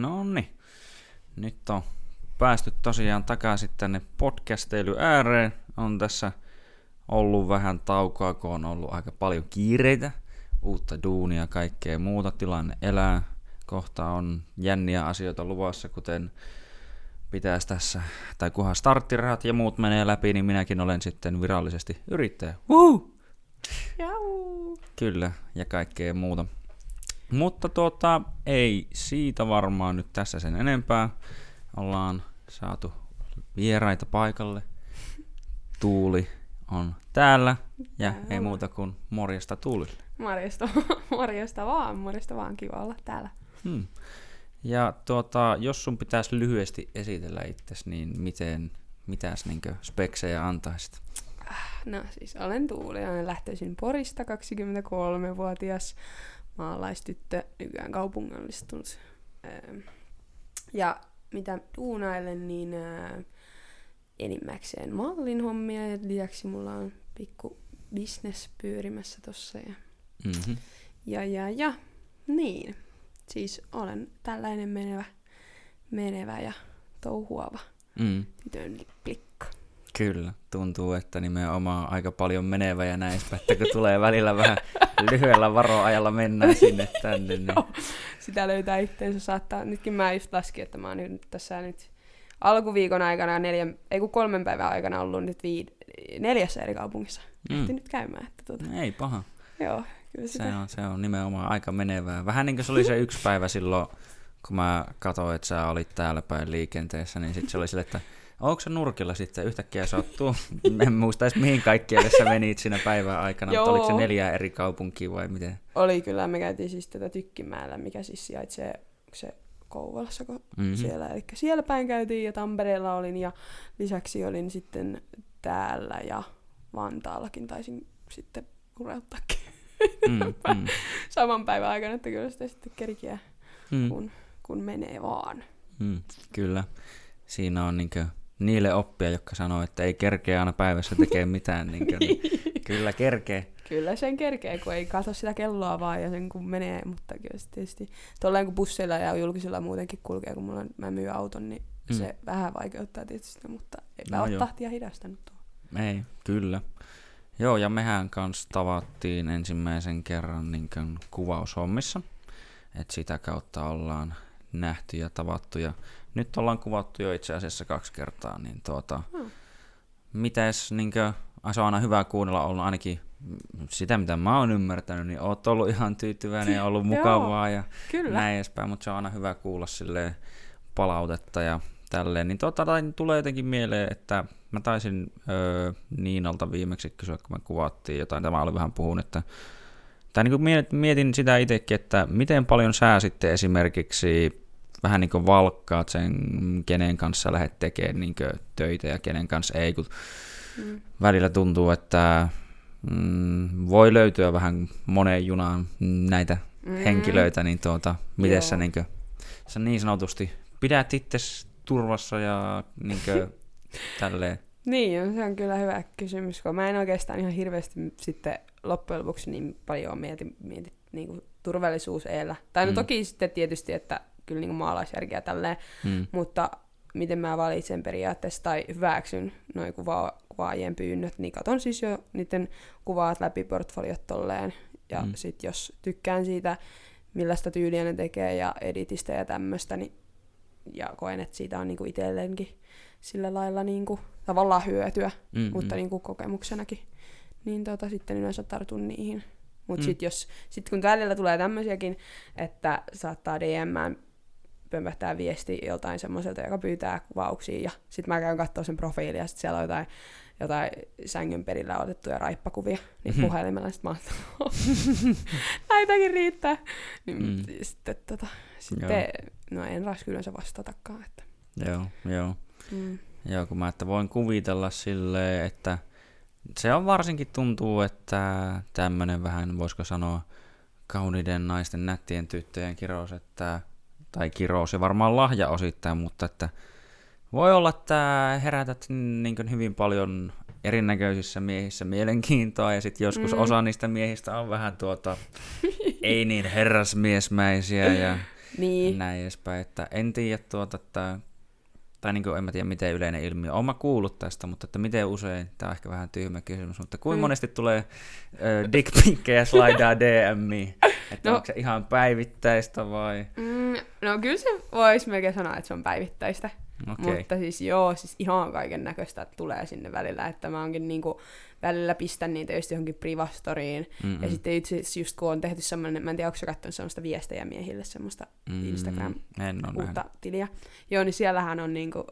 No niin. Nyt on päästy tosiaan takaisin tänne podcasteilu ääreen. On tässä ollut vähän taukoa, kun on ollut aika paljon kiireitä, uutta duunia, kaikkea muuta. Tilanne elää. Kohta on jänniä asioita luvassa, kuten pitäisi tässä, tai kunhan starttirahat ja muut menee läpi, niin minäkin olen sitten virallisesti yrittäjä. Woo! Jau. Kyllä, ja kaikkea muuta. Mutta tuota, ei siitä varmaan nyt tässä sen enempää. Ollaan saatu vieraita paikalle. Tuuli on täällä ja ei muuta kuin morjesta Tuulille. Morjesta, morjesta vaan, morjesta vaan, kiva olla täällä. Hmm. Ja tuota, jos sun pitäisi lyhyesti esitellä itsesi, niin miten, mitäs niinkö speksejä antaisit? No siis olen Tuuli, olen lähtöisin Porista, 23-vuotias maalaistyttö, nykyään kaupungillistunut. Ähm, Ja mitä duunailen, niin enimmäkseen mallin hommia ja lisäksi mulla on pikku business pyörimässä tossa. Ja, Mm-hmm. ja, ja, ja, niin. Siis olen tällainen menevä, menevä ja touhuava Mm. tytön. Kyllä, tuntuu, että nimenomaan aika paljon menevä ja näistä, että kun tulee välillä vähän lyhyellä varoajalla mennään sinne tänne, niin Joo. Sitä löytää itteensä saattaa. Nytkin mä just laskin, että mä oon nyt tässä nyt alkuviikon aikana, neljän, ei kun kolmen päivän aikana ollut nyt viid, neljässä eri kaupungissa. Mm. nyt käymään. Että tota, ei paha. joo, kyllä sitä. Se on, se on nimenomaan aika menevää. Vähän niin kuin se oli se yksi päivä silloin, kun mä katsoin, että sä olit täällä päin liikenteessä, niin sitten se oli sille, että onko se nurkilla sitten yhtäkkiä sattuu? en muista edes mihin kaikkialle sä menit siinä päivän aikana, mutta oliko se neljä eri kaupunkia vai miten? Oli kyllä, me käytiin siis tätä Tykkimäellä, mikä siis sijaitsee se Kouvolassa, Mhm. mm-hmm. siellä. Eli siellä päin käytiin ja Tampereella olin ja lisäksi olin sitten täällä ja Vantaallakin taisin sitten ureuttaakin Mm, mm, saman päivän aikana, että kyllä sitä sitten kerkiä, mm, kun, kun menee vaan. mm, kyllä. Siinä on niinkö niille oppia, jotka sanoo, että ei kerkeä aina päivässä tekee mitään. Niinkö, niin kyllä kerkee. Kyllä sen kerkee, kun ei katso sitä kelloa vaan ja sen kun menee, mutta kyllä se tietysti tolleen kun busseilla ja julkisilla muutenkin kulkee, kun mulla on, mä myyn auton, niin Mm. se vähän vaikeuttaa tietysti, mutta eipä No ole joo. tahtia hidastanut tuo. Ei, kyllä. Joo, ja mehän kanssa tavattiin ensimmäisen kerran niin kuvaushommissa. että sitä kautta ollaan nähty ja tavattu. Ja nyt ollaan kuvattu jo itse asiassa kaksi kertaa. Niin tuota, Hmm. mitäs, niin kuin, se on aina hyvä kuunnella, on ainakin sitä, mitä mä oon ymmärtänyt, niin oot ollut ihan tyytyväinen ja ollut Joo, mukavaa ja Kyllä. näin edespäin, mutta se on aina hyvä kuulla silleen palautetta ja tälleen. Niin tota, tulee jotenkin mieleen, että mä taisin öö, Niinalta viimeksi kysyä, kun me kuvattiin jotain, tämä oli vähän puhun, että tai niin mietin, mietin sitä itsekin, että miten paljon sä sitten esimerkiksi vähän niin kuin valkkaat sen, kenen kanssa lähdet tekemään niin töitä ja kenen kanssa ei, kun Mm. välillä tuntuu, että mm, voi löytyä vähän moneen junaan näitä Mm. henkilöitä, niin tuota, miten Joo. sä, niin kuin, sä niin sanotusti pidät itse turvassa ja niin kuin, tälleen. Niin, se on kyllä hyvä kysymys, kun mä en oikeastaan ihan hirveästi sitten loppujen lopuksi niin paljon mieti, mieti niin kuin turvallisuus eellä. Tai no Mm. toki sitten tietysti, että kyllä niin kuin maalaisjärkeä tälleen, Mm, mutta miten mä valitsen periaatteessa tai hyväksyn noin kuva- kuvaajien pyynnöt, niin katon siis jo niiden kuvaat läpi portfoliot tolleen. Ja Mm. sit jos tykkään siitä, millaista tyyliä ne tekee ja editistä ja tämmöistä, niin, ja koen, että siitä on niinku itselleenkin sillä lailla niinku, tavallaan hyötyä, mm, mm. mutta mm. niinku kokemuksenakin, niin tota, sitten yleensä tartun niihin. Mutta Mm. sitten jos, sit kun välillä tulee tämmöisiäkin, että saattaa DMään pömpähtää viesti joltain semmoiselta, joka pyytää kuvauksia, ja sitten mä käyn katsoa sen profiilia, ja sitten siellä on jotain, jotain sängyn perillä otettuja raippakuvia, niin Mhm. puhelimella sitten mä oon, näitäkin riittää. Niin Mm. sitten, tota, sitten no en raski yleensä vastatakaan. Että, Joo, joo. mm. Joo, kun mä että voin kuvitella silleen, että se on varsinkin tuntuu, että tämmönen vähän, voisiko sanoa, kauniiden naisten, nättien tyttöjen kirous, että, tai kirous ja varmaan lahja osittain, mutta että voi olla, että herätät niin hyvin paljon erinäköisissä miehissä mielenkiintoa ja sitten joskus mm. Mm. osa niistä miehistä on vähän tuota, ei niin herrasmiesmäisiä ja Niin. näin edespäin. Että en tiedä tuota, että, tai niin kuin, en mä tiedä miten yleinen ilmiö. Olen mä kuullut tästä, mutta että miten usein, tämä on ehkä vähän tyhmä kysymys, mutta kuinka Mm. monesti tulee äh, dickpikkejä slaidaa DMiin? Että No. onko se ihan päivittäistä vai? Mm, no kyllä se voisi melkein sanoa, että se on päivittäistä. Okay. Mutta siis joo, siis ihan kaiken näköistä tulee sinne välillä, että mä onkin niinku välillä pistän niitä just johonkin privastoriin. Mm-mm. Ja sitten itse asiassa just kun on tehty semmoinen, mä en tiedä, onko sä katsonut semmoista viestejä miehille, semmoista Mm, Instagram uutta tiliä. Joo, niin siellähän on niinku,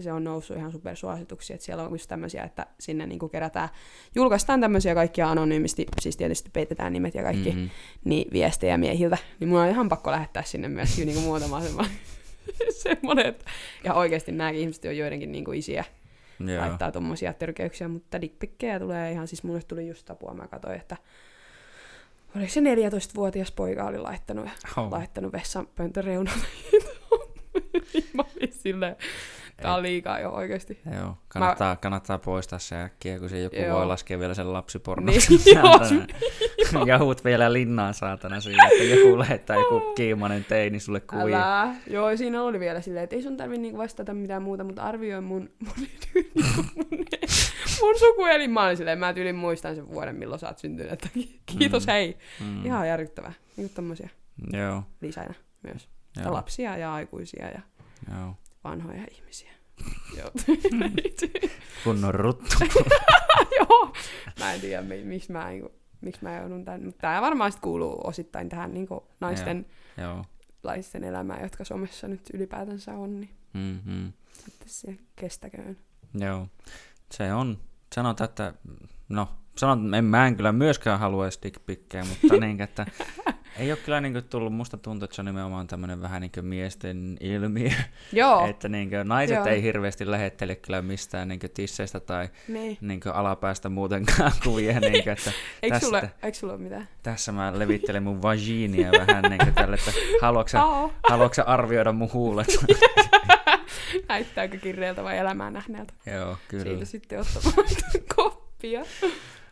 se on noussut ihan supersuosituksia, että siellä on just tämmöisiä, että sinne niinku kerätään, julkaistaan tämmöisiä kaikkia anonyymisti, siis tietysti peitetään nimet ja kaikki, mm-hmm. Mm-hmm. niin viestejä miehiltä, niin mun on ihan pakko lähettää sinne myös niinku muutama semmoinen, semmoinen, että, ja oikeasti nämäkin ihmiset on joidenkin niinku isiä, Joo. laittaa tommosia törkeyksiä, mutta dickpikkejä tulee ihan, siis mulle tuli just apua, mä katsoin, että oliko se 14-vuotias poika oli laittanut, Oh. laittanut vessanpöntön reunalta. mä olin silleen, tää on liikaa jo oikeesti. Joo, kannattaa, mä... kannattaa poistaa se äkkiä, kun se joku Joo. voi laskea vielä sen lapsipornon. Niin, joo, Jahut vielä linnaan saatana siinä, että joku lähettää joku kiimainen teini sulle kuvia. Älä. Joo, siinä oli vielä silleen, että ei sun tarvi niinku vastata mitään muuta, mutta arvioi mun, mun, mun, mun sukuelin. Mä olin silleen, mä tyylin muistan sen vuoden, milloin sä oot syntynyt. Että kiitos, Mm. hei. Mm. Ihan järkyttävää. Niin tommosia Joo, lisäinä myös. Ja joo, lapsia ja aikuisia ja joo. Vanhoja ihmisiä. Joo. Kunnon ruttu. Joo. Mä en tiedä, mi- miksi mä, niinku, miksi mä joudun tän. Mutta tää varmaan sit kuuluu osittain tähän niinku naisten, joo. laisten elämään, jotka somessa nyt ylipäätänsä on. Niin Mm-hmm. sitten se kestäköön. Joo. Se on, sanotaan, että, no, sanon, en, mä en kyllä myöskään haluaisi dickpikkejä, mutta niin, että ei ole kyllä niin tullut, musta tuntuu, että se on nimenomaan tämmöinen vähän niin miesten ilmiö, Joo. että niin naiset Joo. ei hirveästi lähettele kyllä mistään niin tisseistä tai niin. niin alapäästä muutenkaan kuvia, niin kuin, että Eikö tästä, sulle, eikö sulle ole mitään? tässä mä levittelen mun vagiinia vähän niin tälle, että haluatko arvioida mun huulet? Näyttääkö kirjeeltä vai elämää nähneeltä? Joo, kyllä. Siitä sitten ottamaan koppia.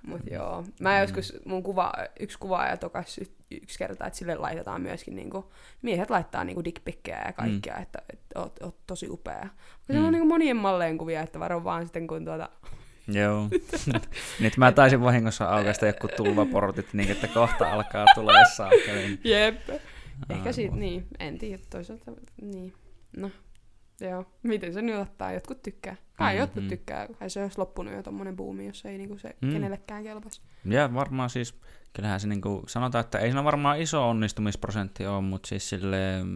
Mut joo. Mä Mm. joskus, mun kuva, yksi kuvaaja tokas yksi kerta, että sille laitetaan myöskin niinku, miehet laittaa niinku dickpikkejä ja kaikkea, että, että oot, oot, tosi upea. Se Mm. on niinku monien malleen kuvia, että varo vaan sitten kun tuota, Joo. Nyt mä taisin vahingossa aukaista joku tulvaportit, niin että kohta alkaa tulee saakeliin. jep. Ehkä siitä, niin, en tiedä, toisaalta, niin, no, joo. Miten se nyt ottaa, jotkut tykkää. Kai Mm, jotkut mm. tykkää, kai se olisi loppunut jo tommonen buumi, jos ei niinku se Mm. kenellekään kelpaisi. Ja varmaan siis, kyllähän se niinku, sanotaan, että ei siinä varmaan iso onnistumisprosentti ole, mutta siis silleen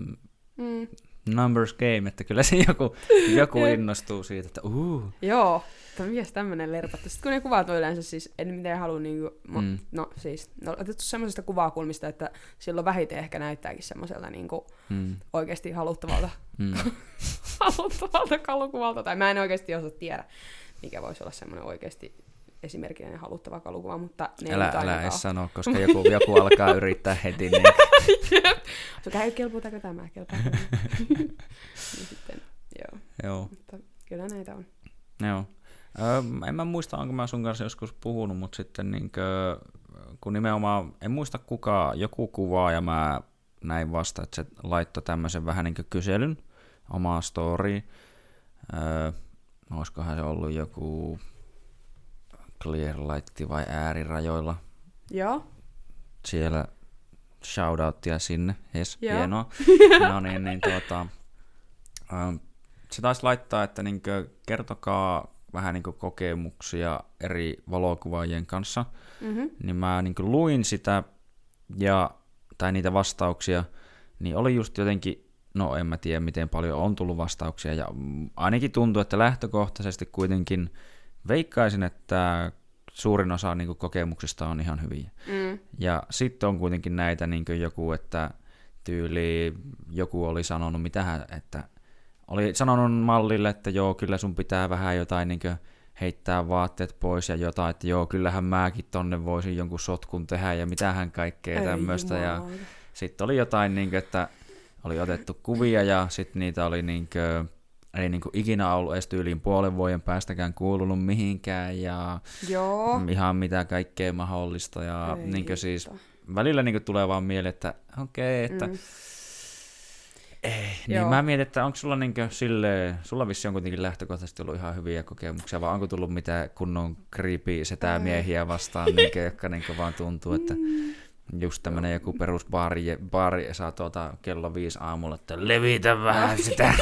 Mm. numbers game, että kyllä se joku, joku innostuu siitä, että uu. Joo, että mies tämmönen lerpattu. Sitten kun ne kuvat on yleensä siis, en miten halua niinku, mo, Mm. no siis, ne on otettu semmoisesta kuvakulmista, että silloin vähiten ehkä näyttääkin semmoiselta niinku Mm, oikeasti haluttavalta, mm. haluttavalta kalukuvalta, tai mä en oikeasti osaa tiedä, mikä voisi olla semmoinen oikeasti esimerkillinen haluttava kalukuva, mutta ne Älä, ei älä edes sano, koska joku, joku alkaa yrittää heti. Niin, Se käy, kelpuutako tämä, tämä? niin sitten, joo, joo, mutta kyllä näitä on. joo. Öö, en mä muista, onko mä sun kanssa joskus puhunut, mutta sitten niinkö, kun nimenomaan, en muista kuka, joku kuvaa ja mä näin vasta, että se laittoi tämmöisen vähän niin kyselyn omaa storyin. Öö, olisikohan se ollut joku Clearlight vai äärirajoilla Joo, siellä shoutouttia sinne, jes, Joo. hienoa. No niin, niin tuota, se taisi laittaa, että niinkö, kertokaa vähän niinkö kokemuksia eri valokuvaajien kanssa, mm-hmm. niin mä niinkö luin sitä, ja, tai niitä vastauksia, niin oli just jotenkin, no en mä tiedä miten paljon on tullut vastauksia, ja ainakin tuntuu, että lähtökohtaisesti kuitenkin veikkaisin, että suurin osa niin kokemuksista on ihan hyviä. mm. Ja sitten on kuitenkin näitä niin joku, että tyyli joku oli sanonut, mitähän, että oli sanonut mallille, että joo, kyllä sun pitää vähän jotain niin heittää vaatteet pois ja jotain, että joo, kyllähän mäkin tonne voisin jonkun sotkun tehdä ja mitähän kaikkea tämmöistä. Ja sitten oli jotain, niin kuin, että oli otettu kuvia ja sitten niitä oli niin kuin, ei niin kuin ikinä ollut edes tyyliin puolen vuoden päästäkään kuulunut mihinkään ja Joo. ihan mitä kaikkea mahdollista. Ja Ei niin kuin siis välillä niin kuin tulee vaan mieleen, että okei, okay, että Mm. Niin Joo. mä mietin, että onko sulla niinkö sille, sulla vissi on kuitenkin lähtökohtaisesti ollut ihan hyviä kokemuksia, vai onko tullut mitä kunnon creepy setämiehiä vastaan, niinkö, jotka niinkö vaan tuntuu, että just tämmönen joku perus baari, baari saa tuota kello viisi aamulla, että levitä vähän sitä.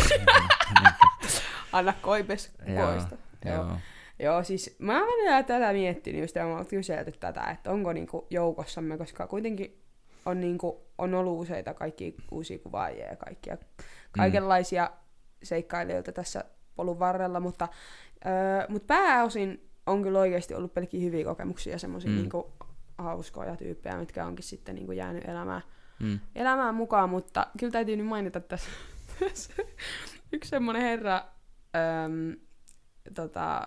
Anna koipes koista. Joo. Joo. Joo, siis mä oon välillä tätä miettinyt just ja mä oon kyselty tätä, että onko niinku joukossamme, koska kuitenkin on, niinku, on ollut useita kaikki uusia kuvaajia ja kaikkia, kaikenlaisia seikkailijoita tässä polun varrella, mutta, öö, mutta pääosin on kyllä oikeasti ollut pelkkiä hyviä kokemuksia ja semmoisia Mm. mm. niinku, hauskoja tyyppejä, mitkä onkin sitten niinku jäänyt elämään, Mm. elämään mukaan, mutta kyllä täytyy nyt mainita tässä, tässä yksi semmoinen herra, öm, tota,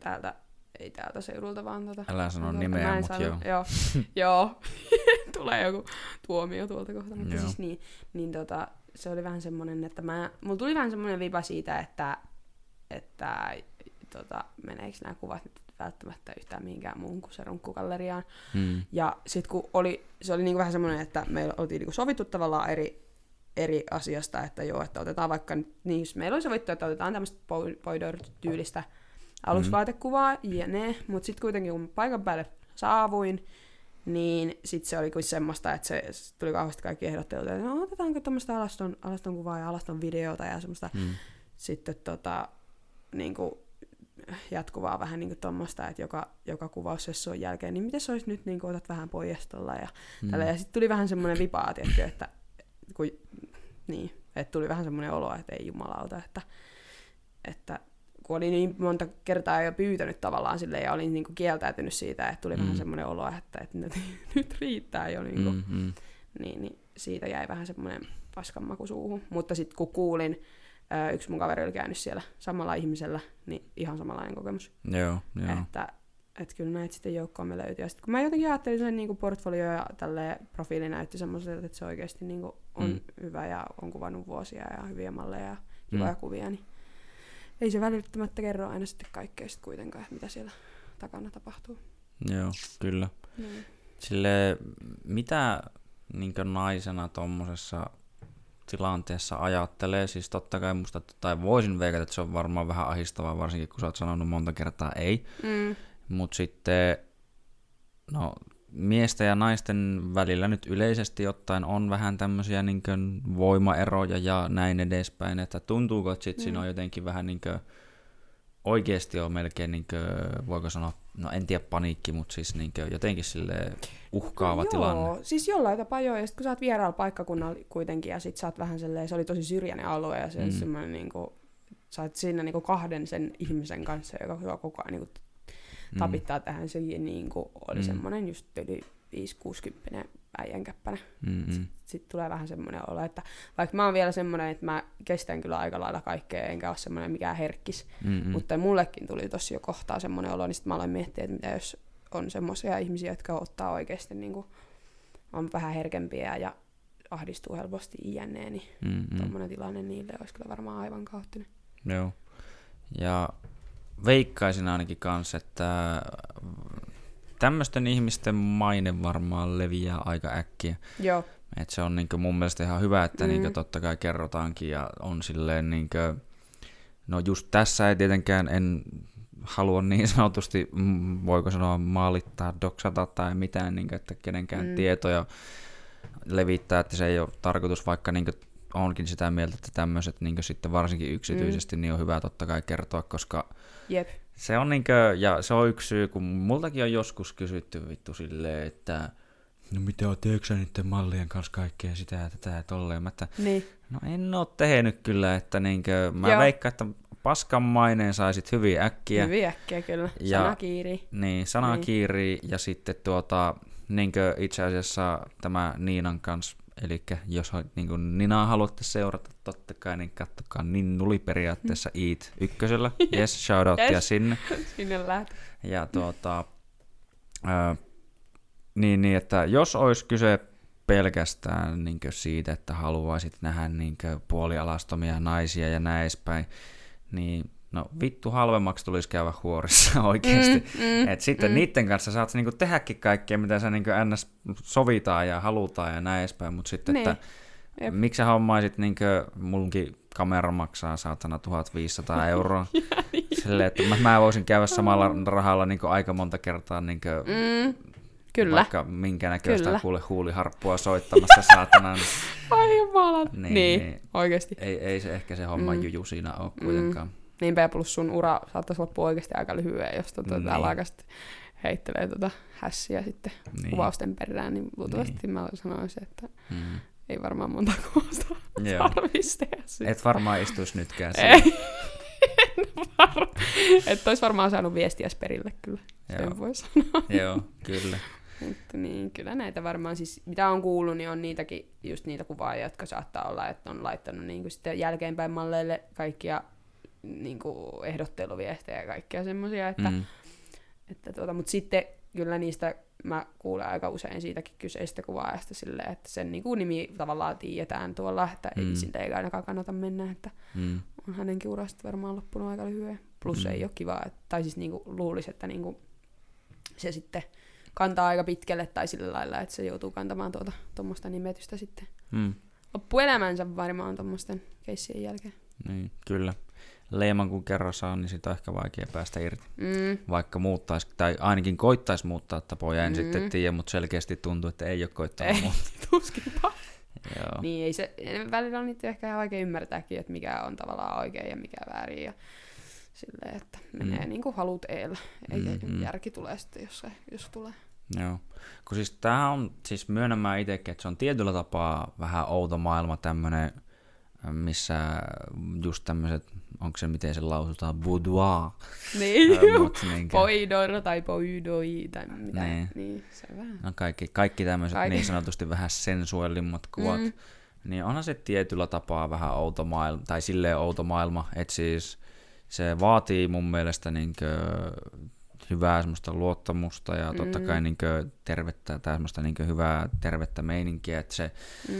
täältä, ei täältä seudulta, vaan tota, Älä sano nimeä, mä en mut sano- joo. Joo, joo. tulee joku tuomio tuolta kohta, mutta Joo. siis niin, niin tota, se oli vähän semmoinen, että mä, mulla tuli vähän semmoinen vipa siitä, että, että tota, meneekö nämä kuvat nyt välttämättä yhtään mihinkään muuhun kuin se runkkugalleriaan. Mm. Ja sitten kun oli, se oli niinku vähän semmoinen, että meillä oltiin niinku sovittu tavallaan eri, eri asiasta, että joo, että otetaan vaikka, niin jos meillä oli sovittu, että otetaan tämmöistä Poidor-tyylistä alusvaatekuvaa, ja ne, mutta sitten kuitenkin kun paikan päälle saavuin, niin sitten se oli kuin semmoista, että se, se tuli kauheasti kaikki ehdottelut, että no otetaanko tämmöistä alaston, alaston kuvaa ja alaston videota ja semmoista Mm. sitten tota, niin kuin, jatkuvaa vähän niin tuommoista, että joka, joka kuvaussessuon jälkeen, niin miten se olisi nyt, niin kuin, otat vähän poijastolla ja Mm. tällä. Ja sitten tuli vähän semmoinen vipaa, tiedätkö, että, kun, niin, että tuli vähän semmoinen olo, että ei jumalauta, että, että kun olin niin monta kertaa jo pyytänyt tavallaan sille ja olin niin kuin kieltäytynyt siitä, että tuli mm. Vähän semmoinen olo, että, että nyt, nyt riittää jo niin kuin, Mm, mm. niin, niin siitä jäi vähän semmoinen paskanmaku suuhun. Mutta sitten kun kuulin, yksi mun kaveri oli käynyt siellä samalla ihmisellä, niin ihan samanlainen kokemus. Joo, joo. Että, että kyllä näitä sitten joukkoomme löytyy. Ja sit, kun mä jotenkin ajattelin sen niin portfolio ja tälle profiili näytti semmoiselta, että se oikeasti niin on Mm. hyvä ja on kuvannut vuosia ja hyviä malleja ja kivoja Mm. mm. kuvia, niin ei se välttämättä kerro aina sitten kaikkea sit kuitenkaan, mitä siellä takana tapahtuu. Joo, kyllä. Niin. Sille mitä niin naisena tuommoisessa tilanteessa ajattelee, siis totta kai musta, tai voisin veikata, että se on varmaan vähän ahistavaa, varsinkin kun sä oot sanonut monta kertaa ei, Mm. mutta sitten no, miesten ja naisten välillä nyt yleisesti ottaen on vähän tämmöisiä niin voimaeroja ja näin edespäin, että tuntuuko, että sit mm. siinä on jotenkin vähän niin oikeasti on melkein, niin kuin, voiko sanoa, no en tiedä paniikki, mutta siis niin jotenkin sille uhkaava Joo, tilanne. siis jollain tapaa joo, ja sit kun sä oot vieraalla paikkakunnalla kuitenkin, ja sit sä oot vähän silleen, se oli tosi syrjäinen alue, ja se Mm. mm. semmoinen niinku, sä oot siinä niinku kahden sen ihmisen kanssa, joka, joka koko ajan niinku tapittaa mm. tähän, se niinku oli Mm. mm. semmoinen just yli 5-60 äijän käppänä. Mm-mm. Sitten tulee vähän semmoinen olo, että vaikka mä oon vielä semmoinen, että mä kestän kyllä aika lailla kaikkea, enkä ole semmoinen mikään herkkis, Mm-mm. mm. mutta mullekin tuli tossa jo kohtaa semmoinen olo, niin sitten mä aloin miettiä, että mitä jos on semmoisia ihmisiä, jotka ottaa oikeasti niin kuin, on vähän herkempiä ja ahdistuu helposti iänne, niin mm. Mm-mm. tuommoinen tilanne niille olisi kyllä varmaan aivan kaoottinen. Joo. Ja veikkaisin ainakin kanssa, että tämmöisten ihmisten maine varmaan leviää aika äkkiä. Joo, Et se on niinku mun mielestä ihan hyvä, että mm. Niinku totta kai kerrotaankin ja on silleen niinku, no just tässä ei tietenkään en halua niin sanotusti, mm, voiko sanoa maalittaa, doksata tai mitään, niinku, että kenenkään mm. Mm. tietoja levittää, että se ei ole tarkoitus, vaikka niinku onkin sitä mieltä, että tämmöiset niinku sitten varsinkin yksityisesti, mm. niin on hyvä totta kai kertoa, koska jep. se on niinkö, ja se on yksi syy, kun multakin on joskus kysytty vittu silleen, että no mitä oot, teekö sä niiden mallien kanssa kaikkea sitä ja tätä ja tolleen, mä että Niin, no en oo tehnyt kyllä, että niinkö, mä Joo. veikkaan, että paskan maineen saisit hyvin äkkiä, hyvin äkkiä kyllä. Ja- Sana kiiri. niin sana Niin. ja sitten tuota, niinkö itse asiassa tämä Niinan kanssa, eli jos niinku Ninaa haluatte seurata, totta kai, niin kattokaa Ninnuli periaatteessa Eat ykkösellä, yes, shoutouttia Yes. sinne. Sinne läht. Ja tuota, ää, niin, niin, että jos olisi kyse pelkästään niin siitä, että haluaisit nähdä niin puolialastomia naisia ja näin edespäin, niin no vittu halvemmaksi tulisi käydä huorissa oikeasti. Mm, mm, Et sitten mm. niiden kanssa saat niinku tehdäkin kaikkea, mitä sä niinku ns. sovitaan ja halutaan ja näin edespäin, mutta sitten, Niin. että Jep. Miksi sä hommaisit, niinkö, munkin kamera maksaa saatana 1500 euroa. niin. Silleen, että mä, mä voisin käydä samalla rahalla niinkö aika monta kertaa niinkö Mm, kyllä. vaikka minkä näköistä Kyllä. kuule huuliharppua soittamassa saatana. Ai jumalan. Niin, Niin, niin, oikeasti. ei, ei se ehkä se homma Mm. juju siinä ole kuitenkaan. Niinpä plus sun ura saattaisi loppua oikeasti aika lyhyen, jos tota, Niin. täällä aika sitten heittelee tota hässiä sitten Niin. kuvausten perään, niin luultavasti niin. mä sanoisin, että Mm. ei varmaan monta kuvausta tarvitsisi tehdä sit. Et varmaan istuisi nytkään. En var... Että olisi varmaan saanut viestiä perille kyllä, Joo. sen voi sanoa. Joo, kyllä. Mutta niin, kyllä näitä varmaan siis, mitä on kuullut, niin on niitäkin, just niitä kuvaajia, jotka saattaa olla, että on laittanut niin kuin sitten jälkeenpäin malleille kaikkia niin kuin ehdotteluviestejä ja kaikkea semmoisia, että, mm. Että tuota, mutta sitten kyllä niistä mä kuulen aika usein siitäkin kyseisestä kuvaajasta silleen, että sen niin kuin nimi tavallaan tiedetään tuolla, että mm. Ei siltä ei ainakaan kannata mennä, että Mm. on hänenkin urasta varmaan loppunut aika lyhyen. Plus Mm. ei ole kiva, että, tai siis niinku luulisi, että niinku se sitten kantaa aika pitkälle tai sillä lailla, että se joutuu kantamaan tuota tuommoista nimetystä sitten Mm. loppuelämänsä varmaan tuommoisten keissien jälkeen. Niin, kyllä. Leiman kun kerran saa, niin sitä on ehkä vaikea päästä irti. Mm. Vaikka muuttaisi, tai ainakin koittaisi muuttaa tapoja, en Mm. sitten tiedä, mutta selkeästi tuntuu, että ei ole koittanut Ei, muuttaa. tuskinpa. Joo. Niin, ei se, välillä on niitä ehkä ihan vaikea ymmärtääkin, että mikä on tavallaan oikein ja mikä väärin. Ja silleen, että menee Mm. niin kuin halut eellä. Eikä Mm, mm. järki tulee sitten, jos, se, jos tulee. Joo. Kun siis tää on, siis myönnän mä itsekin, että se on tietyllä tapaa vähän outo maailma tämmönen, missä just tämmöiset, onko se miten se lausutaan, boudoir. Niin, Poidor tai poidoi tai mitä. Niin. Niin, se vähän. No kaikki, kaikki tämmöiset Kaikki. niin sanotusti vähän sensuellimmat kuvat, mm. Mm. niin onhan se tietyllä tapaa vähän outo maailma, tai silleen outo maailma, että siis se vaatii mun mielestä niinkö hyvää semmoista luottamusta ja totta Mm. kai niinkö tervettä tai semmoista niinkö hyvää tervettä meininkiä, että se Mm.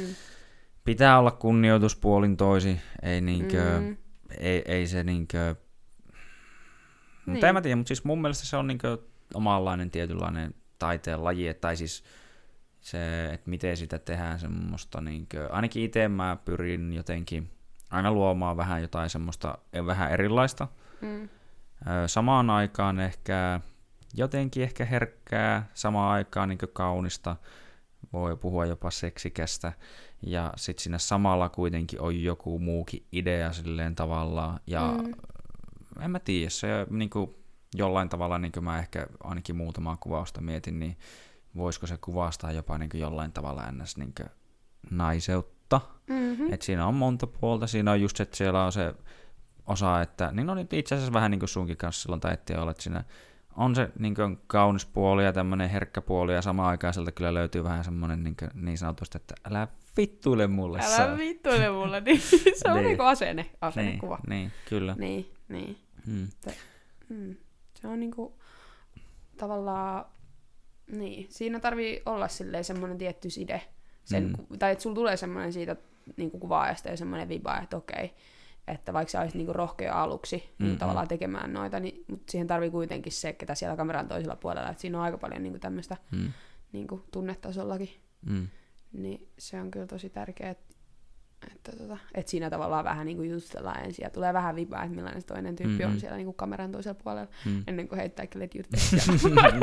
Pitää olla kunnioitus puolin toisi, ei niinkö, mm. Ei, ei se niinkö, mutta Niin. en mä tiedä, mutta siis mun mielestä se on niinkö omanlainen tietynlainen taiteen laji, tai siis se, että miten sitä tehdään semmoista, niinkö, ainakin itse mä pyrin jotenkin aina luomaan vähän jotain semmoista eh, vähän erilaista. Mm. Samaan aikaan ehkä jotenkin ehkä herkkää, samaan aikaan niin kaunista, voi puhua jopa seksikästä, ja sitten siinä samalla kuitenkin on joku muukin idea silleen tavallaan, ja Mm. en mä tiedä, se niin kuin jollain tavalla, niin kuin mä ehkä ainakin muutamaa kuvausta mietin, niin voisiko se kuvastaa jopa niin kuin jollain tavalla ns. Niin kuin naiseutta. Mm-hmm. Et siinä on monta puolta, siinä on just se, että siellä on se osa, että, niin on itse asiassa vähän niin kuin sunkin kanssa silloin taittiin olla, että siinä on se niin kuin kaunis puoli ja tämmöinen herkkä puoli, ja samaan aikaan sieltä kyllä löytyy vähän semmoinen niin, niin sanotusti, että älä vittuile mulle se Älä on. vittuile mulle, niin se on Niin. niinku asenne, niin, asennekuva. niin, kyllä. Niin, niin. Mm. Mm. Se on niinku tavallaan, niin, siinä tarvii olla silleen semmoinen tietty side. Sen, Mm. Tai että sulla tulee semmoinen siitä niinku kuvaajasta ja semmoinen viba, että okei, että vaikka sä olisit niinku rohkea aluksi Mm-mm. niin tavallaan tekemään noita, niin, mutta siihen tarvii kuitenkin se, ketä siellä kameran toisella puolella, että siinä on aika paljon niinku tämmöistä Mm. niinku tunnetasollakin, Mm. Niin se on kyllä tosi tärkeää, että, että, tota, että siinä tavallaan vähän niinku jutustellaan ensin ja tulee vähän vibaa, että millainen se toinen tyyppi Mm-mm. on siellä niinku kameran toisella puolella, Mm. ennen kuin heittää kyllä juttuja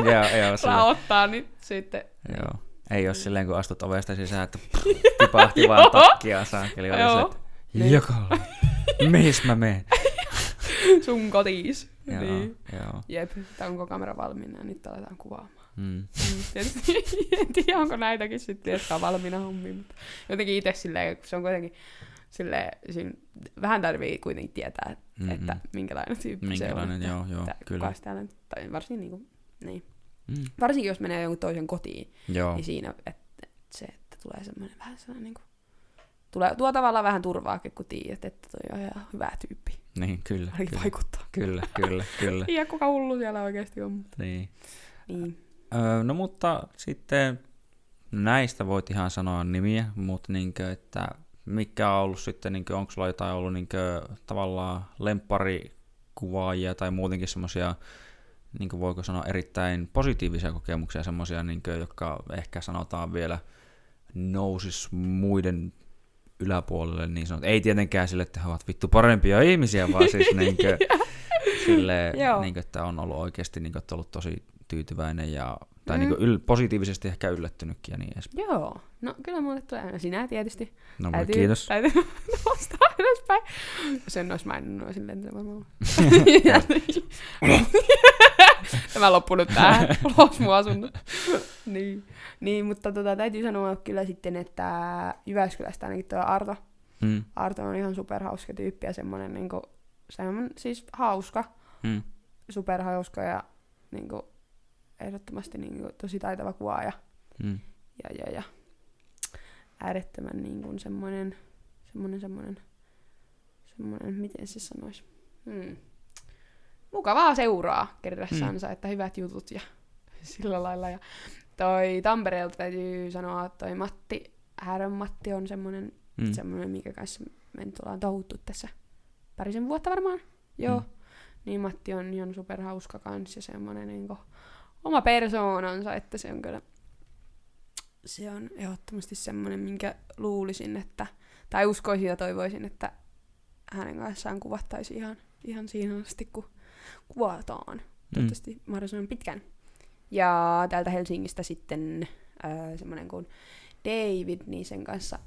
joo, joo, sillä, raottaa, niin sitten... joo. Ei ole silleen, kun astut ovesta sisään, että tipahti vaan takkia saakeli. Joo. Niin. joka missä mä menen? Sun kotiis. Joo, Niin. joo. Jep, tai onko kamera valmiina ja nyt aletaan kuvaamaan. Mm. Mm, Tietysti en tiedä, onko näitäkin sitten, jotka on valmiina hommiin, mutta jotenkin itse silleen, kun se on kuitenkin silleen, siinä vähän tarvii kuitenkin tietää, Mm-mm. että minkälainen tyyppi Minkälainen, se on. joo, joo, että kyllä. nyt- tai varsinkin, niin kuin, niin. Mm. varsinkin jos menee jonkun toisen kotiin, Joo, niin siinä, että, että se, että tulee semmoinen vähän sellainen niin kuin, tulee, tuo tavallaan vähän turvaakin, kun tiedät, että toi on ihan hyvä tyyppi. niin, kyllä. Ainakin Kyllä, vaikuttaa. kyllä, kyllä, kyllä. Ja kuka hullu siellä oikeasti on. mutta niin. Niin. Öö, no mutta sitten näistä voit ihan sanoa nimiä, mutta niinkö, että mikä on ollut sitten, niinkö, onko sulla jotain ollut niinkö, tavallaan lempparikuvaajia tai muutenkin semmoisia, niin voiko sanoa erittäin positiivisia kokemuksia, semmoisia, niinkö, jotka ehkä sanotaan vielä nousis muiden yläpuolelle niin sanot. Ei tietenkään sille, että he ovat vittu parempia ihmisiä, vaan siis niinkö, sille, Joo. niinkö, että on ollut oikeasti niinkö, että ollut tosi tyytyväinen ja tai Mm. mm. niinkö, yl, positiivisesti ehkä yllättynytkin ja niin edespäin. Joo, no kyllä mulle tulee aina sinä tietysti. No moi, kiitos. Täytyy nostaa ylöspäin. Jos en olisi maininnut, olisin lentänyt varmaan. Tämä loppui nyt tähän. Ulos mun asunnot. niin. niin, mutta tota, täytyy sanoa kyllä sitten, että Jyväskylästä ainakin tuo Arto. Mm. Arto on ihan superhauska tyyppi ja semmonen niinku, semmonen siis hauska, Mm. superhauska ja niinku, ehdottomasti niinku, tosi taitava kuvaaja. Mm. ja, ja, ja äärettömän niin kuin semmoinen, semmoinen, semmoinen, semmoinen, miten se sanoisi, hmm. mukavaa seuraa kerrassansa, mm. että hyvät jutut ja sillä lailla. Ja toi Tampereelta täytyy sanoa, että toi Matti, Härön Matti on semmoinen, mm. Mm. semmoinen mikä kanssa me nyt ollaan touhuttu tässä parisen vuotta varmaan. Joo. Mm. Niin Matti on ihan superhauska kans ja semmoinen niin oma persoonansa, että se on kyllä se on ehdottomasti semmoinen, minkä luulisin, että, tai uskoisin ja toivoisin, että hänen kanssaan kuvattaisiin ihan, ihan siinä asti, kun kuvataan. Toivottavasti mahdollisimman pitkän. Ja täältä Helsingistä sitten äh, semmoinen kuin David, niin sen kanssa,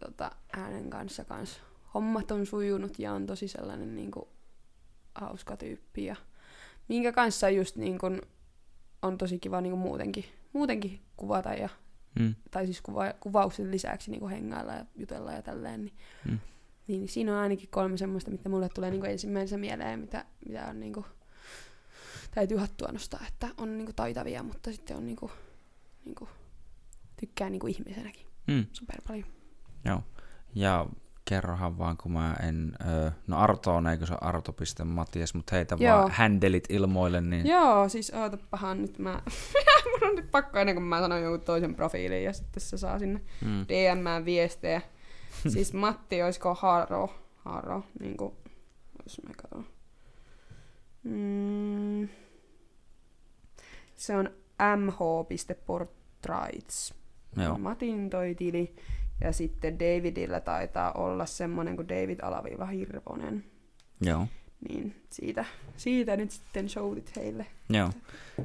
tota, hänen kanssa kans hommat on sujunut ja on tosi sellainen niin kuin, hauska tyyppi. Ja minkä kanssa just niin kuin, on tosi kiva niin kuin muutenkin, muutenkin kuvata ja Mm. tai siis kuva, kuvauksen lisäksi niin hengailla ja jutella ja tälleen, niin, Mm. niin, siinä on ainakin kolme semmoista, mitä mulle tulee niin ensimmäisenä mieleen, mitä, mitä on niin kuin, täytyy hattua nostaa, että on niin kuin taitavia, mutta sitten on niin kuin, niin kuin, tykkää niin kuin ihmisenäkin Mm. super paljon. Joo. Ja kerrohan vaan, kun mä en... Ö, no Arto on, eikö se Arto.Matias, mutta heitä Joo. vaan händelit ilmoille, niin... Joo, siis ootapahan nyt mä, mun on nyt pakko ennen kuin mä sanon jonkun toisen profiilin ja sitten se saa sinne Mm. DM viestejä. siis Matti, olisiko Haro? Haro, niinku, jos mä katson. Mm, se on mh.portraits. Joo. Matin toi tili. Ja sitten Davidillä taitaa olla semmonen kuin David Alaviiva Hirvonen. Joo. Niin siitä, siitä nyt sitten showtit heille. Joo.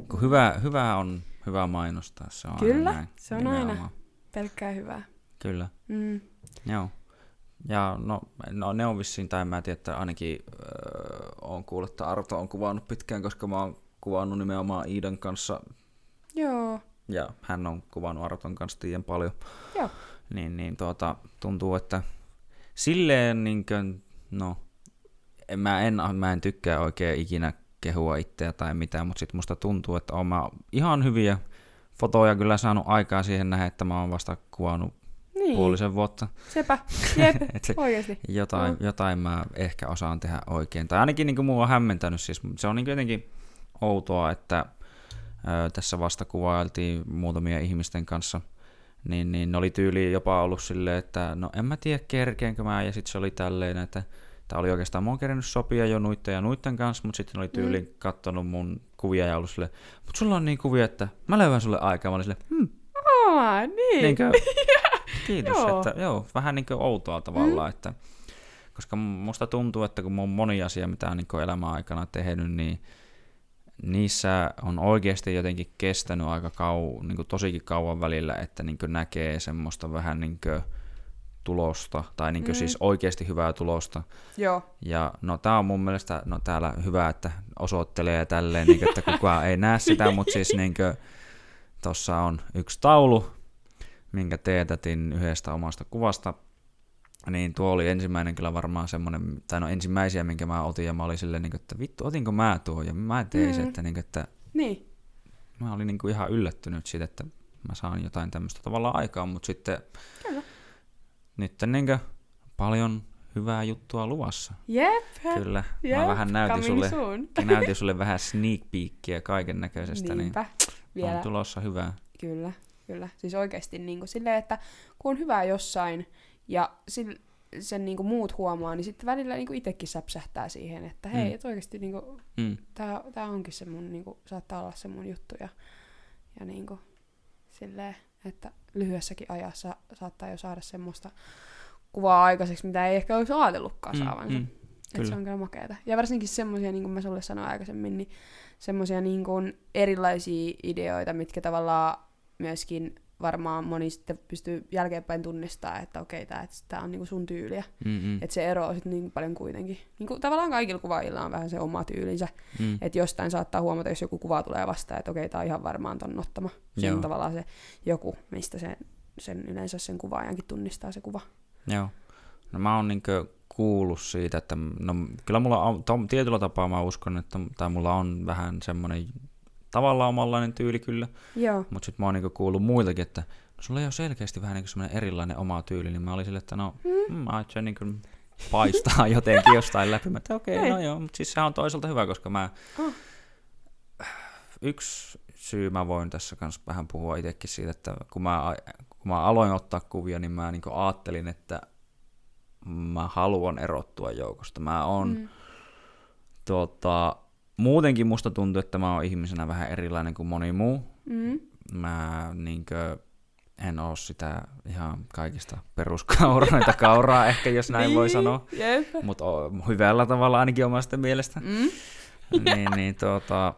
Kun hyvä, hyvä on hyvä mainostaa, se on Kyllä, aina näin. se on aina. Pelkkää hyvää. Kyllä. Mm. Joo. Ja no, no ne on vissiin, tai mä en tiedä, että ainakin öö, on kuullut, että Arto on kuvannut pitkään, koska mä oon kuvannut nimenomaan Iidan kanssa, Joo. ja hän on kuvannut Arton kanssa tiedän paljon. Joo. Niin, niin tuota, tuntuu, että silleen niin kuin, no, en, mä, en, mä en tykkää oikein ikinä kehua itseä tai mitään, mutta sitten musta tuntuu, että oon mä ihan hyviä fotoja kyllä saanut aikaa siihen nähdä, että mä oon vasta kuvannut Niin. puolisen vuotta. Sepä. Jep. Se, Oikeesti. jotain, Joo. jotain mä ehkä osaan tehdä oikein. Tai ainakin niin mua on hämmentänyt, siis se on niin jotenkin outoa, että ö, tässä vasta kuvailtiin muutamia ihmisten kanssa, niin, niin ne oli tyyli jopa ollut silleen, että no en mä tiedä kerkeenkö mä, ja sitten se oli tälleen, että Tämä oli oikeastaan, mä oon kerennyt sopia jo nuitten ja nuitten kanssa, mutta sitten oli tyyli mm. kattonut mun kuvia ja ollut silleen, mutta sulla on niin kuvia, että mä löydän sulle aikaa. Mä olin silleen, hmm, Aa, niin. Niinkö? Kiitos, Joo. että joo, vähän niin kuin outoa tavallaan, mm. että koska musta tuntuu, että kun on moni asia, mitä on niin elämän aikana tehnyt, niin niissä on oikeasti jotenkin kestänyt aika kau, niin tosikin kauan välillä, että niin näkee semmoista vähän niin tulosta, tai niin Mm. siis oikeasti hyvää tulosta. Joo. Ja no tää on mun mielestä no täällä hyvä, että osoittelee ja tälleen, niin että kukaan ei näe sitä, mutta siis niin tossa on yksi taulu, minkä teetätin yhdestä omasta kuvasta, niin tuo oli ensimmäinen kyllä varmaan semmoinen, tai no ensimmäisiä, minkä mä otin, ja mä olin silleen, niin kuin, että vittu, otinko mä tuo, ja mä tein Mm. että, niin kuin, että Niin. mä olin niin kuin ihan yllättynyt siitä, että mä saan jotain tämmöistä tavallaan aikaa, mutta sitten Kyllä. nyt niin kuin, paljon hyvää juttua luvassa. Jep. Kyllä, Jep. mä vähän näytin coming sulle, näytin sulle vähän sneak peekia kaiken näköisestä, niin. Vielä. on tulossa hyvää. Kyllä, kyllä. Siis oikeasti niin kuin silleen, että kun on hyvä jossain ja sil, sen niin kuin muut huomaa, niin sitten välillä niin kuin itsekin säpsähtää siihen, että hei, Mm. et oikeasti niin kuin, Mm. tää, tää onkin se mun, niin kuin, saattaa olla se mun juttu ja, ja niin kuin, silleen, että lyhyessäkin ajassa saattaa jo saada semmoista kuvaa aikaiseksi, mitä ei ehkä olisi ajatellutkaan Mm, saavansa. mm, Että kyllä. se on kyllä makeata. Ja varsinkin semmoisia, niin kuin mä sulle sanoin aikaisemmin, niin semmoisia niin kuin erilaisia ideoita, mitkä tavallaan myöskin varmaan moni sitten pystyy jälkeenpäin tunnistamaan, että okei, tämä tää on niin kuin sun tyyliä. Mm, mm, Että se ero on sitten niin paljon kuitenkin. Niin kuin tavallaan kaikilla kuvaajilla on vähän se oma tyylinsä. mm. Että jostain saattaa huomata, jos joku kuva tulee vastaan, että okei, tämä on ihan varmaan ton ottama. Se Joo. on tavallaan se joku, mistä se, sen yleensä sen kuvaajankin tunnistaa se kuva. Joo. No mä oon niinkö kuullut siitä, että no, kyllä mulla on, to, tietyllä tapaa mä uskon, että tai mulla on vähän semmoinen tavallaan omanlainen tyyli kyllä, Joo. mutta sitten mä oon niinku kuullut muiltakin, että no, sulla ei ole selkeästi vähän niinku semmoinen erilainen oma tyyli, niin mä olin silleen, että no, mm. mä ajattelin, niinku paistaa jotenkin jostain läpi. Mä että okei, okay, Ei. no joo, mutta siis se on toisaalta hyvä, koska mä... Oh. Yksi syy mä voin tässä kanssa vähän puhua itsekin siitä, että kun mä, kun mä aloin ottaa kuvia, niin mä niinku ajattelin, että mä haluan erottua joukosta. Mä oon Mm. tuota, muutenkin musta tuntuu, että mä oon ihmisenä vähän erilainen kuin moni muu. Mm. Mä niinkö, en oo sitä ihan kaikista peruskauroita kauraa ehkä, jos näin voi Niin, sanoa. Jep. Mutta hyvällä tavalla ainakin omasta mielestä. Mm. niin, niin tuota,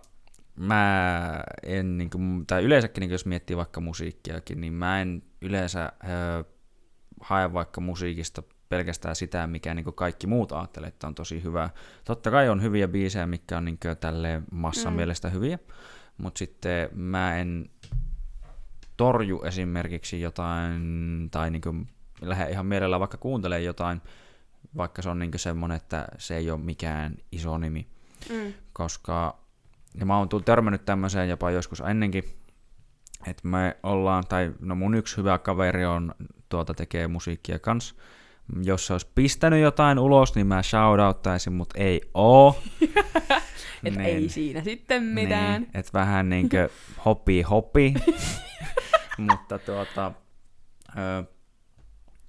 mä en, niin kuin, tai yleensäkin niin jos miettii vaikka musiikkiakin, niin mä en yleensä ö, hae vaikka musiikista pelkästään sitä, mikä niin kaikki muut ajattelee, että on tosi hyvä. Totta kai on hyviä biisejä, mitkä on niin tälleen massan Mm. mielestä hyviä, mutta sitten mä en torju esimerkiksi jotain, tai niin lähde ihan mielellä vaikka kuuntelemaan jotain, vaikka se on niin semmoinen, että se ei ole mikään iso nimi Mm. koska ja mä oon tullut törmännyt tämmöiseen jopa joskus ennenkin, että me ollaan, tai no mun yksi hyvä kaveri on, tuota tekee musiikkia kans, jos se olisi pistänyt jotain ulos, niin mä shoutouttaisin, mutta ei oo. Et ei siinä sitten mitään. Niin, et vähän niinkö hopi hopi. mutta tuota, ö,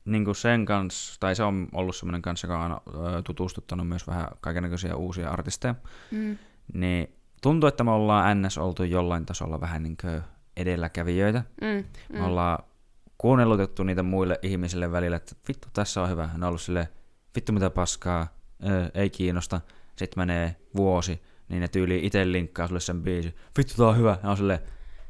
niinku sen kanssa, tai se on ollut semmoinen kanssa, joka on ö, tutustuttanut myös vähän kaikenlaisia uusia artisteja, Mm. niin tuntuu, että me ollaan NS oltu jollain tasolla vähän niin kuin edelläkävijöitä. Mm. Me Mm. ollaan kuunnellutettu niitä muille ihmisille välillä, että vittu tässä on hyvä. Ne on ollut silleen, vittu mitä paskaa, ö, ei kiinnosta. Sitten menee vuosi, niin ne tyyli itse linkkaa sulle sen biisi. Vittu tää on hyvä. Ja on silleen,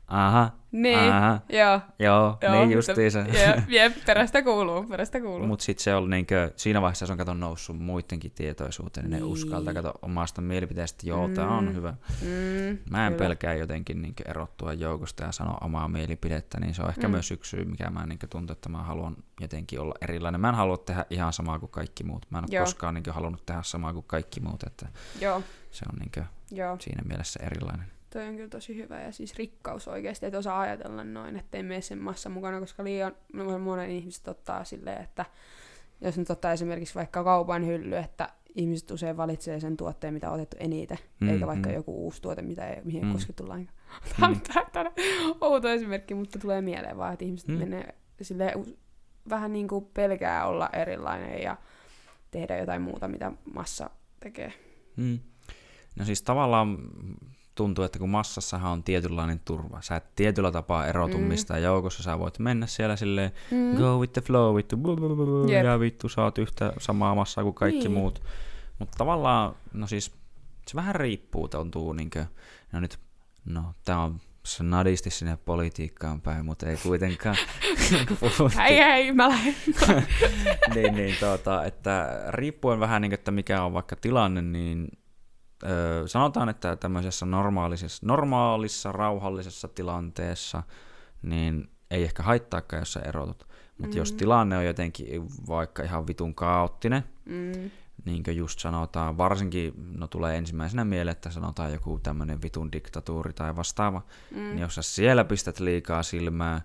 aha, Niin, aha, joo. joo, joo niin justiinsa. Jep, jep, perästä kuuluu, perästä kuuluu. Mutta sitten se on niinkö, siinä vaiheessa se on kato noussut muidenkin tietoisuuteen, niin ne Niin. uskaltaa kato omasta mielipiteestä, että joo, tää on Mm. hyvä. mm, Mä en kyllä. pelkää jotenkin niin erottua joukosta ja sanoa omaa mielipidettä, niin se on ehkä Mm. mm. myös yksi syy, mikä mä niin tuntuu, että mä haluan jotenkin olla erilainen. Mä en halua tehdä ihan samaa kuin kaikki muut. Mä en ole Joo. koskaan niin halunnut tehdä samaa kuin kaikki muut, että Joo, se on niin joo. siinä mielessä erilainen. Toi on kyllä tosi hyvä ja siis rikkaus oikeasti, että osaa ajatella noin, ettei mene sen massan mukana, koska liian no, monen ihmiset ottaa silleen, että jos nyt ottaa esimerkiksi vaikka kaupan hylly, että ihmiset usein valitsee sen tuotteen, mitä on otettu eniten, mm, Mm, eikä vaikka mm. joku uusi tuote, mitä ei, mihin ei Mm. koskettu lainkaan. Tämä on Mm. tää on outo esimerkki, mutta tulee mieleen vaan, että ihmiset mm. Mm. menee silleen, u- vähän niin kuin pelkää olla erilainen ja tehdä jotain muuta, mitä massa tekee. Mm. No siis tavallaan tuntuu, että kun massassahan on tietynlainen turva. Sä et tietyllä tapaa erotu Mm. mistään joukossa. Sä voit mennä siellä silleen Mm. go with the flow, vittu, blu, blu, Jep. ja vittu sä oot yhtä samaa massaa kuin kaikki Niin. muut. Mutta tavallaan, no siis, se vähän riippuu, tuntuu niinkö, no nyt, no tää on snadisti sinne politiikkaan päin, mutta ei kuitenkaan. Hei hei, mä lähden. niin, niin tuota, että riippuen vähän niin, että mikä on vaikka tilanne, niin öö, sanotaan, että tämmöisessä normaalissa, normaalissa, rauhallisessa tilanteessa, niin ei ehkä haittaakaan, jos sä erotut. Mutta mm. jos tilanne on jotenkin vaikka ihan vitun kaoottinen, Mm. niin kuin just sanotaan, varsinkin, no tulee ensimmäisenä mieleen, että sanotaan joku tämmöinen vitun diktatuuri tai vastaava, Mm. niin jos sä siellä pistät liikaa silmää,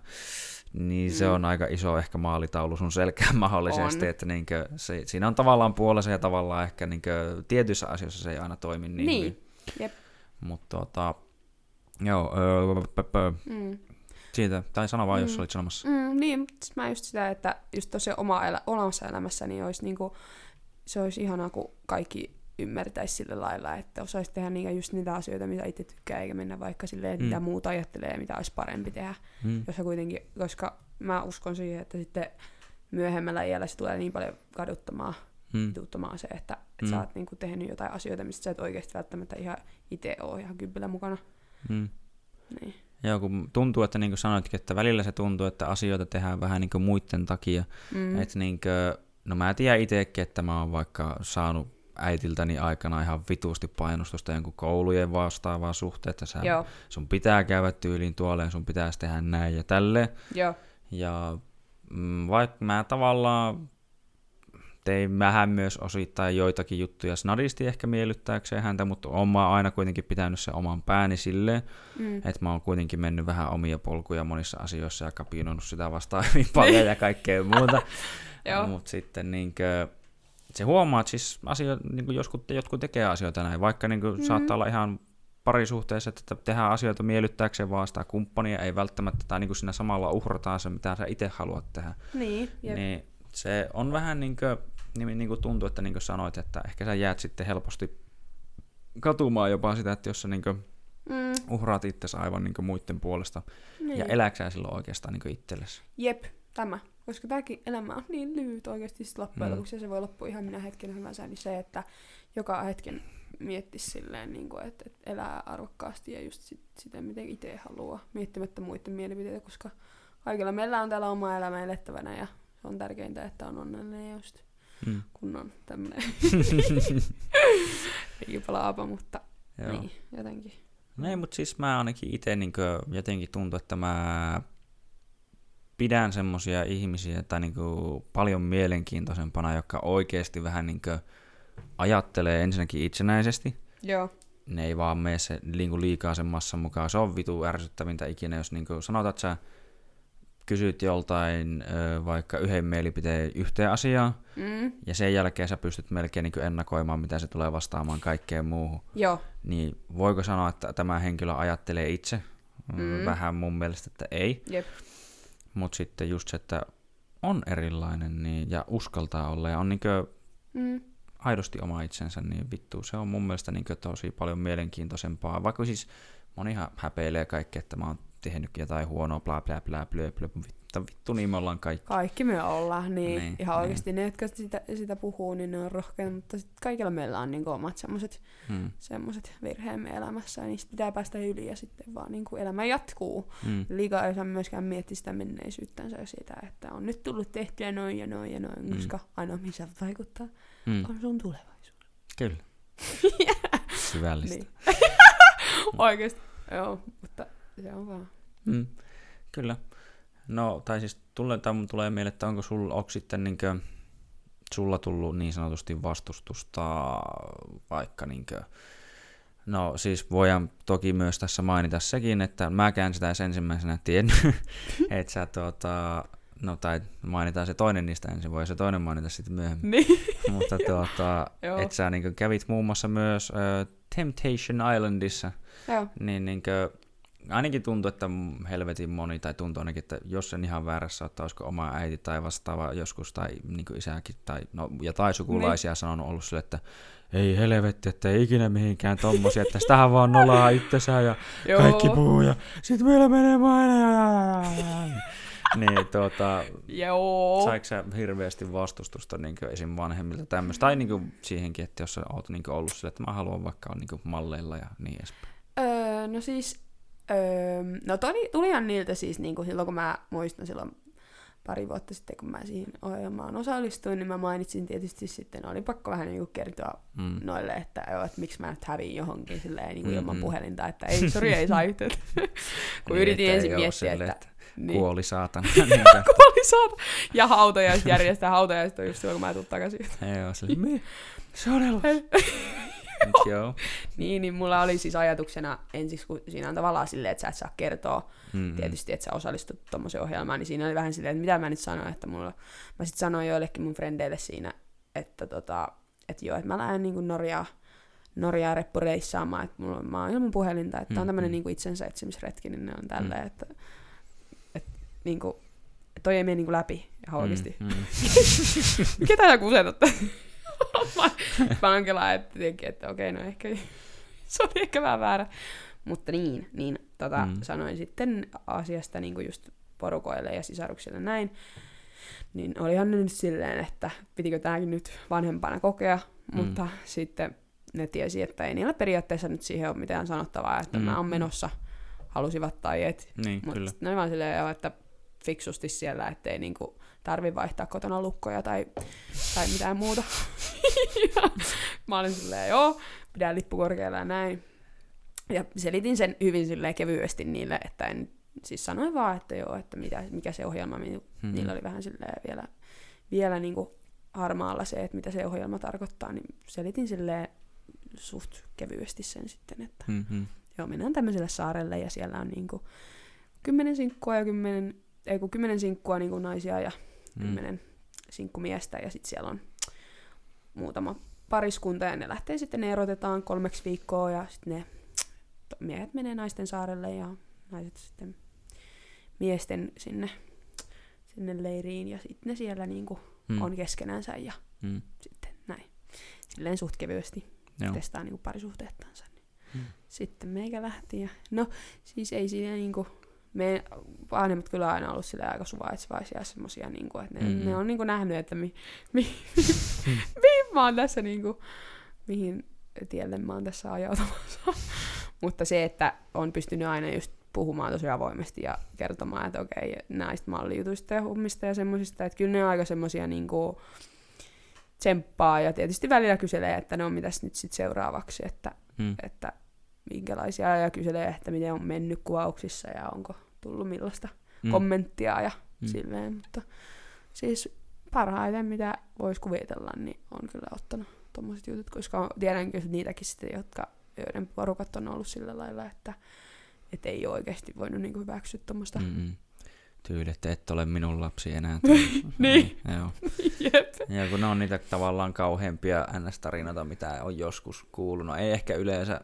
niin se Mm. on aika iso ehkä maalitaulu sun selkään mahdollisesti, On. että niinkö, se, siinä on tavallaan puolensa ja tavallaan ehkä niinkö, tietyissä asioissa se ei aina toimi niin, Niin, hyvin. jep. Mutta tota, joo, öö, Mm. siitä, tai sano vaan, jos Mm. olit sanomassa. Mm, niin, mä just sitä, että just tosiaan oma elä, omassa elämässä niin olisi niinku, se olisi ihanaa, kun kaikki ymmärtäisi sillä lailla, että osaisi tehdä niitä, just niitä asioita, mitä itse tykkää, eikä mennä vaikka silleen, että Mm. mitä muuta ajattelee ja mitä olisi parempi tehdä. Mm. Jos kuitenkin, koska mä uskon siihen, että sitten myöhemmällä iällä se tulee niin paljon kaduttamaan, Mm. vituuttamaan se, että, että Mm. sä oot niinku tehnyt jotain asioita, mistä sä et oikeasti välttämättä ihan itse ole ihan kympillä mukana. Mm. Niin. Joo, kun tuntuu, että niin kuin sanoitkin, että välillä se tuntuu, että asioita tehdään vähän niin kuin muiden takia. Mm. Että niin kuin, no mä tiedän itsekin, että mä oon vaikka saanut äitiltäni aikana ihan vituusti painostusta jonkun koulujen vastaavaa suhteen, että sä, Joo, sun pitää käydä tyyliin tuolle ja sun pitäisi tehdä näin ja tälleen. joo. Ja mm, vaikka mä tavallaan tein vähän myös osittain joitakin juttuja snadisti ehkä miellyttääkseen häntä, mutta oon mä aina kuitenkin pitänyt sen oman pääni silleen, Mm. että mä oon kuitenkin mennyt vähän omia polkuja monissa asioissa ja kapinoinut sitä vastaan hyvin paljon ja kaikkea muuta. Joo. Mutta sitten niinkö, se huomaa, että siis asio, niin joskus jotkut tekee asioita näin, vaikka niin mm. saattaa olla ihan parisuhteessa, että tehdään asioita miellyttääkseen vaan sitä kumppania, ei välttämättä, tai niin kuin siinä samalla uhrataan se, mitä sä itse haluat tehdä. Niin, jep. Niin se on vähän niin kuin, niin, niin kuin tuntuu, että niin kuin sanoit, että ehkä sä jäät sitten helposti katumaan jopa sitä, että jos sä niin kuin Mm, uhraat itsesi aivan niin kuin muiden puolesta, niin. ja elääksää silloin oikeastaan niin kuin itsellesi. Jep, tämä. Koska tämäkin elämä on niin lyhyt oikeasti sit loppujen Mm. lopuksi, ja se voi loppua ihan minä hetken hyvänsä, niin se, että joka hetken miettisi silleen, niin kuin, että, että elää arvokkaasti ja just sit, sitä, miten itse haluaa, miettimättä muiden mielipiteitä, koska kaikilla meillä on täällä oma elämä elettävänä ja se on tärkeintä, että on onnellinen just Mm. kun on tämmönen liipalaapa, mutta Joo. niin, jotenkin. Ei, mutta siis mä ainakin itse niin jotenkin tuntuu, että mä pidän semmosia ihmisiä tai niin paljon mielenkiintoisempana, jotka oikeasti vähän niin ajattelee ensinnäkin itsenäisesti. Joo. Ne ei vaan mene se niin liikaa sen massan mukaan. Se on vitu ärsyttävintä ikinä, jos niin sanotaan, että sä kysyt joltain vaikka yhden mielipiteen yhteen asiaan, Mm. ja sen jälkeen sä pystyt melkein niin ennakoimaan, mitä se tulee vastaamaan kaikkeen muuhun Joo. niin voiko sanoa, että tämä henkilö ajattelee itse? Mm. Mm. Vähän mun mielestä, että ei. Jep. Mutta sitten just se, että on erilainen niin, ja uskaltaa olla ja on niinkö Mm. aidosti oma itsensä, niin vittu, se on mun mielestä niinkö tosi paljon mielenkiintoisempaa. Vaikka siis monihan häpeilee kaikkea, että mä oon tehnyt jotain huonoa, bla bla bla bla bla, vittu, vittu niin me ollaan kaikki. Kaikki me ollaan, niin, Niin, niin ihan niin. oikeasti ne, jotka sitä, sitä puhuu, niin ne on rohkeita, mutta sit kaikilla meillä on niinku omat semmoiset Mm. semmoset virheemme elämässä, ja niistä pitää päästä yli, ja sitten vaan niinku elämä jatkuu. Mm. Liikaa ei saa myöskään miettiä sitä menneisyyttänsä ja sitä, että on nyt tullut tehtyä noin ja noin ja noin, Mm. koska ainoa mihin se vaikuttaa Mm. on sun tulevaisuus. Kyllä. Syvällistä. Niin. Oikeesti, joo, mutta se on vaan. Mm, kyllä. No, tai siis tulee, tai mun tulee mieleen, että onko sulla, onko sitten niinkö, sulla tullut niin sanotusti vastustusta vaikka niinkö, no siis voidaan toki myös tässä mainita sekin, että mäkään sitä edes ensimmäisenä tiennyt, että sä tuota, no tai mainitaan se toinen niistä ensin, voi se toinen mainita sitten myöhemmin, Niin. mutta tuota, että sä niinkö kävit muun muassa myös äh, Temptation Islandissa, Joo. niin, niin kuin, ainakin tuntuu, että helvetin moni, tai tuntuu ainakin, että jos en ihan väärässä, että olisiko oma äiti tai vastaava joskus, tai niin isäkin, tai no, ja tai sukulaisia niin. sanonut ollut sille, että ei helvetti, että ei ikinä mihinkään tommosia, että sitähän vaan nolaa itsensä ja Joo. kaikki puhuu ja sit meillä menee maine ja, ja, ja, ja, ja. Niin tuota, Joo. saiko sä hirveästi vastustusta niin esim. vanhemmilta tämmöistä, tai niin siihenkin, että jos sä oot niin ollut sille, että mä haluan vaikka olla niin malleilla ja niin edespäin. Öö, no siis, öö, no tuli, tulihan niiltä siis niinku silloin, kun mä muistan silloin pari vuotta sitten, kun mä siihen ohjelmaan osallistuin, niin mä mainitsin tietysti sitten, oli pakko vähän niinku kertoa Mm. noille, että, joo, että miksi mä nyt häviin johonkin silleen niin kuin Mm, ilman mm. puhelinta, että ei, sori, ei saa yhteyttä. kun Niin, yritin ensin miettiä, silleen, että... Niin. Kuoli saatana. niin, Kuoli saata. Ja hautajaiset järjestää hautajaiset on just silloin, kun mä tuun takaisin. ei oo silleen, me, se on Joo. niin, niin mulla oli siis ajatuksena ensiksi, kun siinä on tavallaan silleen, että sä et saa kertoa Mm-hmm. tietysti, että sä osallistut tommoseen ohjelmaan, niin siinä oli vähän silleen, että mitä mä nyt sanoin, että mulla, mä sitten sanoin joillekin mun frendeille siinä, että tota, että joo, että mä lähden niinku Norjaa, Norjaa reppureissaamaan, että mulla, mä oon ilman puhelinta, että mm, on tämmönen Mm. niinku itsensä etsimisretki, niin ne on tälleen, Mm. että, että niinku, toi ei mene niinku läpi ihan oikeesti. Mm, mm. Ketä sä kusetat? Että, tietenkin, että okei, no ehkä se oli ehkä vähän väärä. Mutta niin, niin tota, Mm. mm. sanoin sitten asiasta niin just porukoille ja sisaruksille näin. Niin olihan ne nyt silleen, että pitikö tämäkin nyt vanhempana kokea, Mm. mutta sitten ne tiesi, että ei niillä periaatteessa nyt siihen ole mitään sanottavaa, että Mm. mä oon menossa, halusivat tai et. Niin, Mutta ne vaan silleen, että fiksusti siellä, ettei niinku tarvi vaihtaa kotona lukkoja tai, tai mitään muuta. ja mä olin silleen, joo, pidän lippu korkealla ja näin. Ja selitin sen hyvin silleen kevyesti niille, että en, siis sanoin vaan, että joo, että mitä, mikä se ohjelma, mi- Mhm. niillä oli vähän silleen vielä, vielä niinku harmaalla se, että mitä se ohjelma tarkoittaa, niin selitin silleen suht kevyesti sen sitten, että Mm-hmm. joo, mennään tämmöiselle saarelle ja siellä on niinku kymmenen sinkkua ja kymmenen, ei kun kymmenen sinkkua niinku naisia ja Mm. kymmenen sinkkumiestä ja sitten siellä on muutama pariskunta ja ne lähtee sitten, ne erotetaan kolmeksi viikkoa ja sitten ne miehet menee naisten saarelle ja naiset sitten miesten sinne, sinne leiriin ja sitten ne siellä niinku Mm. on keskenänsä ja Mm. sitten näin. Silleen suht kevyesti Joo. testaa niinku parisuhteettansa. Niin. Mm. Sitten meikä lähti ja no siis ei siinä niinku, me vanhemmat kyllä aina ollut sille aika suvaitsevaisia semmosia, niinku, että ne, Mm-mm. ne on niinku nähnyt, että mi, mi, mihin mä oon tässä niinku, mihin tielle mä oon tässä ajautumassa. Mutta se, että on pystynyt aina just puhumaan tosi avoimesti ja kertomaan, että okei, näistä mallijutuista ja hommista ja semmosista, että kyllä ne on aika semmosia niinku, tsemppaa ja tietysti välillä kyselee, että no mitäs nyt sitten seuraavaksi, että, Mm. että minkälaisia ja kyselee, että miten on mennyt kuvauksissa ja onko tullut millaista Mm. kommenttia ja Mm. silleen, mutta siis parhaiten mitä voisi kuvitella, niin on kyllä ottanut tommoset jutut, koska tiedän kyllä niitäkin sitten, jotka, joiden porukat on ollut sillä lailla, että et ei oikeasti voinut niinku hyväksyä tuommoista. Mm-mm. Tyyli, että et ole minun lapsi enää. Niin. Joo. Jep. Ja kun ne on niitä tavallaan kauheampia NS-tarinoita, mitä on joskus kuullut. Ei ehkä yleensä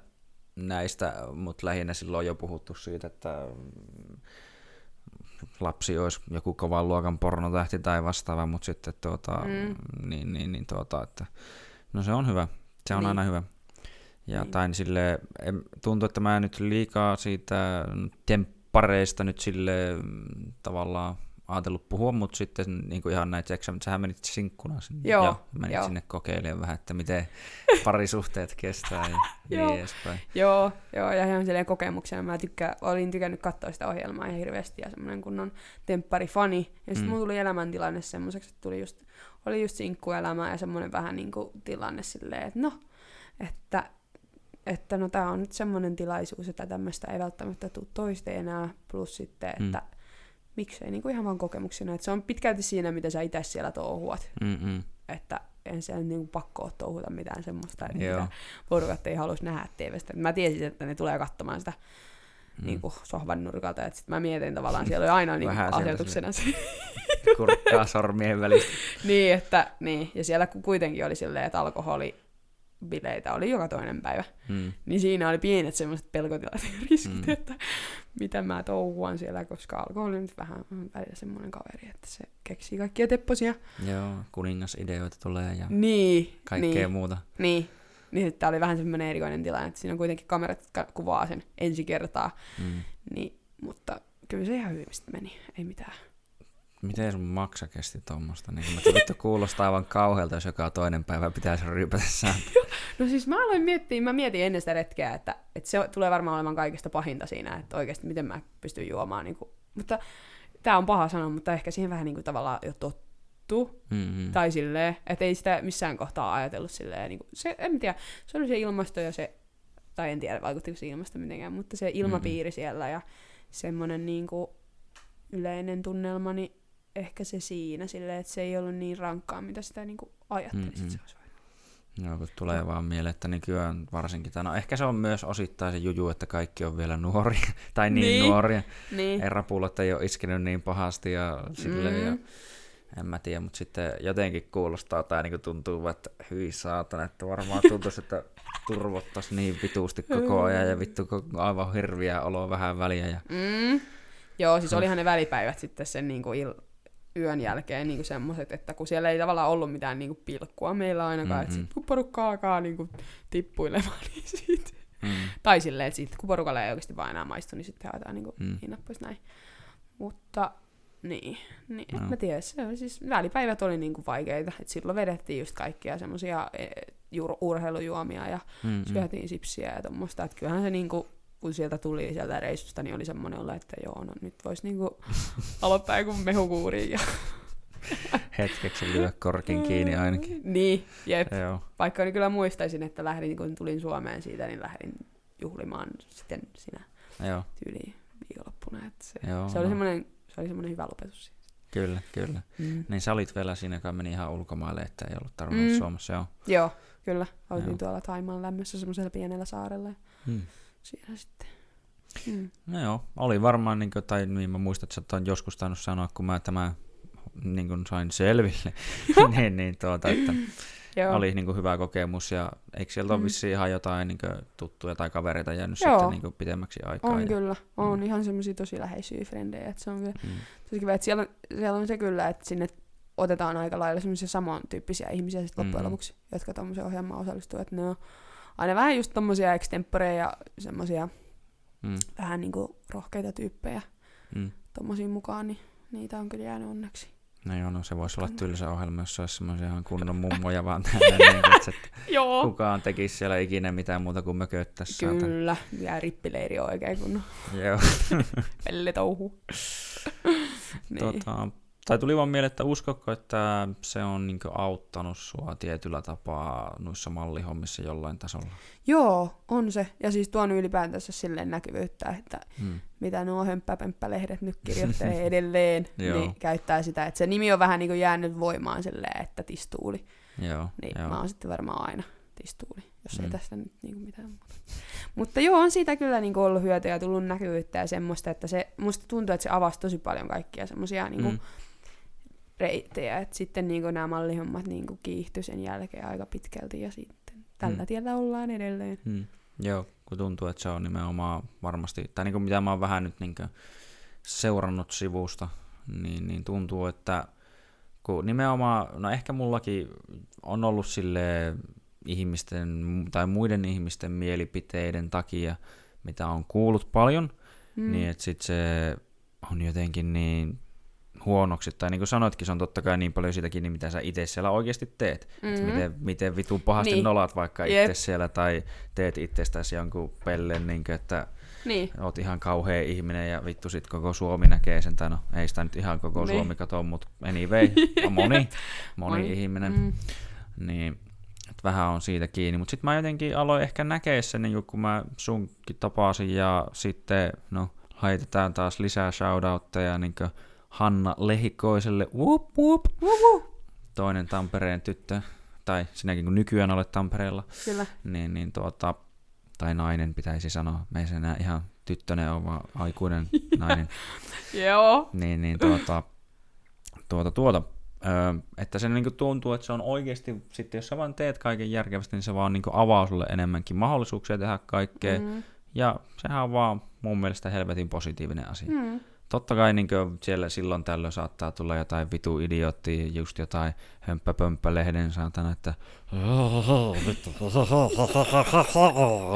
näistä, mutta lähinnä silloin on jo puhuttu siitä, että mm, lapsi olisi joku kovan luokan pornotähti tai vastaava, mutta sitten tuota, Mm. niin, niin, niin tuota, että no se on hyvä. Se on Niin. aina hyvä. Ja Niin. tai sille tuntuu, että mä nyt liikaa siitä temppareista nyt sille mm, tavallaan ajatellut puhua, mutta sitten niin kuin ihan näitä seksiä, mutta sähän menit sinkkuna sinne. Joo, ja menit joo. sinne kokeilemaan vähän, että miten parisuhteet kestää ja Joo. niin edespäin. Joo, joo, ja ihan silleen kokemuksena. Mä tykkää, olin tykännyt katsoa sitä ohjelmaa ihan hirveästi ja semmoinen kunnon tempparifani. Ja sitten Mm. mulla tuli elämäntilanne semmoiseksi, että tuli just, oli just sinkkuelämä ja semmoinen vähän niinku tilanne silleen, että no, että, että no tää on nyt semmoinen tilaisuus, että tämmöistä ei välttämättä tule toista enää. Plus sitten, Mm. Miksei niinku ihan vaan kokemuksena. Että se on pitkälti siinä, mitä sä itse siellä touhuat. Mm-mm. Että en siellä niinku pakko ole touhuta mitään semmoista, että mitä porukat ei halus nähdä TVstä. Mä tiesin, että ne tulee katsomaan sitä Mm. niin kuin sohvan nurkalta, että sit mä mietin tavallaan, siellä oli aina niin sieltä asetuksena se. Kurkkaa sormien välistä. niin, että, niin, ja siellä ku- kuitenkin oli silleen, että alkoholibileitä oli joka toinen päivä, Mm. niin siinä oli pienet semmoiset pelkotilat ja riskit, Mm. että mitä mä touhuan siellä, koska alkoholi nyt vähän on välillä semmoinen kaveri, että se keksii kaikkia tepposia. Joo, kuningasideoita tulee ja Niin, kaikkea niin, muuta. niin. Niin, tää oli vähän semmoinen erikoinen tilanne, että siinä on kuitenkin kamerat, jotka kuvaa sen ensi kertaa, Mm. niin, mutta kyllä se ihan hyvin meni, ei mitään. Miten sun maksa kesti tuommoista? Niin, mä vittu kuulostaa aivan kauhealta, jos joka toinen päivä pitäisi sääntöä. No siis mä aloin miettiä, mä mietin ennen sitä retkeä, että, että se tulee varmaan olemaan kaikista pahinta siinä, että oikeasti miten mä pystyn juomaan. Niin kuin, mutta tämä on paha sanoa, mutta ehkä siihen vähän niin kuin tavallaan jo tottu. Mm-hmm. Tai silleen, että ei sitä missään kohtaa ajatellut silleen. Niin kuin, se, en tiedä, se oli se ilmasto ja se, tai en tiedä vaikuttiko se ilmasto mitenkään, mutta se ilmapiiri mm-hmm. siellä ja semmoinen niin kuin yleinen tunnelma, niin ehkä se siinä silleen, että se ei ollut niin rankkaa, mitä sitä niin kuin ajattelisit, Mm-mm. mm-hmm. se olisi. Joo, kun tulee vaan mieleen, että nykyään varsinkin, tai no ehkä se on myös osittain se juju, että kaikki on vielä nuoria, tai niin, Niin. nuoria. Niin. Ei ei ole iskenyt niin pahasti ja silleen, Mm. ja en mä tiedä, mutta sitten jotenkin kuulostaa tai niinku tuntuu, että hyi saatana, että varmaan tuntuisi, että turvottaisi niin vituusti koko ajan ja vittu aivan hirviä oloa vähän väliä. Ja... Mm. Joo, siis olihan ne välipäivät sitten sen niin kuin il- yön jälkeen niin semmoiset, että kun siellä ei tavallaan ollut mitään niin kuin pilkkua meillä ainakaan, mm-hmm. että sit kun porukka alkaa niin kuin tippuilemaan, niin siitä. Mm. Tai silleen, että sit, kun porukalle ei oikeasti vaan enää maistu, niin sitten haetaan niin kuin Mm. hinnat pois näin. Mutta Niin, niin Joo. en mä tiedä. Se oli siis, välipäivät oli niinku vaikeita. Et silloin vedettiin just kaikkia semmosia e, jur- urheilujuomia ja Mm, mm. syötiin sipsiä ja tommoista. Et kyllähän se niinku, kun sieltä tuli sieltä reissusta, niin oli semmoinen olla, että joo, no nyt vois niinku aloittaa joku mehukuuri. Ja... Hetkeksi lyö korkin kiinni ainakin. Niin, jep. Joo. Vaikka niin kyllä muistaisin, että lähdin, kun tulin Suomeen siitä, niin lähdin juhlimaan sitten sinä Joo, tyyliin viikonloppuna. Että se, Joo, se, oli no. semmoinen, se oli semmoinen hyvä lopetus. kyllä, kyllä. Mm. Niin sä olit vielä siinä, joka meni ihan ulkomaille, että ei ollut tarvinnut Mm. mm. Suomessa, joo. Joo, kyllä. Oltiin Joo. tuolla Taimaan lämmössä semmoisella pienellä saarella Mm. Siinä sitten. Mm. No joo, oli varmaan, niin kuin, tai niin mä muistan, että sä oot joskus tainnut sanoa, kun mä tämä niin kuin sain selville, niin, niin tuota, että Joo. oli niin kuin hyvä kokemus, ja eikö sieltä ole Mm. vissiin ihan jotain niin kuin, tuttuja tai kavereita jäänyt Joo. sitten niin kuin, pidemmäksi aikaa? On ja, kyllä. On Mm. ihan semmoisia tosi läheisiä frendejä. Että se on kyllä Mm, tosi kiva. Että siellä, siellä on se kyllä, että sinne otetaan aika lailla semmoisia samantyyppisiä ihmisiä sit loppujen Mm. lopuksi, jotka tuommoiseen ohjelmaan osallistuu. Että ne on aina vähän just tommosia extemporeja ja semmoisia mm, vähän niinku rohkeita tyyppejä mm. tommosiin mukaan, niin niitä on kyllä jäänyt onneksi. No joo, no se voisi olla tylsä ohjelma, jos se olisi semmoisia ihan kunnon mummoja vaan täällä, niin että Joo. kukaan tekisi siellä ikinä mitään muuta kuin mököttäisi. Kyllä. Ja rippileiri oikein kun Joo. pelle touhu. niin. Tota, tai tuli vaan mieleen, että uskotko, että se on niin auttanut sua tietyllä tapaa noissa mallihommissa jollain tasolla? Joo, on se. Ja siis tuon ylipäätänsä silleen näkyvyyttä, että Hmm. mitä nuo hömppäpemppälehdet nyt kirjoittelee edelleen, niin käyttää sitä. Että se nimi on vähän niin jäänyt voimaan silleen, että tistuuli. Joo, Niin joo. mä oon sitten varmaan aina tistuuli, jos ei Mm. tästä nyt niin mitään muuta. Mutta joo, on siitä kyllä niin ollut hyötyä ja tullut näkyvyyttä ja semmoista, että se, musta tuntuu, että se avasi tosi paljon kaikkia semmoisia niin kuin Mm. Reittejä, että sitten niin nämä mallihommat niin kiihtyi sen jälkeen aika pitkälti ja sitten tällä Mm. tiellä ollaan edelleen. Hmm. Joo, kun tuntuu, että se on nimenomaan varmasti, tai niin mitä mä oon vähän nyt niin seurannut sivusta, niin, niin tuntuu, että kun nimenomaan, no ehkä mullakin on ollut sille ihmisten tai muiden ihmisten mielipiteiden takia, mitä on kuullut paljon, mm. niin että sit se on jotenkin niin huonoksi, tai niin kuin sanoitkin, se on totta kai niin paljon siitäkin, niin mitä sä itse siellä oikeasti teet. Mm-hmm. Mhm. Miten, miten vitun pahasti Niin. nolat vaikka Jep. itse siellä, tai teet itsestäsi jonkun pellen, niin kuin, että Niin, oot ihan kauhea ihminen ja vittu sit koko Suomi näkee sen, tai no ei sitä nyt ihan koko Niin. Suomi katso, mutta anyway, on moni, moni Moni. ihminen, Mm. niin et vähän on siitä kiinni, mutta sitten mä jotenkin aloin ehkä näkee sen, niin kun mä sunkin tapasin ja sitten, no laitetaan taas lisää shoutoutteja niin Hanna Lehikoiselle, whoop, whoop, whoop, toinen Tampereen tyttö, tai sinäkin kun nykyään olet Tampereella, kyllä. niin, niin tuota, tai nainen pitäisi sanoa, me ei se enää ihan tyttönen ole, vaan aikuinen nainen, Joo. niin, niin tuota, tuota, tuota, öö, että se niinku tuntuu, että se on oikeasti, sitten jos sä vaan teet kaiken järkevästi, niin se vaan niinku avaa sulle enemmänkin mahdollisuuksia tehdä kaikkea. Mm. ja sehän on vaan mun mielestä helvetin positiivinen asia. Mm. Totta kai niin siellä silloin tällöin saattaa tulla jotain vitu idioottia, just jotain hömppäpömppälehden saatana, että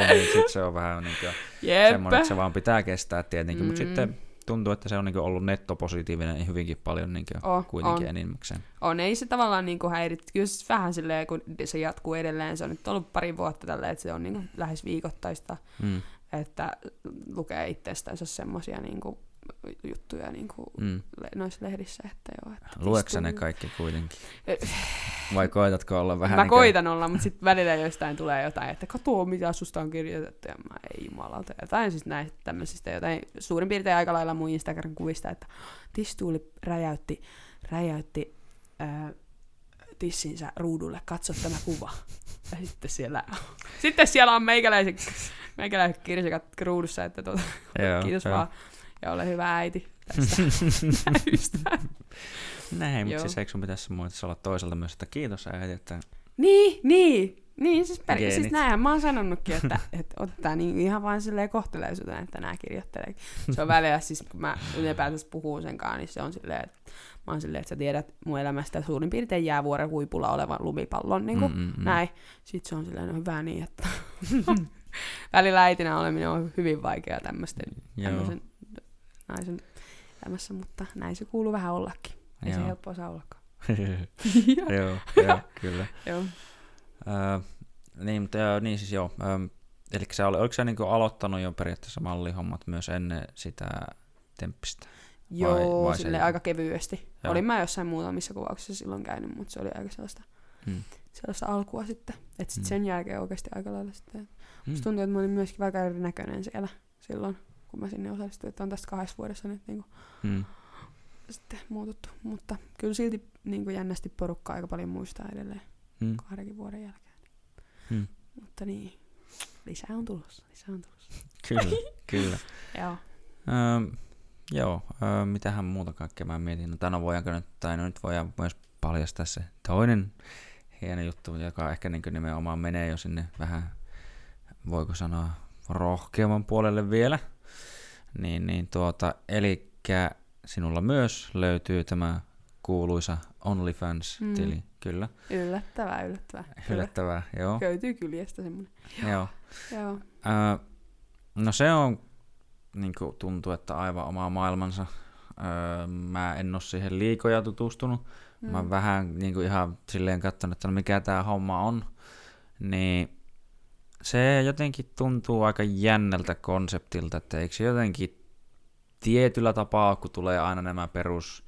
niin sit se on vähän niin Jep. semmoinen, että se vaan pitää kestää tietenkin, mm. mutta sitten tuntuu, että se on niin ollut nettopositiivinen hyvinkin paljon niin Oh, kuitenkin on. enimmäkseen. On, ei se tavallaan niinku häirit. Kyllä se vähän silleen, kun se jatkuu edelleen. Se on nyt ollut pari vuotta tälleen, että se on niinku lähes viikoittaista, Mm. että lukee itsestänsä semmoisia niinku juttuja niinku Mm. le- noissa lehdissä. Että joo, että Lueksä ne kaikki kuitenkin? Vai koetatko olla vähän Mä niin kuin- koitan olla, mutta sitten välillä jostain tulee jotain, että katoo mitä susta on kirjoitettu, ja mä ei jumalauta. Jotain siis näistä tämmöisistä, jotain suurin piirtein aika lailla mun Instagram-kuvista, että tistuuli räjäytti, räjäytti ää, tissinsä ruudulle, katso tämä kuva. Ja sitten siellä, sitten siellä on meikäläiset, meikäläiset kirsikat ruudussa, että tuota, Joo, kiitos joo. vaan. Ja ole hyvä äiti tästä. Näin, mutta siis eikö sun pitäisi mielestä olla toiselta myös, että kiitos äiti, että Niin, niin. Niin, siis, per- siis näinhän mä oon sanonutkin, että, että otetaan niin ihan vaan silleen kohteleisuuteen, että nämä kirjoittelee. Se on välillä, siis kun mä ylipäätänsä puhun sen kanssa, niin se on silleen, että mä oon silleen, että sä tiedät mun elämästä suurin piirtein jäävuoren huipulla olevan lumipallon, niin kuin Mm, mm, näin. Sitten se on silleen, no hyvä niin, että välillä äitinä oleminen on hyvin vaikeaa tämmöisten, tämmöisen naisen elämässä, mutta näin se kuuluu vähän ollakin. Ei se Joo. helppoa saa ollakaan. joo, joo, kyllä. Joo. Öö, niin, mutta joo, niin siis joo. Öö, eli sä oli, oliko sä niinku aloittanut jo periaatteessa mallihommat myös ennen sitä temppistä? Joo, vai se- sille aika kevyesti. Joo. Olin mä jossain muutamissa kuvauksissa silloin käynyt, mutta se oli aika sellaista, Hmm. sellaista alkua sitten. Että sit Mm. sen jälkeen oikeasti aika lailla sitten. Hmm. Musta tuntuu, että mä olin myöskin aika erinäköinen siellä silloin, kun mä sinne osallistuin. Että on tästä kahdessa vuodessa nyt niin Hmm. sitten muututtu. Mutta kyllä silti niin kuin jännästi porukkaa aika paljon muistaa edelleen Hmm. kahdenkin vuoden jälkeen. Hmm. Mutta niin, lisää on tulossa, lisää on tulossa. Kyllä, kyllä. Joo. Öö, joo, öö, mitähän muuta kaikkea mä mietin. No tänä voidaanko nyt, tai no nyt voidaan myös paljastaa se toinen hieno juttu, joka ehkä niin nimenomaan menee jo sinne vähän, voiko sanoa, rohkeamman puolelle vielä. Niin, niin tuota, eli sinulla myös löytyy tämä kuuluisa OnlyFans-tili, Mm. kyllä. Yllättävää, yllättävää. Kyllä. Yllättävää, joo. Löytyy kyljestä semmoinen. joo. Joo. Öö, no se on, niin tuntuu, että aivan oma maailmansa. Öö, mä en ole siihen liikoja tutustunut. Mm. Mä vähän niin kuin ihan silleen katsonut, että no mikä tämä homma on. Niin se jotenkin tuntuu aika jännältä konseptilta, että eikö se jotenkin tietyllä tapaa, kun tulee aina nämä perus,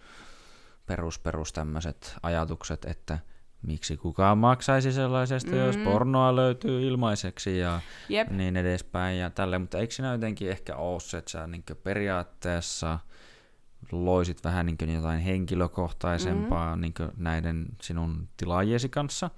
perus, perus tämmöiset ajatukset, että miksi kukaan maksaisi sellaisesta, mm. jos pornoa löytyy ilmaiseksi ja Jep. niin edespäin ja tälleen, mutta eikö siinä jotenkin ehkä ole se, että sä niin periaatteessa loisit vähän niin jotain henkilökohtaisempaa mm-hmm. niin näiden sinun tilaajiesi kanssa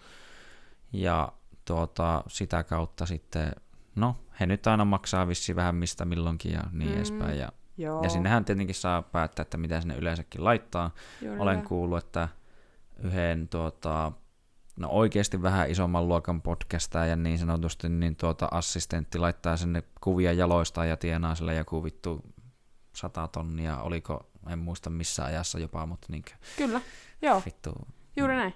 ja tuota, sitä kautta sitten, no he nyt aina maksaa vissi vähän mistä milloinkin ja niin mm-hmm. edespäin ja, Joo. ja sinnehän tietenkin saa päättää, että mitä sinne yleensäkin laittaa. Juuri Olen kuullut, että yhden tuota, no oikeasti vähän isomman luokan podcastaa ja niin sanotusti niin tuota assistentti laittaa sinne kuvia jaloista ja tienaa sille joku vittu sata tonnia, oliko, en muista missä ajassa jopa, mutta niin Kyllä, joo, vittu. juuri näin.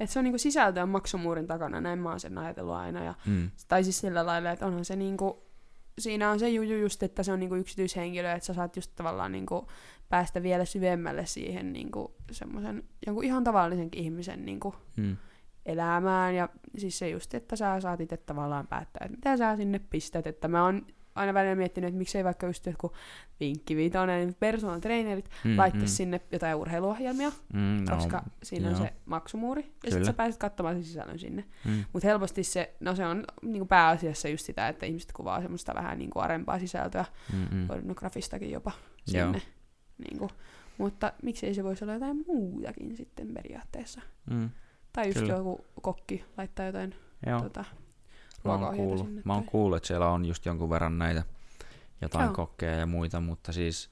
Et se on niinku sisältöä maksumuurin takana, näin mä oon sen ajatellut aina. Ja, Mm, tai siis sillä lailla, että onhan se niinku, siinä on se juju just, että se on niinku yksityishenkilö, että sä saat just tavallaan niinku päästä vielä syvemmälle siihen niinku semmoisen jonkun ihan tavallisen ihmisen niinku mm, elämään. Ja siis se just, että sä saat itse tavallaan päättää, että mitä sä sinne pistät. Että mä oon aina välillä miettinyt, että miksei vaikka just joku vinkkivitoinen personal trainerit mm, mm, laittaisi sinne jotain urheiluohjelmia, mm, no, koska siinä on joo. se maksumuuri. Ja sitten sä pääset katsomaan sen sisällön sinne. mm, Mutta helposti se, no se on niinku pääasiassa just sitä, että ihmiset kuvaa semmoista vähän niinku arempaa sisältöä, mm, mm, pornografistakin jopa Joo. sinne. Niinku. Mutta miksei se voisi olla jotain muutakin sitten periaatteessa. mm, Tai just Kyllä. joku kokki laittaa jotain joo. tota, Mä oon, kuullut, sinne. mä oon kuullut, että siellä on just jonkun verran näitä jotain Joo. kokkeja ja muita, mutta siis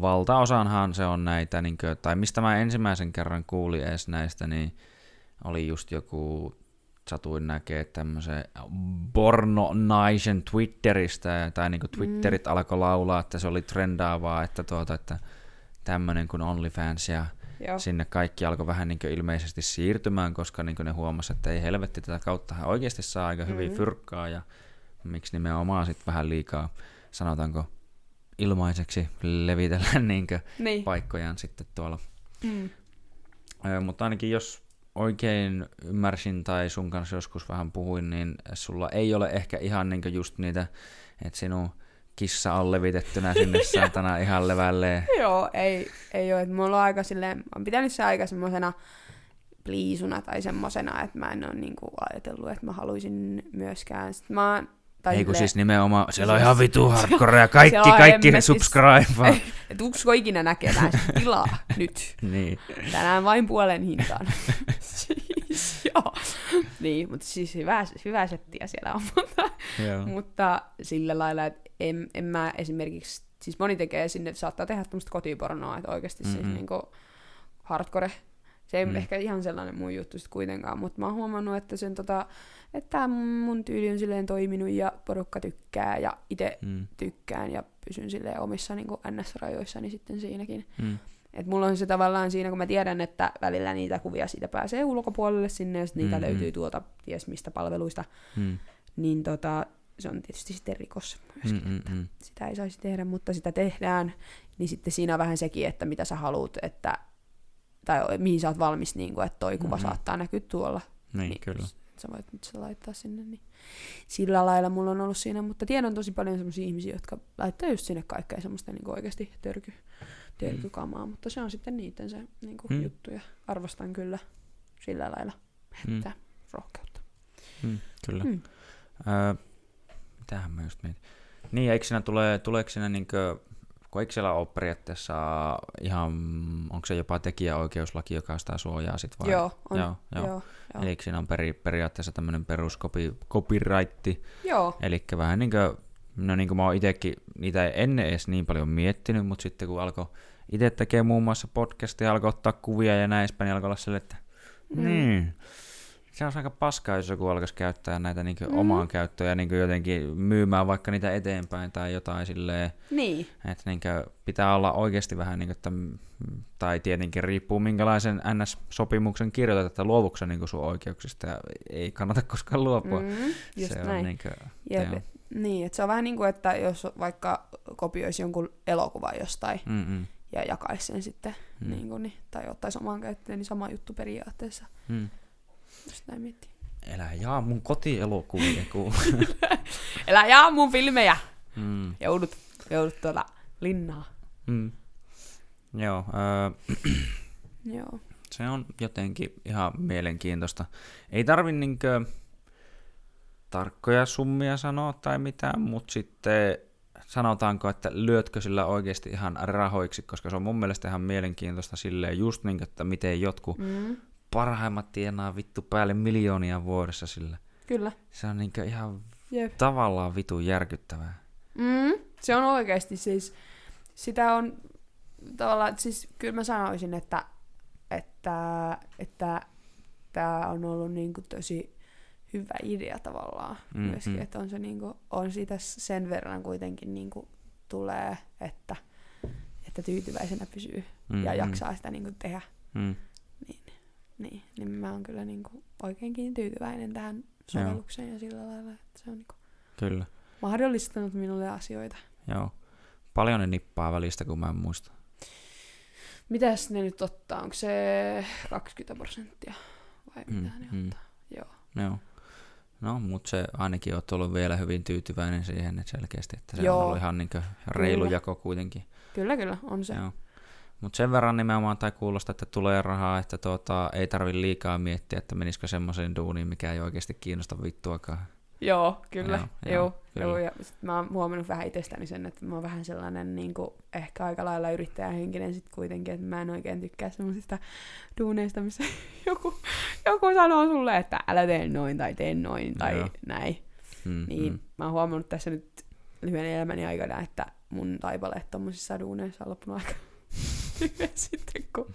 valtaosanhan se on näitä, niin kuin, tai mistä mä ensimmäisen kerran kuulin edes näistä, niin oli just joku, satuin näkee tämmöisen porno-naisen Twitteristä, tai niin kuin Twitterit mm. alkoi laulaa, että se oli trendaavaa, että, tuota, että tämmöinen kuin OnlyFans ja Joo. sinne kaikki alkoi vähän niin ilmeisesti siirtymään, koska niin ne huomasi, että ei helvetti tätä kautta hän oikeasti saa aika hyvin Mhm. fyrkkaa ja miksi nimenomaan sitten vähän liikaa, sanotaanko, ilmaiseksi levitellä niin Niin. paikkojaan sitten tuolla. Mm. Ö, mutta ainakin jos oikein ymmärsin tai sun kanssa joskus vähän puhuin, niin sulla ei ole ehkä ihan niin just niitä, että sinun kissa on levitettynä sinne saatana ihan levälleen. Joo, ei, ei ole. Mulla on aika silleen, mä oon pitänyt se aika semmosena pliisuna tai semmosena, että mä en ole niinku ajatellut, että mä haluaisin myöskään. Sitten mä tai Ei kun siis nimenomaan, siellä on Siis- ihan vitu hardcore ja kaikki, on kaikki hemmetis- subscribe. Et usko ikinä näkemään sitä tilaa nyt. niin. Tänään vain puolen hintaan. Siis, joo. Niin, mutta siis hyvää, hyvää settiä siellä on. Mutta, Joo. mutta sillä lailla, että en, en mä esimerkiksi, siis moni tekee sinne, että saattaa tehdä tämmöistä kotipornoa, että oikeasti mm-hmm. siis Mm-mm. niinku hardcore. Se ei Mm. ehkä ihan sellainen mun juttu sit kuitenkaan, mutta mä oon huomannut, että sen tota, että mun tyyli on silleen toiminut ja porukka tykkää ja itse Mm. tykkään ja pysyn silleen omissa niin NS-rajoissani sitten siinäkin. Mm. Et mulla on se tavallaan siinä, kun mä tiedän, että välillä niitä kuvia siitä pääsee ulkopuolelle sinne, ja sit niitä Mm, mm. löytyy tuolta ties mistä palveluista, Mm. niin tota, se on tietysti sitten rikos myöskin. Mm, mm, mm. Sitä ei saisi tehdä, mutta sitä tehdään. niin sitten siinä on vähän sekin, että mitä sä haluat, että, tai mihin sä oot valmis, niin kuin, että toi kuva Mhm. saattaa näkyä tuolla. Niin, Niin. kyllä. Sä voit nyt se laittaa sinne, niin sillä lailla mulla on ollut siinä, mutta tiedän tosi paljon sellaisia ihmisiä, jotka laittaa just sinne kaikkea semmoista niin oikeasti törky, törkykamaa, mutta se on sitten niiden se niin kuin Mm. juttu ja arvostan kyllä sillä lailla Mm. että rohkeutta. Mm, kyllä. Mm. Öö, mitähän mä just mietin. Niin, eikö siinä tule, tuleeko siinä niinkö, kun eikö siellä ole periaatteessa ihan, onko se jopa tekijäoikeuslaki, joka sitä suojaa sit vai? Joo, on. Joo, joo. Joo, joo. Eli siinä on peri, periaatteessa tämmöinen perus copy, copyright, Joo. eli vähän niin kuin, no niin kuin mä oon itekin niitä ennen edes niin paljon miettinyt, mutta sitten kun alkoi itse tekee muun muassa podcastia, alkoi ottaa kuvia ja näin edespäin, niin alkoi olla sille, että Mm. niin, se on aika paskaa, jos joku alkaisi käyttää näitä niin Mm. omaan käyttöön ja niin jotenkin myymään vaikka niitä eteenpäin tai jotain silleen, Niin, että niin pitää olla oikeasti vähän niin kuin, että, tai tietenkin riippuu minkälaisen NS-sopimuksen kirjoitat, että luovuksi niin sun oikeuksista ja ei kannata koskaan luopua. mm, just se näin. on niin kuin, Jep. Niin, että se on vähän niin kuin, että jos vaikka kopioisi jonkun elokuvan jostain Mm-mm. ja jakaisi sen sitten, Mm. niin kuin, niin, tai ottaisi omaan käyttöön, niin sama juttu periaatteessa. Mm. Just näin miettii. Elä jaa mun kotielokuvia, kun... Elä jaa mun filmejä! mm. Joudut, joudut tuolla linnaa. Mm. Joo, öö, Joo. se on jotenkin ihan mielenkiintoista. Ei tarvi niinkö tarkkoja summia sanoa tai mitään, mutta sitten sanotaanko, että lyötkö sillä oikeasti ihan rahoiksi, koska se on mun mielestä ihan mielenkiintoista silleen just niin, että miten jotkut Mm. parhaimmat tienaa vittu päälle miljoonia vuodessa sillä. Kyllä. Se on niinkö ihan Jep. tavallaan vitun järkyttävää. Mm. Se on oikeasti siis, sitä on tavallaan, siis kyllä mä sanoisin, että että, että tämä on ollut niinku tosi hyvä idea tavallaan Mm, mm, myöskin, mm. että on se niinku, on siitä sen verran kuitenkin niinku tulee, että, että tyytyväisenä pysyy mm, ja jaksaa sitä niinku tehdä. Mm. Niin, niin mä oon kyllä niinku oikeinkin tyytyväinen tähän sovellukseen ja sillä lailla, että se on niinku Kyllä, mahdollistanut minulle asioita. joo. Paljon ne nippaa välistä, kun mä en muista. Mitäs ne nyt ottaa? Onko se 20 prosenttia vai Mm, mitä ne mm. ottaa? Joo. Joo. No, mutta se ainakin oot ollut vielä hyvin tyytyväinen siihen, että selkeästi, että se Joo. on ollut ihan niin reilu Kyllä. jako kuitenkin. Kyllä, kyllä, on se. Joo. Mutta sen verran nimenomaan tai kuulosta, että tulee rahaa, että tuota, ei tarvi liikaa miettiä, että menisikö semmoiseen duuniin, mikä ei oikeasti kiinnosta vittuakaan. Joo, kyllä. Joo, Joo, kyllä. joo, ja sit mä oon huomannut vähän itsestäni sen, että mä oon vähän sellainen niin kuin, ehkä aika lailla yrittäjähenkinen sit kuitenkin, että mä en oikein tykkää semmoisista duuneista, missä joku, joku sanoo sulle, että älä tee noin tai tee noin tai Joo. näin. Mm, Niin mm. mä oon huomannut tässä nyt lyhyen elämäni aikana, että mun taipaleet tommosissa duuneissa on loppunut aika sitten, kun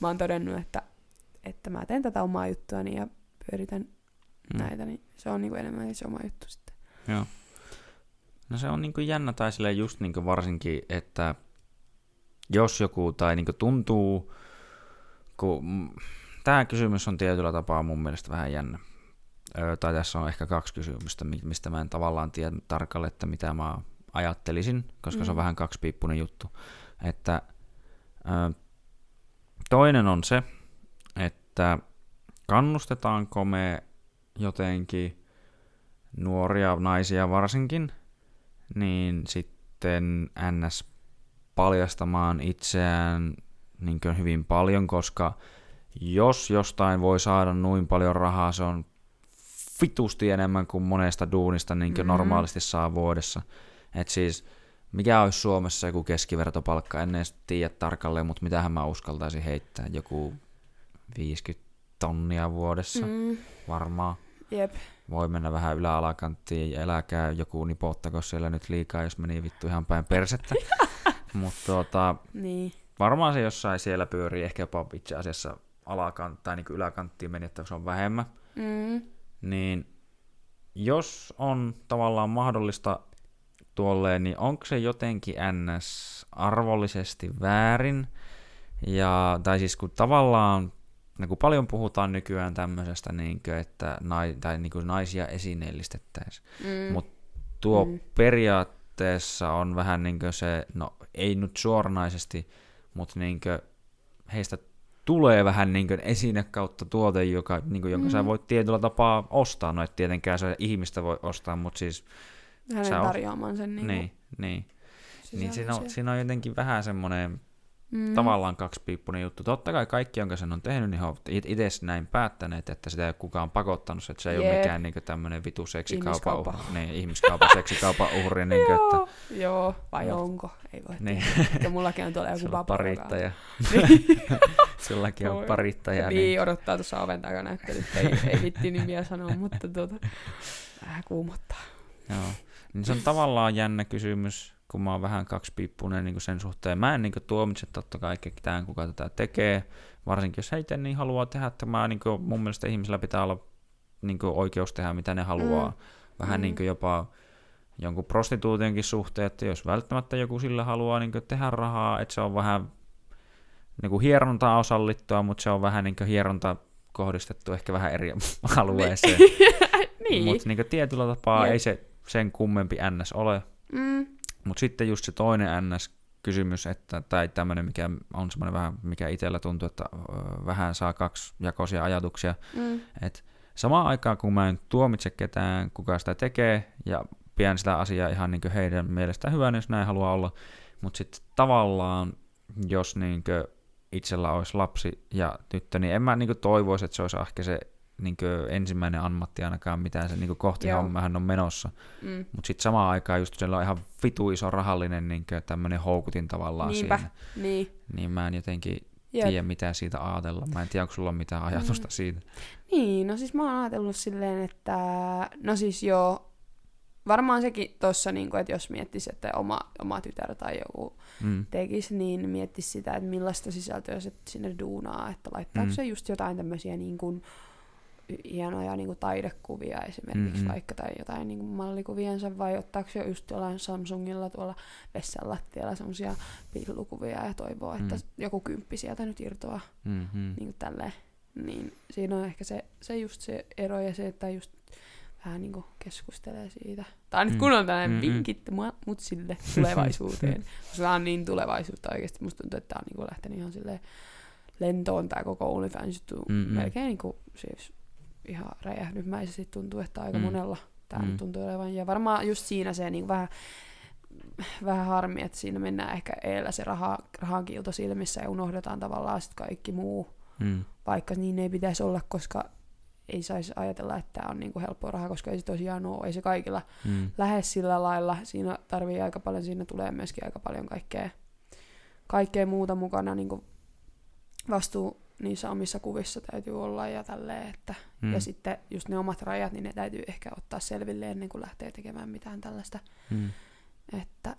mä oon todennut, että, että mä teen tätä omaa juttuani ja pyöritän Mm. näitä, niin se on niinku enemmän se oma juttu sitten. Joo. No se on niinku jännä tai silleen just niinku varsinkin, että jos joku tai niinku tuntuu, kun tämä kysymys on tietyllä tapaa mun mielestä vähän jännä. Öö, tai tässä on ehkä kaksi kysymystä, mi- mistä mä en tavallaan tiedä tarkalleen, että mitä mä ajattelisin, koska mm. se on Mm. vähän kaksipiippunen juttu. Että ö, toinen on se, että kannustetaanko me jotenkin nuoria naisia varsinkin, niin sitten NS paljastamaan itseään niin hyvin paljon, koska jos jostain voi saada noin paljon rahaa, se on vitusti enemmän kuin monesta duunista niin Mhm. normaalisti saa vuodessa. Et siis, mikä olisi Suomessa joku keskivertopalkka, en edes tiedä tarkalleen, mutta mitähän mä uskaltaisin heittää, joku 50 tonnia vuodessa. Mm, varmaan. Jep. Voi mennä vähän yläalakanttiin ja eläkää joku nipottako siellä nyt liikaa, jos meni vittu ihan päin persettä. mutta tuota, Niin. varmaan se jossain siellä pyörii, ehkä jopa itse asiassa alakant, tai niin yläkanttiin meni, että se on vähemmän. Mm, Niin jos on tavallaan mahdollista tuolleen, niin onko se jotenkin ns. arvollisesti väärin? Ja, tai siis kun tavallaan, no kun paljon puhutaan nykyään tämmöisestä, niin kuin, että nai, tai niin kuin naisia esineellistettäisiin. mm, Mut tuo Mm. periaatteessa on vähän niin kuin se, no ei nyt suoranaisesti, mutta niinkö heistä tulee vähän niin esine kautta tuote, joka, niin jonka mm. sä voit tietyllä tapaa ostaa. No et tietenkään se ihmistä voi ostaa, mutta siis... Hänen tarjoamaan sen niin, niin, niin. niin siinä, on, siinä on jotenkin vähän semmoinen mm. tavallaan kaksipiippunen juttu. Totta kai kaikki, jonka sen on tehnyt, niin he ovat itse näin päättäneet, että sitä ei ole kukaan pakottanut, että se ei Jeep. ole mikään niin tämmöinen vitu seksikaupan uhri, niin, ihmiskaupan seksikaupan uhri. niin kuin, että, Joo, vai no. onko? Ei voi niin. Ja mullakin on tuolla joku parittaja. Sullakin on parittaja. Niin, niin, odottaa tuossa oven takana, että nyt ei, ei vitti nimiä sanoa, mutta tuota, vähän kuumottaa. Joo. Niin se on tavallaan jännä kysymys, kun mä oon vähän kaksipiippunen niin sen suhteen. Mä en niin kuin, tuomitse totta kai ketään, kuka tätä tekee, varsinkin jos heitä niin haluaa tehdä, että mä, niin kuin, mun mielestä ihmisillä pitää olla niin kuin, oikeus tehdä mitä ne haluaa. Mm. Vähän mm. niin kuin jopa jonkun prostituutionkin suhteen, että jos välttämättä joku sillä haluaa niin kuin, tehdä rahaa, että se on vähän niin kuin hierontaa osallittua, mutta se on vähän niin kuin hieronta kohdistettu ehkä vähän eri alueeseen. niin. Mutta niin tietyllä tapaa Jep. ei se sen kummempi NS ole. Mm. Mutta sitten just se toinen NS-kysymys, että, tai tämmöinen, mikä on semmoinen vähän, mikä itsellä tuntuu, että vähän saa kaksi jakoisia ajatuksia, mm. että samaan aikaan kun mä en tuomitse ketään, kuka sitä tekee, ja pidän sitä asiaa ihan niin heidän mielestään hyvänä, jos näin haluaa olla, mutta sitten tavallaan, jos niin itsellä olisi lapsi ja tyttö, niin en mä niin toivoisi, että se olisi ehkä se niin ensimmäinen ammatti ainakaan, mitä se niin kohti Joo. hommahan on menossa. Mm. Mutta sitten samaan aikaan just siellä on ihan vitu iso rahallinen niin tämmöinen houkutin tavallaan Niinpä. siinä. Niin. niin mä en jotenkin Jep. tiedä, mitä siitä ajatella. Mä en tiedä, onko sulla on mitään ajatusta mm. siitä. Niin, no siis mä oon ajatellut silleen, että no siis joo, varmaan sekin tuossa, niin että jos miettisi, että oma, oma tytär tai joku mm. tekisi, niin miettisi sitä, että millaista sisältöä se sinne duunaa, että laittaako mm. se just jotain tämmöisiä niin kuin, hienoja niin kuin taidekuvia esimerkiksi mm-hmm. vaikka tai jotain niin kuin mallikuviensa vai ottaako se just jollain Samsungilla tuolla vessan lattialla semmoisia pillukuvia ja toivoo, että mm. joku kymppi sieltä nyt irtoaa mm-hmm. niin kuin tälleen. Niin siinä on ehkä se, se just se ero ja se, että just vähän niin kuin keskustelee siitä. Tai nyt mm. kun on tällainen mm-hmm. vinkit mut sille tulevaisuuteen. Koska tämä on niin tulevaisuutta oikeasti. Musta tuntuu, että tämä on niin kuin lähtenyt ihan silleen lentoon tämä koko OnlyFans juttu. Mm-hmm. Melkein niin kuin, siis ihan räjähdysmäisesti tuntuu, että aika mm. monella tämä mm. tuntuu olevan. Ja varmaan just siinä se niin vähän, vähän harmi, että siinä mennään ehkä eellä se raha, rahan kiilto silmissä ja unohdetaan tavallaan sitten kaikki muu, mm. vaikka niin ei pitäisi olla, koska ei saisi ajatella, että tämä on niinku helppoa rahaa, koska ei se tosiaan ole, ei se kaikilla mm. lähde sillä lailla. Siinä tarvii aika paljon, siinä tulee myöskin aika paljon kaikkea, kaikkea muuta mukana, niinku vastuu niissä omissa kuvissa täytyy olla ja tälleen, että mm. ja sitten just ne omat rajat, niin ne täytyy ehkä ottaa selville ennen kuin lähtee tekemään mitään tällaista. Mm. Että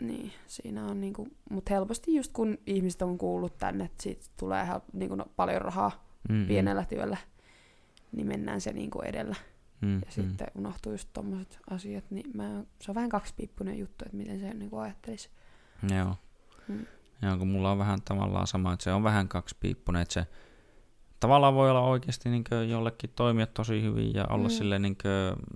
niin, siinä on niinku, mutta helposti just kun ihmiset on kuullut tänne, että siitä tulee hel- niinku no, paljon rahaa mm-hmm. pienellä työllä, niin mennään se niinku edellä. Mm, ja mm. sitten unohtuu just tommoset asiat, niin mä, se on vähän kaksipiippunen juttu, että miten se niinku ajattelisi. Joo. Mm. Joo, kun mulla on vähän tavallaan sama, että se on vähän kaksipiippunen, että se tavallaan voi olla oikeasti niin jollekin toimia tosi hyvin ja olla mm. silleen, niin kuin,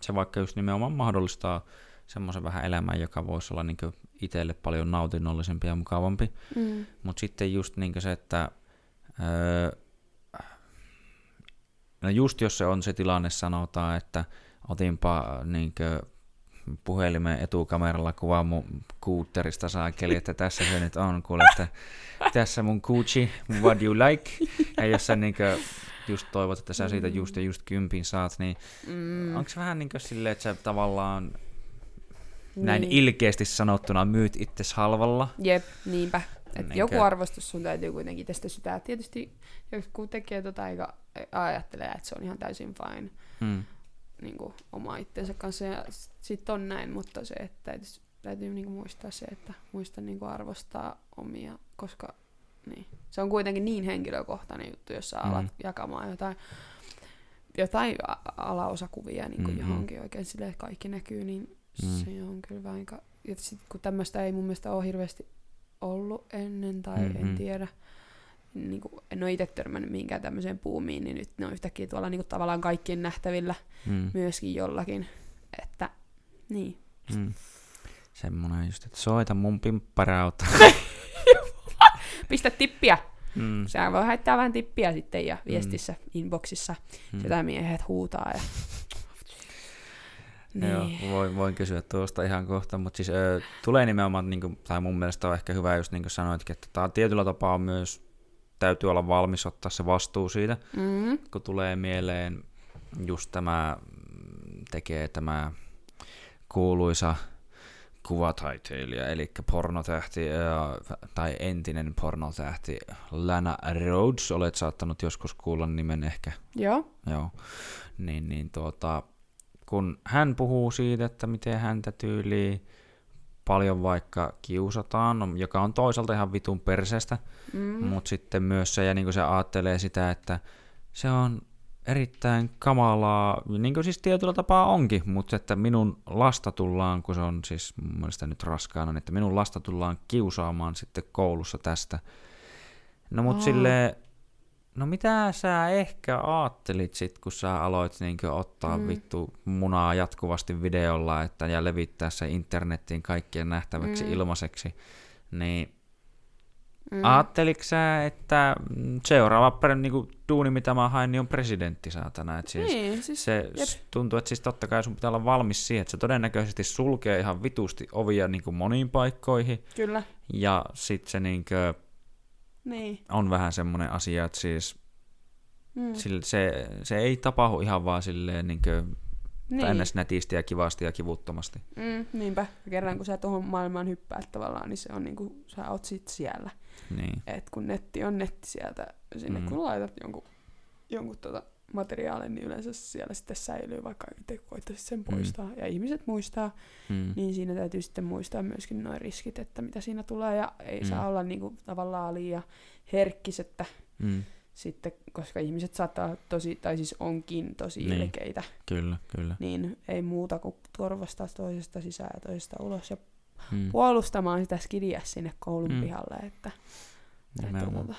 se vaikka just nimenomaan mahdollistaa semmoisen vähän elämän, joka voisi olla niin itselle paljon nautinnollisempi ja mukavampi. Mm. Mutta sitten just niin se, että öö, no just jos se on se tilanne, sanotaan, että otinpa niin puhelimen etukameralla kuvaa mun kuutterista saakeli, että tässä se nyt on, kuule, että tässä mun Gucci, what you like, ja jos sä niinkö just toivot, että sä siitä just ja just kympin saat, niin mm. onko se vähän niinkö silleen, että sä tavallaan niin. näin ilkeästi sanottuna myyt itse halvalla? Jep, niinpä. Et niin joku arvostus sun täytyy kuitenkin tästä sitä. Tietysti joku tekee tota eikä ajattelee, että se on ihan täysin fine. Hmm niin kuin, oma itsensä kanssa ja sitten on näin, mutta se, että täytyy, täytyy niin kuin, muistaa se, että muista niin kuin, arvostaa omia, koska niin, se on kuitenkin niin henkilökohtainen juttu, jos sä mm. alat jakamaan jotain, jotain alaosakuvia niin kuin mm-hmm. johonkin oikein sille, että kaikki näkyy, niin mm. se on kyllä vähän, ja sit, kun tämmöistä ei mun mielestä ole hirveästi ollut ennen tai mm-hmm. en tiedä, niin kuin, en ole itse törmännyt mihinkään tämmöiseen puumiin, niin nyt ne on yhtäkkiä tuolla niin kuin, tavallaan kaikkien nähtävillä mm. myöskin jollakin. Että niin. Mm. semmonen just, että soita mun pimpparauta. Pistä tippiä. mm. Sehän voi heittää vähän tippiä sitten ja viestissä, inboxissa. Mm. Sitä miehet huutaa. Ja... Joo, Niin. voin, voin kysyä tuosta ihan kohta, mutta siis ö, tulee nimenomaan, niin kuin, tai mun mielestä on ehkä hyvä just niin kuin sanoitkin, että tämä tietyllä tapaa myös täytyy olla valmis ottaa se vastuu siitä, Mm. kun tulee mieleen just tämä, tekee tämä kuuluisa kuvataiteilija, eli pornotähti, tai entinen pornotähti Lana Rhodes, olet saattanut joskus kuulla nimen ehkä, Joo. joo, niin, niin tuota, kun hän puhuu siitä, että miten häntä tyyliin paljon vaikka kiusataan, no, joka on toisaalta ihan vitun perseestä, Mm. mutta sitten myös se, ja niin kuin se ajattelee sitä, että se on erittäin kamalaa, niin kuin siis tietyllä tapaa onkin, mutta että minun lasta tullaan, kun se on siis mun mielestä nyt raskaana, niin että minun lasta tullaan kiusaamaan sitten koulussa tästä. No mut Aa. silleen, no mitä sä ehkä ajattelit sit, kun sä aloit niinkö ottaa Mm. vittu munaa jatkuvasti videolla että, ja levittää se internettiin kaikkien nähtäväksi Mm. ilmaiseksi, niin Mm. Ajatteliko sä, että seuraava per, niinku, duuni, mitä mä haen, niin on presidentti, saatana. Et siis niin, siis se jep. tuntuu, että siis totta kai sun pitää olla valmis siihen, että se todennäköisesti sulkee ihan vitusti ovia niinku moniin paikkoihin. kyllä. Ja sit se niinku, Niin. on vähän semmoinen asia, että siis Mm. sille, se, se ei tapahdu ihan vaan silleen niin. niin. nätisti ja kivasti ja kivuttomasti. Mm, niinpä. Ja kerran kun sä tuohon maailmaan hyppäät tavallaan, niin se on niinku, sä oot sit siellä. Niin. Et kun netti on netti sieltä, sinne Mm. kun laitat jonkun, jonkun tota materiaalin, niin yleensä siellä sitten säilyy, vaikka itse koittaisit sen poistaa. Ja ihmiset muistaa, Mm. niin siinä täytyy sitten muistaa myöskin nuo riskit, että mitä siinä tulee. Ja ei Mm. saa olla niinku tavallaan liian herkkis, että Mm. sitten, koska ihmiset saattaa tosi, tai siis onkin tosi Niin. ilkeitä, Kyllä, kyllä. niin ei muuta kuin turvastaa toisesta sisään ja toisesta ulos ja Mm. puolustamaan sitä skidiä sinne koulun Mm. pihalle. Että, että Nimenomaan.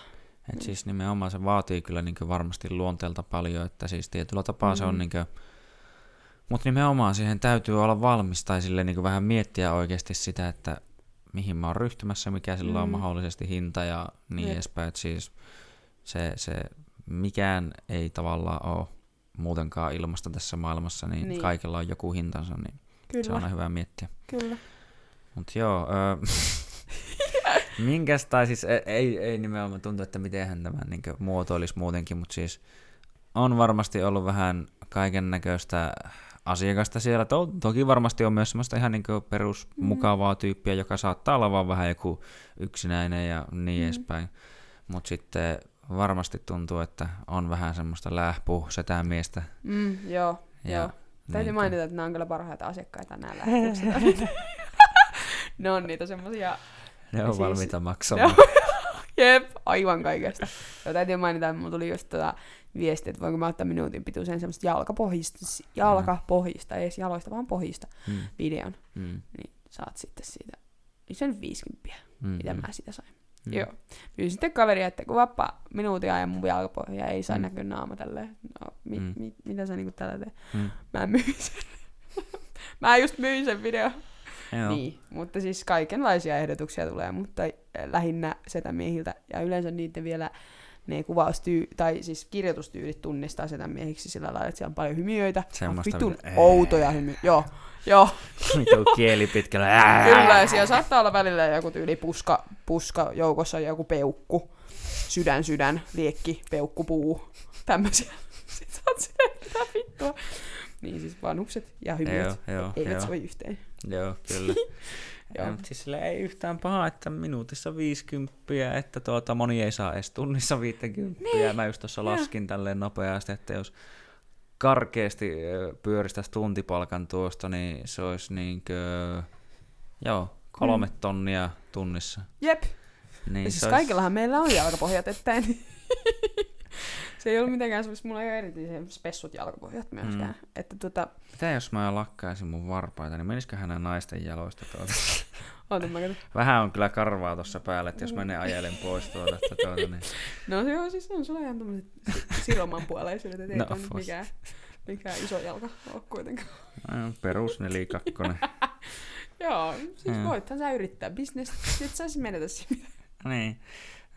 Et siis nimenomaan se vaatii kyllä niin varmasti luonteelta paljon, että siis tietyllä tapaa mm. se on Mm. niin mutta nimenomaan siihen täytyy olla valmis tai sille niin vähän miettiä oikeasti sitä, että mihin mä oon ryhtymässä, mikä sillä on Mm. mahdollisesti hinta ja niin Jep. edespäin. Et siis se, se mikään ei tavallaan ole muutenkaan ilmasta tässä maailmassa, niin, Niin. kaikella on joku hintansa, niin kyllä, se on aina hyvä miettiä. kyllä. Mutta joo, öö, minkäs, tai siis ei, ei, ei nimenomaan tuntu, että miten tämä niin muotoilisi muutenkin, mutta siis on varmasti ollut vähän kaiken näköistä asiakasta siellä. To, toki varmasti on myös semmoista ihan niin perusmukavaa tyyppiä, joka saattaa olla vaan vähän joku yksinäinen ja niin Mm. edespäin. Mutta sitten varmasti tuntuu, että on vähän semmoista lähpuh setämiestä. Mm, joo, Ja joo. Täytyy niinkö- mainita, että nämä on kyllä parhaita asiakkaita nämä lähetykset. ne on niitä semmosia, Ne Ja on siis- valmiita maksamaan. jep, aivan kaikesta. Joo, täytyy mainita, että mulla tuli just tota viesti, että voinko mä ottaa minuutin pituisen semmoista jalkapohjista, jalkapohjista, ei edes jaloista, vaan pohjista Mm, videon, mm, niin saat sitten siitä, se on 50, mm, mitä mm, mä sitä sain. mm. Joo. Pyysin sitten kaveria, että kuvappa minuutin ajan mun jalkapohja, ei saa Mm. näkyä naama tälleen. No, mi, Mm. mi, mitä sä niinku tällä teet? Mm. Mä myin sen. mä just myin sen video. Joo. Niin, mutta siis kaikenlaisia ehdotuksia tulee, mutta lähinnä setämiehiltä ja yleensä niiden vielä ne kuvaustyy, tai siis kirjoitustyylit tunnistaa setämiehiksi sillä lailla, että siellä on paljon hymiöitä. Semmoista, vitun mitä- outoja hymiöitä. Joo, joo, Vitu kieli pitkällä. Ää! kyllä. Ja siellä saattaa olla välillä joku tyyli puska, puska joukossa joku peukku, sydän, sydän, liekki, peukku, puu, tämmöisiä. Sitten saat silleen, mitä vittua. Niin siis vanhukset ja hymiöt Joo, joo, eivät joo. soi yhteen. Joo, kyllä. Joo. ja, mutta siis sille ei yhtään paha, että minuutissa 50, että tuota, moni ei saa edes tunnissa 50. Niin. Mä just tuossa laskin tälleen nopeasti, että jos karkeasti pyöristäisi tuntipalkan tuosta, niin se olisi niinkö, joo, kolme Mm. tonnia tunnissa. Jep, Niin Ja siis olisi- kaikillahan meillä on jalkapohjat, että en... se ei ollut mitenkään semmoista, mulla ei ole erityisen spessut jalkapohjat myöskään. Mm. Että tota, Mitä jos mä lakkaisin mun varpaita, niin menisikö hänen naisten jaloista tuota? oota mä katson. Vähän on kyllä karvaa tuossa päällä, että jos mä ne ajelen pois tuolta, että tuota, niin... No se joo, siis on sulla ihan tommoset si- siroman puoleisuudet, että ei No, vois. mikään, mikään iso jalka ole kuitenkaan. No, perus nelikakkonen. Joo, siis Joo. voithan sä yrittää. Et sä siis menetä siinä. Niin.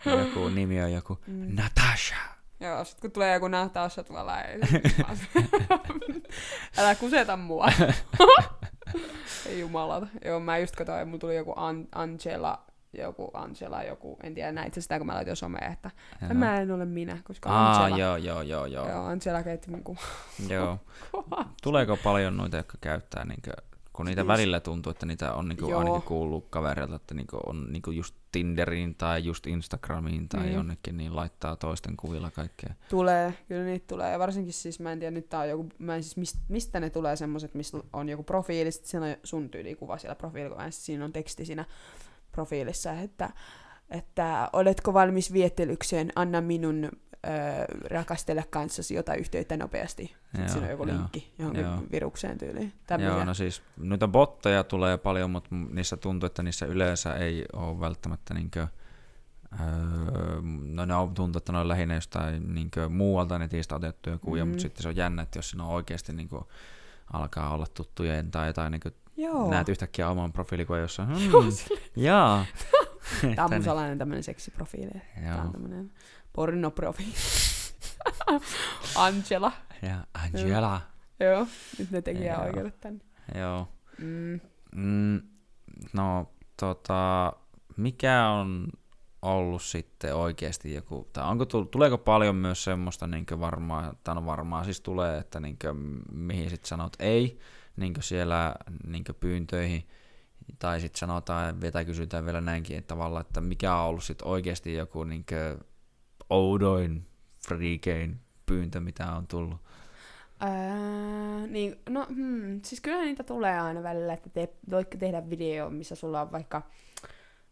Joku nimi on joku Mm. Natasha. Joo, sit kun tulee joku Natasha tuolla, ei, älä kuseta mua. ei jumalata. Joo, mä just katsoin, mulla tuli joku An- Angela, joku Angela, joku, en tiedä näit sä sitä, kun mä laitoin someen, että Joo. mä en ole minä, koska Aa, Angela. joo, joo, joo, joo. Joo, Angela keitti mun kuvan. joo. Tuleeko paljon noita, jotka käyttää, niinkö, kun niitä Siis- välillä tuntuu, että niitä on niinku ainakin kuullut kavereilta, että niinku on niinku just Tinderiin tai just Instagramiin tai Mm. jonnekin, niin laittaa toisten kuvilla kaikkea. Tulee, kyllä niitä tulee. Ja varsinkin siis, mä en tiedä, nyt tää on joku, mä en siis, mistä, mistä ne tulee semmoset, missä on joku profiili, sit siellä on sun tyylikuva siellä profiilikuvassa, sit siinä on teksti siinä profiilissa, että, että oletko valmis viettelykseen, anna minun ö, rakastella kanssasi jotain yhteyttä nopeasti. Sitten Joo, siinä on joku joo, linkki johonkin joo. virukseen tyyliin. Joo, Tämmöisiä. no siis noita botteja tulee paljon, mutta niissä tuntuu, että niissä yleensä ei ole välttämättä niinkö, öö, no ne on tuntuu, että ne on lähinnä jostain niinkö muualta netistä otettuja kuvia, Mm. mutta sitten se on jännä, että jos siinä on oikeasti niinkö, alkaa olla tuttuja tai jotain, niinkö, Joo. näet yhtäkkiä oman profiilikuvan, jossa hmm, Joo, jaa. Tää on mun niin, salainen tämmönen seksiprofiili. Joo, on tämmönen pornoprofiili. Angela. ja Angela. Joo, nyt ne tekijä Joo. oikeudet tänne. Joo. Mm. Mm, no, tota, mikä on ollut sitten oikeasti joku, tai onko tullut, tuleeko paljon myös semmoista niin varmaa, tai no varmaan siis tulee, että niin mihin sitten sanot ei niin siellä niin pyyntöihin, tai sitten sanotaan, vielä kysytään vielä näinkin, että tavallaan, että mikä on ollut sitten oikeasti joku niin oudoin, friikein pyyntö, mitä on tullut. Ää, niin, no, hmm, siis kyllä niitä tulee aina välillä, että te, voitko tehdä video, missä sulla on vaikka,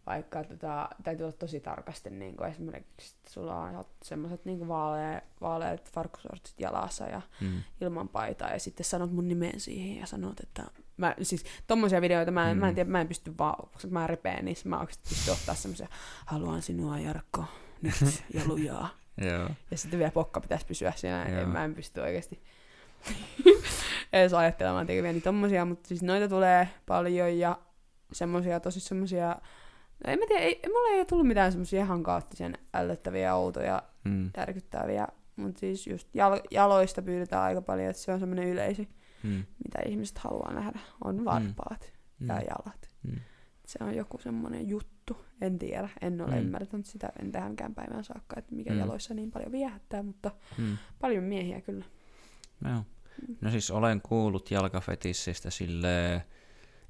vaikka tota, täytyy olla tosi tarkasti, niin kuin esimerkiksi että sulla on semmoiset niin vaalea, vaaleat farkkusortsit jalassa ja Mm. ilman paitaa ja sitten sanot mun nimen siihen ja sanot, että mä, siis tommosia videoita mä, en, mä en Mm. tiedä, mä en pysty vaan, mä repeen, niin mä oikeasti pysty ottaa semmoisia, haluan sinua Jarkko, nyt ja lujaa. Joo. Ja sitten vielä pokka pitäisi pysyä siinä, en, mä en pysty oikeasti edes ajattelemaan tekeviä niin tommosia, mutta siis noita tulee paljon ja semmosia tosi semmosia, no en mä tiedä, ei, mulla ei ole tullut mitään semmosia ihan kaoottisen ällöttäviä, outoja, Mm. järkyttäviä, mutta siis just jal- jaloista pyydetään aika paljon, että se on semmoinen yleisi, Mm. mitä ihmiset haluaa nähdä, on varpaat Mm. ja jalat. Mm. Se on joku semmoinen juttu, en tiedä, en ole Mm. mm. ymmärtänyt sitä, en tähänkään päivään saakka, että mikä Mm. mm. jaloissa niin paljon viehättää, mutta Mm. paljon miehiä kyllä. Joo. No siis olen kuullut jalkafetissistä sille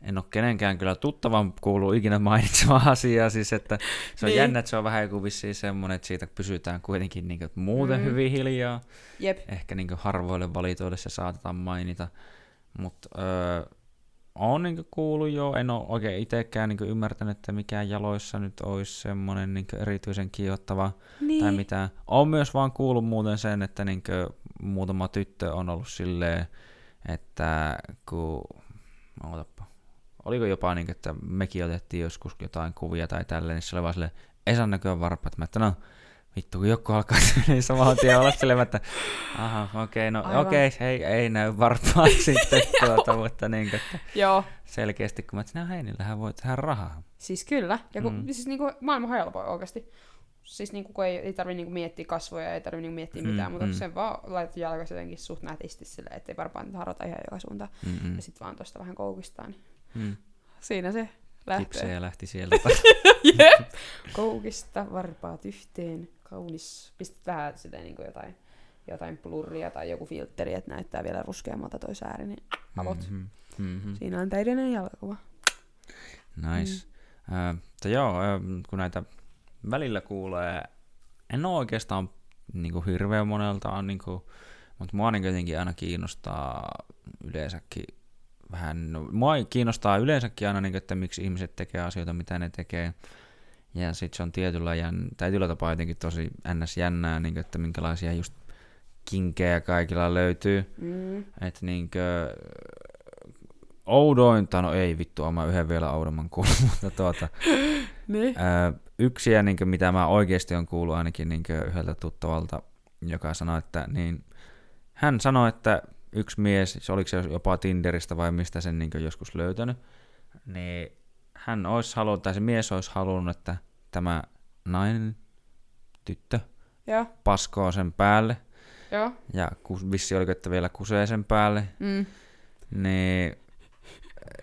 en ole kenenkään kyllä tuttavan kuullut ikinä mainitsemaan asiaa, siis että se on Niin. jännä, että se on vähän joku vissiin semmoinen, että siitä pysytään kuitenkin niin muuten Mm. hyvin hiljaa. Jep. Ehkä niin harvoille valitoille se saatetaan mainita, mutta öö, on niin kuullut jo, en ole oikein itsekään niin ymmärtänyt, että mikä jaloissa nyt olisi semmoinen niin erityisen kiihottava Niin. tai mitään. On myös vaan kuullut muuten sen, että niinkö muutama tyttö on ollut silleen, että kun, oliko jopa niin, että mekin otettiin joskus jotain kuvia tai tälleen, niin se oli vaan silleen, ei saa näköä varpaat. Mä että no, vittu kun joku alkaa niin saman tien olla silleen, että aha, okei, okay, no Aivan. okei, okay, hei, ei näy varpaat sitten tuota, mutta niin, että Joo, selkeästi kun mä että no hei, niillähän voi tehdä rahaa. siis kyllä. Ja kun, Mm. siis niinku, maailma on helpoin oikeasti. Siis niinku, kun ei, ei tarvi niinku miettiä kasvoja, ei tarvi niinku miettiä Mm, mitään, mutta mm. sen vaan laitat jalkas jotenkin suht nätisti silleen, ettei varmaan harota ihan joka suuntaan. Mm-mm. Ja sit vaan tosta vähän koukistaa, niin Mm. siinä se lähtee. Kipsejä lähti sieltä. Jep. Koukista, varpaat yhteen, kaunis. Pistät vähän sitä niin kuin jotain, jotain blurria tai joku filtteri, että näyttää vielä ruskeammalta toi sääri, niin avot. Mm-hmm. Mm-hmm. Siinä on täydellinen jalkakuva. Nice. Mm. Äh, mutta joo, äh, kun näitä välillä kuulee, en ole oikeastaan niinku, hirveän monelta, niinku, mutta mua niinku, jotenkin aina kiinnostaa yleensäkin vähän, no, mua kiinnostaa yleensäkin aina, niinku, että miksi ihmiset tekee asioita, mitä ne tekee. Ja sitten se on tietyllä, jän, tietyllä tapaa jotenkin tosi ns. jännää, niinku, että minkälaisia just kinkejä kaikilla löytyy. Mm. Että niinkö oudointa, no ei vittu, mä yhden vielä oudomman kuullut, mutta tuota, Niin. ää, yksiä, niinkö, mitä mä oikeasti on kuullut ainakin niinkö yhdeltä tuttavalta, joka sanoi, että niin, hän sanoi, että yksi mies, se oliko se jopa Tinderistä vai mistä sen niinkö joskus löytänyt, niin hän olisi halunnut, tai se mies olisi halunnut, että tämä nainen, tyttö, Joo, paskoo sen päälle, joo. ja ku, vissi oliko, että vielä kusee sen päälle, Mm. niin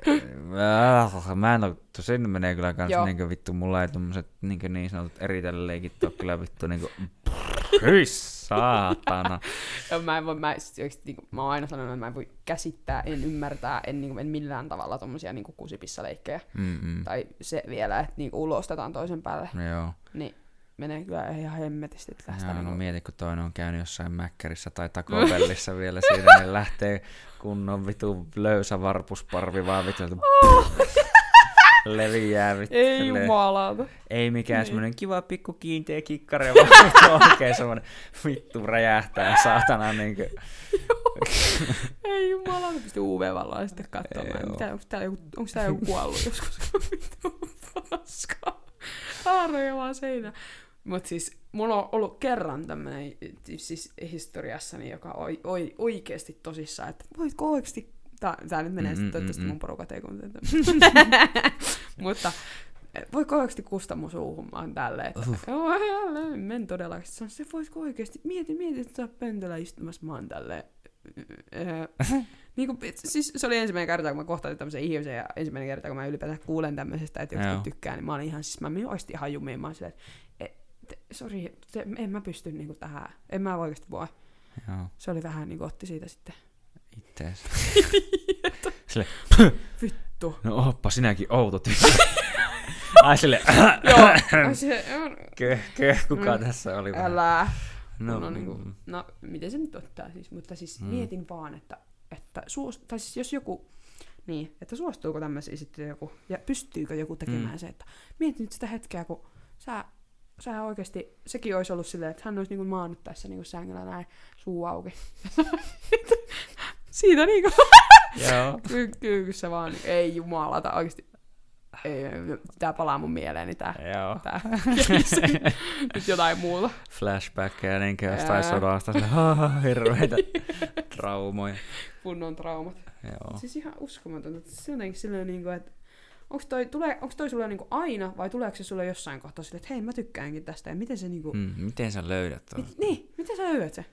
äh, mä en oo, sinne menee kyllä kans Joo. niinku vittu, mulla ei tommoset niinku niin sanotut eritelleleikit oo kyllä vittu niinku, hyi saatana. Ja mä en voi, mä, sit oikeesti, niinku, mä oon aina sanonut, että mä en voi käsittää, en ymmärtää, en, niinku, en millään tavalla tommosia niinku kusipissaleikkejä. Mm-mm. Tai se vielä, että niinku ulostetaan toisen päälle. Joo. Niin menee kyllä ihan hemmetisti tästä. Joo, no niinku. mieti, kun toinen on käynyt jossain Mäkkärissä tai Taco Bellissa vielä siinä, niin lähtee kunnon vitu löysä varpusparvi vaan vittu, että leviää vittu. Ei jumalauta. Ei mikään Niin. semmonen kiva pikku kiinteä kikkari, vaan vittu oikein semmonen vittu räjähtää saatana niinkö. Ei jumalauta. Pysty UV-valoa sitten katsomaan. Mitä, onko täällä joku, onko täällä joku kuollut joskus? Vittu paskaa. Haaroja vaan seinä. Mut siis mulla on ollut kerran tämmönen siis historiassani, joka oi, oi, oikeesti tosissaan, että voitko oikeesti Tää, tää nyt menee Mm, toivottavasti mm, mun porukat ei kuuntele. Mutta eh, voitko oikeasti kusta mun suuhun? Mä oon tälleen, että jälleen, men todellakin. Sitten sanoin, se voitko oikeasti, mieti, mieti, että sä oot pöntöllä istumassa, mä oon tälleen. Öö, niin kuin, siis se oli ensimmäinen kerta, kun mä kohtasin tämmöisen ihmisen ja ensimmäinen kerta, kun mä ylipäätään kuulen tämmöisestä, että joku tykkää, niin mä olin ihan, siis mä menin oikeasti ihan jumiin. Mä olin silleen, että sori, en mä pysty niinku tähän, en mä oikeasti voi. Joo, Se oli vähän niinku otti siitä sitten. Ittees. Sille, Vittu. no oppa sinäkin outo tyttö. Ai sille, Joo, ai se on, kö, kö, kuka Mm. tässä oli? vähän? älä. No, No, no, niin kuin, no, miten se nyt ottaa siis, mutta siis Mm. mm. mietin vaan, että, että suos, tai siis jos joku, niin, että suostuuko tämmöisiä sitten joku, ja pystyykö joku tekemään Mm. mm. se, että mietin nyt sitä hetkeä, kun sä, sä oikeasti, sekin olisi ollut silleen, että hän olisi niinku maannut tässä niinku sängyllä näin, suu auki. Siitä niinku, Joo. ky- kyykyssä vaan, ei jumalata, oikeasti, ei, tää palaa mun mieleeni tää, Joo. tää nyt jotain muuta. Flashbackkejä niinkö jostain sodasta. Sille, "Haa, hirveitä traumoja. kunnon traumat. Joo. Siis ihan uskomatonta. Se on jotenkin silleen, niin kuin, että onko toi, tulee, onks toi sulle niinku aina vai tuleeko se sulle jossain kohtaa silleen, että hei mä tykkäänkin tästä ja miten se niinku... Mm, miten sä löydät tuon? Mit, niin, miten sä löydät se?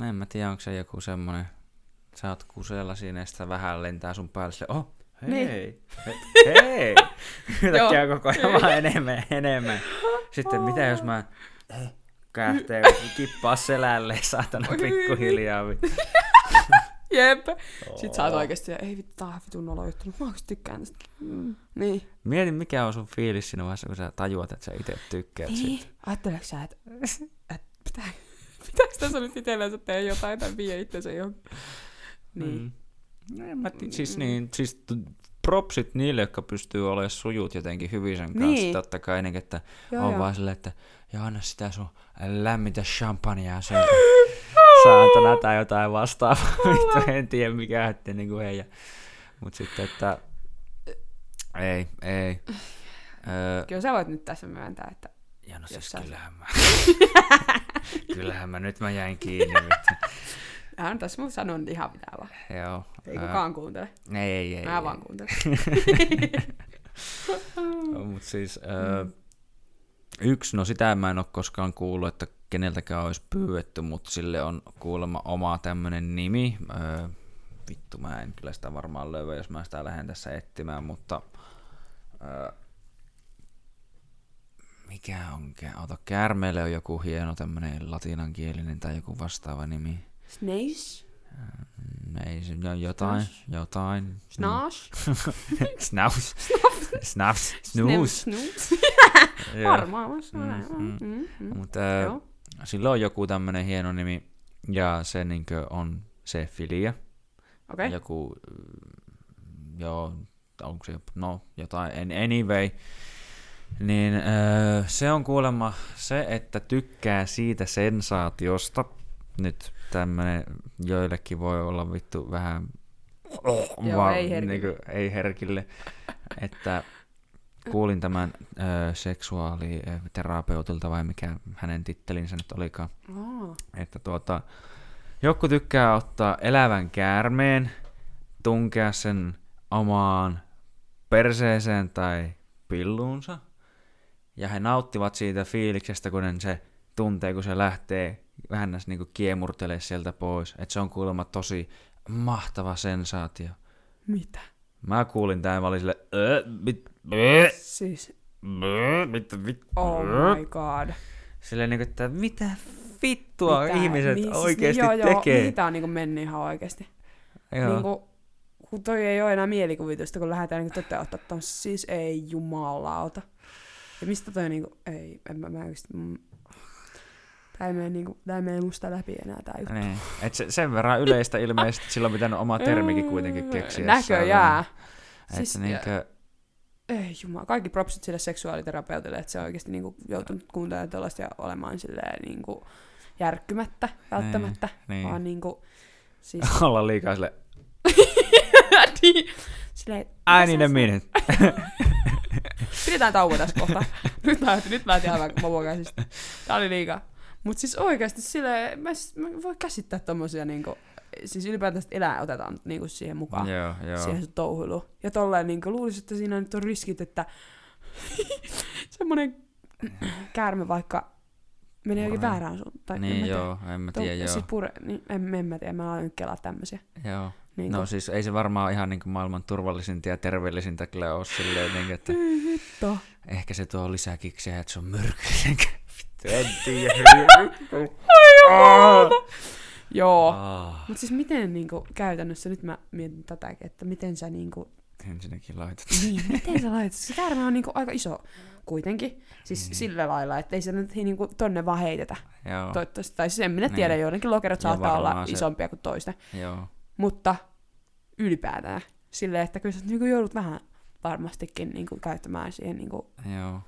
No en mä tiedä, onko se joku semmonen, sä oot kusella siinä ja sitten väähän lentää sun päälle sille, oh, hei, Niin. hei, hei. Yhtäkkiä koko ajan vaan enemmän, enemmän. Sitten mitä jos mä kähtee kippaa selälle, saatana pikkuhiljaa. Jep. Sitten sä oot Oo. oikeesti, ei vittu, tää on vitun nolo juttu, mä oikeesti tykkään tästä. Mm. Niin. Mieti, mikä on sun fiilis siinä vaiheessa, kun sä tajuat, että sä itse tykkäät siitä. Niin. Ajatteleeko sä, että, että pitää, pitääkö tässä nyt itsellensä tehdä jotain tai vie itsensä johonkin? Niin. Mm. No en mä tii, siis niin, siis t- propsit niille, jotka pystyy olemaan sujut jotenkin hyvin sen kanssa. Niin. Totta kai niin, että Joo, on joo. vaan silleen, että ja anna sitä sun lämmintä champagnea sieltä. Saatana tai jotain vastaavaa. Vittu, en tiedä mikä hätti niinku heidän. Mut sitten, että ei, ei. Öö, Kyllä sä voit nyt tässä myöntää, että ja no siis kyllähän mä, kyllähän mä nyt mä jäin kiinni. Hän tässä mun sanon ihan mitä vaan. Joo. Ei kukaan kuuntele. ei, ei, ei. Mä ei. vaan kuuntelen. No, Mut siis öö, yksi, no sitä mä en ole koskaan kuullut, että keneltäkään olisi pyydetty, mutta sille on kuulemma oma tämmönen nimi. Öö, vittu, mä en kyllä sitä varmaan löyä, jos mä sitä lähden tässä etsimään, mutta öö, mikä on, ota, käärmeelle on joku hieno tämmönen latinankielinen tai joku vastaava nimi. Se, no, jotain, jotain. Snash? Snaus. Snus. Snus? Joo. Varmaan. Mm, mm. Mm. Mutta äh, sillä on joku tämmönen hieno nimi, ja se niinkö on se filia. Okei. Joku, joo, onko se, no jotain, an- anyway. Niin öö, se on kuulemma se, että tykkää siitä sensaatiosta. Nyt tämmönen joillekin voi olla vittu vähän... Joo, ei herkille. Niinku, ei herkille. että kuulin tämän ö, seksuaaliterapeutilta vai mikä hänen tittelinsä nyt olikaan, Aa. että tuota, joku tykkää ottaa elävän käärmeen, tunkea sen omaan perseeseen tai pilluunsa. Ja he nauttivat siitä fiiliksestä, kun se tuntee, kun se lähtee vähän näissä niinku kiemurtelee sieltä pois. Että se on kuulemma tosi mahtava sensaatio. Mitä? Mä kuulin tämän mä olin sille, "Ö, mit, Siis, ö, mit, mit, oh ö." my god. Silleen niinku, että mitä vittua Mitä? ihmiset Niin, siis oikeesti joo, joo, tekee. Niitä on niinku mennyt ihan oikeesti. Joo. Niinku, kun toi ei ole enää mielikuvitusta, kun lähdetään niinku toteuttaa ton, siis ei jumalauta. Ja mistä toi niinku, ei, en mä, mä just, mm, tää ei mene niinku, tää ei mene musta läpi enää tää juttu. Niin. Et se, sen verran yleistä ilmeisesti, että sillä on pitänyt oma termikin kuitenkin keksiä. Näköjään. Että Siis, niinkö, Ei jumala, kaikki propsit sille seksuaaliterapeutille, että se on oikeasti niinku joutunut kuuntelemaan tällaista ja olemaan silleen niinku järkkymättä välttämättä, niin. vaan niinku, siis olla liikaa sille niin, silleen, ääninen minut. Pidetään tauko tässä kohtaa. nyt mä, nyt mä tiedän mopo käsistä. Tää oli liikaa. Mut siis oikeasti silleen, mä, mä voi käsittää tommosia niinku, siis ylipäätään eläin otetaan niinku siihen mukaan. Joo, joo. Siihen se touhuilu. Ja tolleen niinku luulisin, että siinä nyt on riskit, että semmonen käärme vaikka menee jokin väärään suuntaan. Tai en mä Niin tiedä. joo, en mä tiedä, joo. Siis pure, niin, en, en mä tiedä, mä aloin kelaa tämmösiä. joo. Niin No siis ei se varmaan ihan niin maailman turvallisinta ja terveellisintä kyllä ole silleen, niin, että ehkä se tuo lisää kiksiä, että se on myrkyllinen. En tiedä. Joo. Ah, Mutta siis miten niinku, käytännössä, nyt mä mietin tätäkin, että miten sä niinku, ensinnäkin laitat. niin, miten sä laitat, se käärme on niinku aika iso kuitenkin, siis Niin. sillä lailla, että ei se nyt niinku tonne vaan heitetä, Joo, toivottavasti, tai siis en minä Niin. tiedä, joidenkin lokerot saattaa olla se- isompia kuin toisten, joo. mutta ylipäätään silleen, että kyllä sä niinku joudut vähän varmastikin niinku käyttämään siihen, niinku, Joo,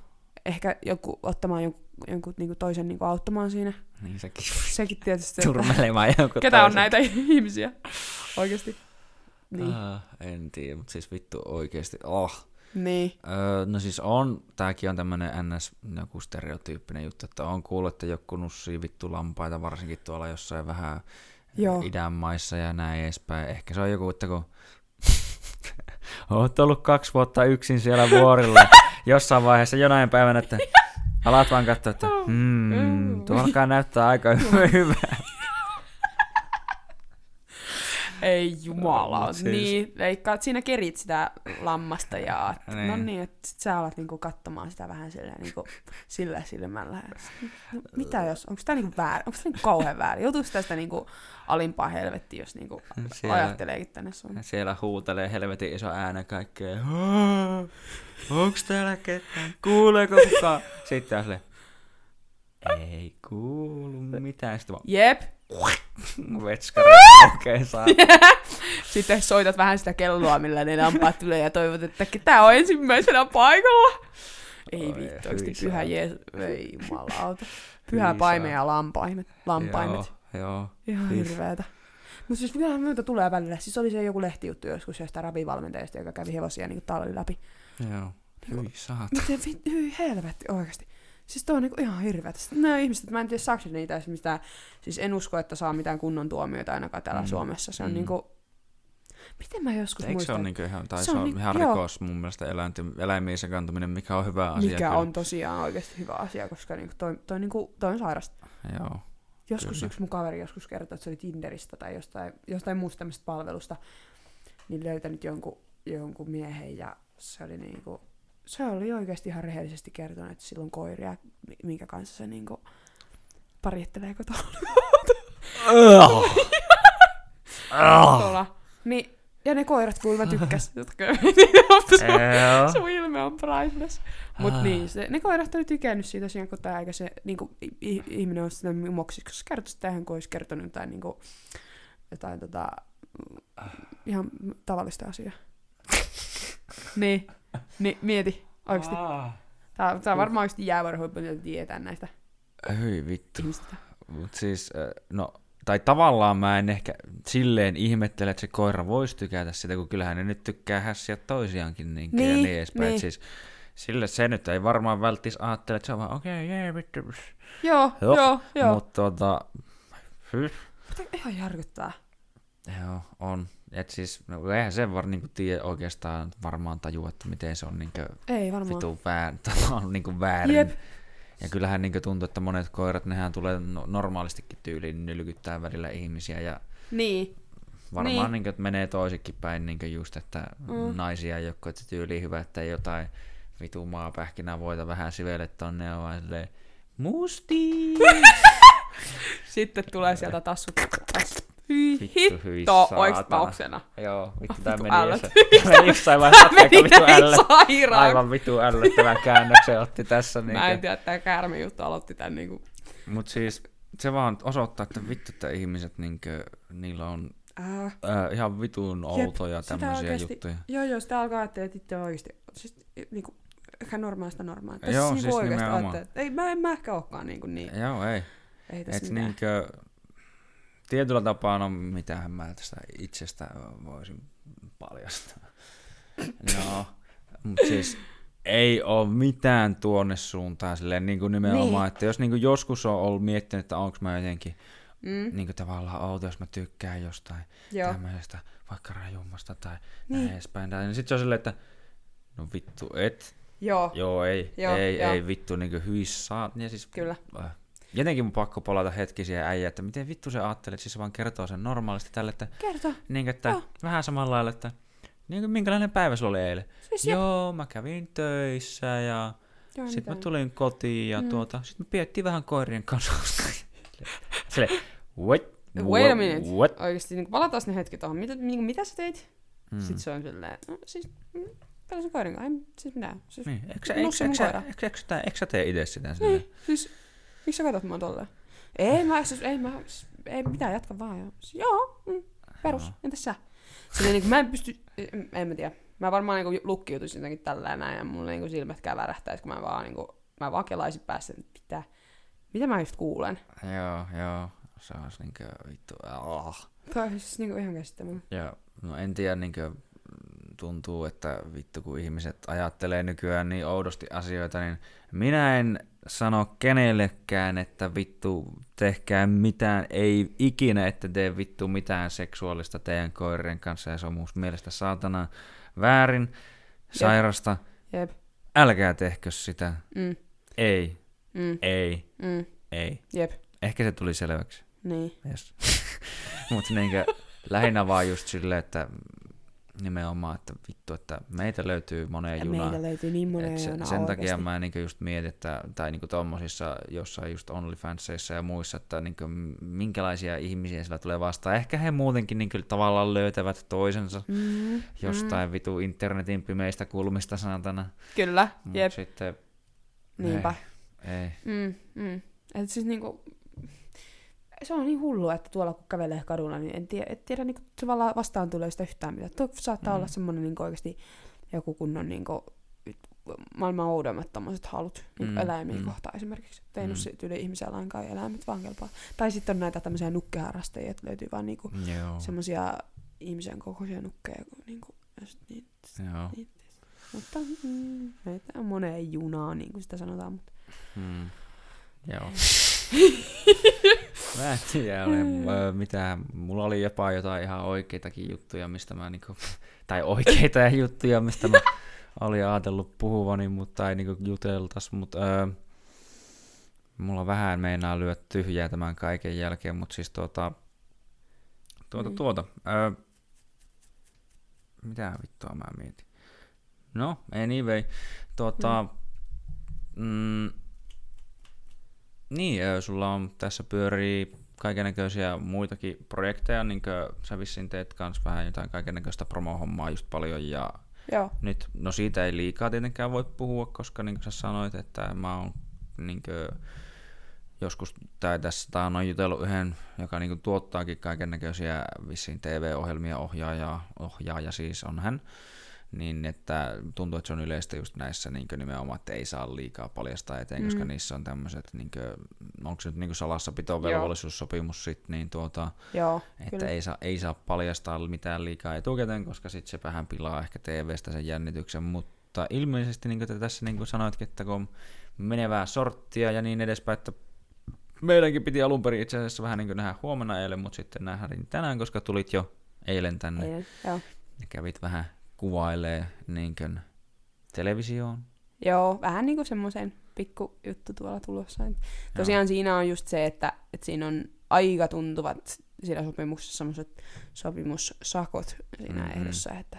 ehkä joku, ottamaan jonkun, jonkun niinku toisen niinku auttamaan siinä, niin sekin. sekin tietysti, Turmelemaan jonkun ketä on toisen. näitä ihmisiä oikeasti. Niin, Ah, en tiedä, mutta siis vittu oikeesti. Oh. niin. Öö, no siis on, tääkin on tämmönen ns. joku stereotyyppinen juttu, että on kuullut, että joku nussii vittu lampaita, varsinkin tuolla jossain vähän Joo. idän maissa ja näin edespäin. Ehkä se on joku, että kun oot ollut kaksi vuotta yksin siellä vuorilla, jossain vaiheessa jonain päivänä, että alat vaan katsoa, että hmm, tuo alkaa näyttää aika hyvää. Ei jumala. Mut Siis... Niin, leikkaat siinä kerit sitä lammasta ja niin. Niin. no niin, että sit sä alat niinku katsomaan sitä vähän silleen niinku sillä silmällä. No, mitä jos, onko tää niinku väärin, onko tää niinku kauhean väärin? Joutuuko tästä niinku alimpaa helvettiin, jos niinku Siellä- ajatteleekin tänne sun? Siellä huutelee helvetin iso äänen kaikkea. "Aa, Onks täällä ketään? Kuuleeko kukaan? Sitten on silleen, ei kuulu mitään. Sitten Jep. Vetskari oikein saa. Sitten soitat vähän sitä kelloa, millä ne lampaat tulee ja toivot, että tää on ensimmäisenä paikalla. Ei vittu, hyi oikeesti pyhä. Jeesus. Ei jumalauta. Pyhä paime ja lampaimet. lampaimet. Joo, joo. Ihan hirveetä. Mutta siis mitä muuta tulee välillä. Siis oli se joku lehtijuttu joskus jostain rabivalmentajasta, joka kävi hevosia niin talli läpi. Joo. Hyi saat. Miten hyi helvetti oikeasti. Siis toi on niinku ihan. Sitten nämä ihmiset, mä en tiedä saako niitä edes mitään, siis en usko, että saa mitään kunnon tuomioita ainakaan täällä Mm. Suomessa. Se on Mm. niinku, miten mä joskus Eikö se muistan, ole niinku ihan, tai Se se on on, niin- ihan joo. rikos mun mielestä eläinten, eläimiin sekaantuminen, mikä on hyvä asia. mikä kyllä. on tosiaan oikeasti hyvä asia, koska niinku toi, toi, niinku, toi on sairasta. Joo. Joskus Kyllä. yksi mun kaveri joskus kertoi, että se oli Tinderistä tai jostain, jostain muusta tämmöisestä palvelusta, niin löytänyt jonkun, jonkun miehen ja se oli niinku, se oli oikeasti ihan rehellisesti kertonut, että sillä on koiria, mi- minkä kanssa se niinku parittelee kotona. Tuolla. Niin, ja ne koirat kuulemma tykkäs, jotka Joo. Sun ilme on priceless. Mut niin, se, ne koirat oli tykännyt siitä tosiaan, kun tää eikä se niinku, ihminen on sitä moksiksi, koska se kertoi sitä kuin olisi kertonut jotain niinku, jotain tota, ihan tavallista asiaa. niin, niin, mieti, oikeesti. Ah. Tää, tää on varmaan oikeesti jäävuorohuippu, että tietää näistä Hyi vittu. ihmisistä. Mut siis, äh, no, tai tavallaan mä en ehkä silleen ihmettele, että se koira voisi tykätä sitä, kun kyllähän ne nyt tykkää hässiä toisiaankin niin, niin ja Niin, edespäin. niin. Siis, sille se nyt ei varmaan välttis ajattele, että se on vaan okei, okay, jee, vittu. Joo, Joo, joo, joo. Mutta tota, hy, Mutta ihan järkyttää. joo, on. Et siis, no, eihän sen var, niinku tiedä oikeastaan varmaan tajua, että miten se on niinku Ei varmaan. vitu väär, tavallaan niinku väärin. Jep. Ja kyllähän niinku tuntuu, että monet koirat, nehän tulee no- normaalistikin tyyliin nylkyttää välillä ihmisiä ja Niin. varmaan Niin. niin. niinku, että menee toisikin päin niinku just, että Mm. naisia joku, että tyyli hyvä, että ei jotain vitu maapähkinää voita vähän sivelle tonne ja vaan silleen musti. Sitten tulee sieltä tassut. tassut. Hyi Vittu, hitto, hyi oiks saatana. mauksena? Joo, vittu tää Vittu meni, ällöt. jossain, meni jossain vaiheessa Meni vittu näin ällö. sairaan. Aivan vittu ällöttävän käännöksen otti tässä. Mä en Niin tiedä, että tää käärme juttu aloitti tän niinku... Mut siis se vaan osoittaa, että vittu, että ihmiset niinkö, niillä on Äh, äh, ihan vitun outoja sitä tämmöisiä juttuja. joo, joo, sitä alkaa ajattelemaan, että itse on oikeesti... Siis niinku, ehkä normaalista normaalia. Joo, siis, siis nimenomaan. että ei, mä en mä ehkä olekaan niinku niin. Joo, ei. Ei tässä Et mitään. niinkö, tietyllä tapaa, no mitähän mä tästä itsestä voisin paljastaa. No, mut siis ei ole mitään tuonne suuntaan silleen niin kuin nimenomaan, Niin. niin. että jos niin kuin joskus on ollut miettinyt, että onko mä jotenkin Mm, niin kuin tavallaan outo, jos mä tykkään jostain joo. tämmöisestä vaikka rajummasta tai Niin. niin. edespäin. Tai, niin sit se on silleen, että no vittu, et. Joo, Joo, ei, Joo, ei, joo. ei vittu niinku hyis saa. Ja siis, Kyllä. Äh, jotenkin mun pakko palata hetki siihen äijä, että miten vittu se ajattelee, että siis se vaan kertoo sen normaalisti tälle, että, kerto. niin, että Joo. vähän samalla lailla, että niin minkälainen päivä sulla oli eilen. Siis jep. Joo, mä kävin töissä ja sitten mä tulin kotiin ja Mm. tuota, sitten me piettiin vähän koirien kanssa. Sille, what? Wait a minute. What? Oikeesti niin palataan ne hetki tuohon. Mitä, niin, mitä sä teit? Mm. Sitten se on silleen, no siis, mm, pelasin koirin kanssa, ei siis mitään. Siis, Niin, eikö sä, Nussa eikö, sä- mun eikö, sä- koira. eikö, eikö, sä- eikö sä tee itse sitä silleen? niin, siis, miksi sä katsot mua tolleen? Ei mä, siis, ei mä, siis, ei mitään, jatka vaan. Joo, siis, joo mm, perus, Joo. entäs sä? Silleen niin mä en pysty, en, en mä tiedä. Mä varmaan niin lukkiutuisin jotenkin tällä näin ja mulla niin silmätkään värähtäis, kun mä vaan, niin kuin, mä vaan kelaisin päässä, että mitä, mitä mä just kuulen. Joo, joo. Se olisi niinkö vittu. Ah. Tämä on siis niin ihan käsittämätöntä. Ja no en tiedä, niinkö mm, tuntuu, että vittu kun ihmiset ajattelee nykyään niin oudosti asioita, niin minä en sano kenellekään, että vittu tehkää mitään, ei ikinä, että tee vittu mitään seksuaalista teidän koirien kanssa, ja se on mun mielestä saatana väärin, sairasta. Jep. Älkää tehkö sitä. Mm, Ei, mm, ei, mm, ei. jep. Ehkä se tuli selväksi. Niin. Yes. Mutta niinkö, lähinnä vaan just silleen, että nimenomaan, että vittu, että meitä löytyy moneen Ja junaan. meillä löytyy niin monen Et se, juna sen takia oikeesti. mä niinku just mietin, että, tai niinku tommosissa jossain just OnlyFansseissa ja muissa, että niinku, minkälaisia ihmisiä sillä tulee vastaan. Ehkä he muutenkin niinku tavallaan löytävät toisensa Mm, jostain mm. vitu internetin pimeistä kulmista sanatana. Kyllä, Mut jep. sitten Niinpä. ei. Mm, mm. Et siis niinku, se on niin hullu, että tuolla kun kävelee kadulla, niin en tiedä, et tiedä se vala- vastaan tulee sitä yhtään mitään. Tuo saattaa Mm. olla semmoinen niinku oikeasti joku kunnon niinku, maailman oudommat tommoset halut niin Mm, eläimiä mm. kohtaan esimerkiksi. Ei mm. Mm. yli ihmisiä lainkaan, eläimet vaan kelpaa. Tai sitten on näitä tämmöisiä nukkeharrastajia, että löytyy vaan niinku Joo. semmoisia ihmisen kokoisia nukkeja. Kun niinku, ja sit niin, Joo. niin, mutta mm, meitä on moneen junaan, niin kuin sitä sanotaan. Mutta Hmm. Joo. mä en tiedä, ole, ö, mitä, mulla oli jopa jotain ihan oikeitakin juttuja, mistä mä niinku, tai oikeita juttuja, mistä mä olin ajatellut puhuvani, mutta ei niinku juteltas, mutta ö, mulla vähän meinaa lyö tyhjää tämän kaiken jälkeen, mutta siis tuota, tuota, Niin. tuota, ö, mitä vittua mä mietin? No, anyway, tuota, mm, niin, sulla on tässä pyörii kaikennäköisiä muitakin projekteja, niin kuin sä vissiin teet kans vähän jotain kaikennäköistä promohommaa just paljon ja joo, nyt, no siitä ei liikaa tietenkään voi puhua, koska niin kuin sä sanoit, että mä oon niin kuin, joskus, tai tässä tää on jutellut yhden, joka niin kuin, tuottaakin kaikennäköisiä vissiin TV-ohjelmia, ohjaaja, ohjaaja siis on hän, niin että tuntuu, että se on yleistä just näissä niin nimenomaan, että ei saa liikaa paljastaa eteen, mm. koska niissä on tämmöiset, niin onko se nyt niin salassapitovelvollisuussopimus sitten, niin tuota, joo, että kyllä. ei saa, ei saa paljastaa mitään liikaa etukäteen, koska sitten se vähän pilaa ehkä TVstä sen jännityksen, mutta ilmeisesti niin kuin tässä niin kuin sanoitkin, että kun on menevää sorttia ja niin edespäin, että meidänkin piti alun perin itse asiassa vähän niin kuin nähdä huomenna eilen, mutta sitten nähdään tänään, koska tulit jo eilen tänne. Eilen, joo. Ja kävit vähän kuvailee niinkön televisioon. Joo, vähän niinku semmoisen pikku juttu tuolla tulossa. Et tosiaan siinä on just se, että, että siinä on aika tuntuvat siinä sopimuksessa semmoiset sopimussakot siinä Mhm. mm-hmm. ehdossa, että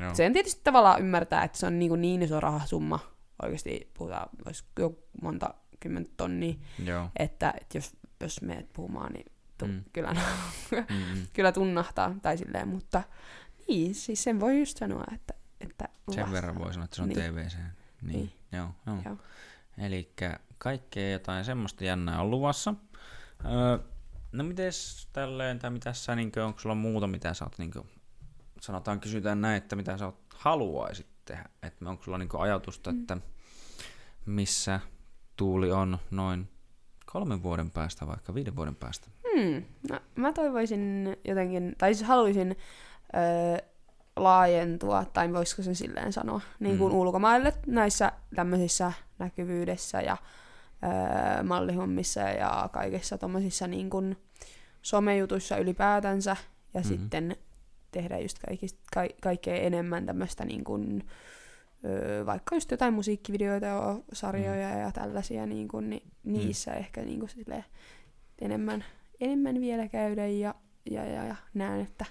Joo. sen tietysti tavallaan ymmärtää, että se on niin, niin iso rahasumma, oikeasti puhutaan, olisi jo monta kymmentä tonnia, Joo. että, että jos, jos meet puhumaan, niin tu, Mm. mm. kyllä, Mm-mm. kyllä tunnahtaa, tai silleen, mutta niin, siis sen voi just sanoa, että, että Sen luvassa verran voi sanoa, että se on Niin. TVC. Niin. Niin. Joo, joo. Joo. Eli kaikkea jotain semmoista jännää on luvassa. Öö, no mites tälleen, tai mitä sä, niin onko sulla muuta, mitä sä oot, niin sanotaan kysytään näin, että mitä sä oot, haluaisit tehdä? Että onko sulla niin ajatusta, Mm. että missä tuuli on noin kolmen vuoden päästä, vaikka viiden vuoden päästä? Hmm. No, mä toivoisin jotenkin, tai siis haluaisin öö, laajentua, tai voisiko sen silleen sanoa, niin kuin Mm. mm. ulkomaille näissä tämmöisissä näkyvyydessä ja öö, mallihommissa ja kaikissa tommosissa niin kuin somejutuissa ylipäätänsä, ja mm-hmm. sitten tehdä just kaikista, ka, kaikkea enemmän tämmöistä niin kuin, öö, vaikka just jotain musiikkivideoita ja sarjoja mm. ja tällaisia, niin kuin, niin niissä mm. ehkä niin kuin silleen, enemmän, enemmän vielä käydä ja, ja, ja, ja näen, että,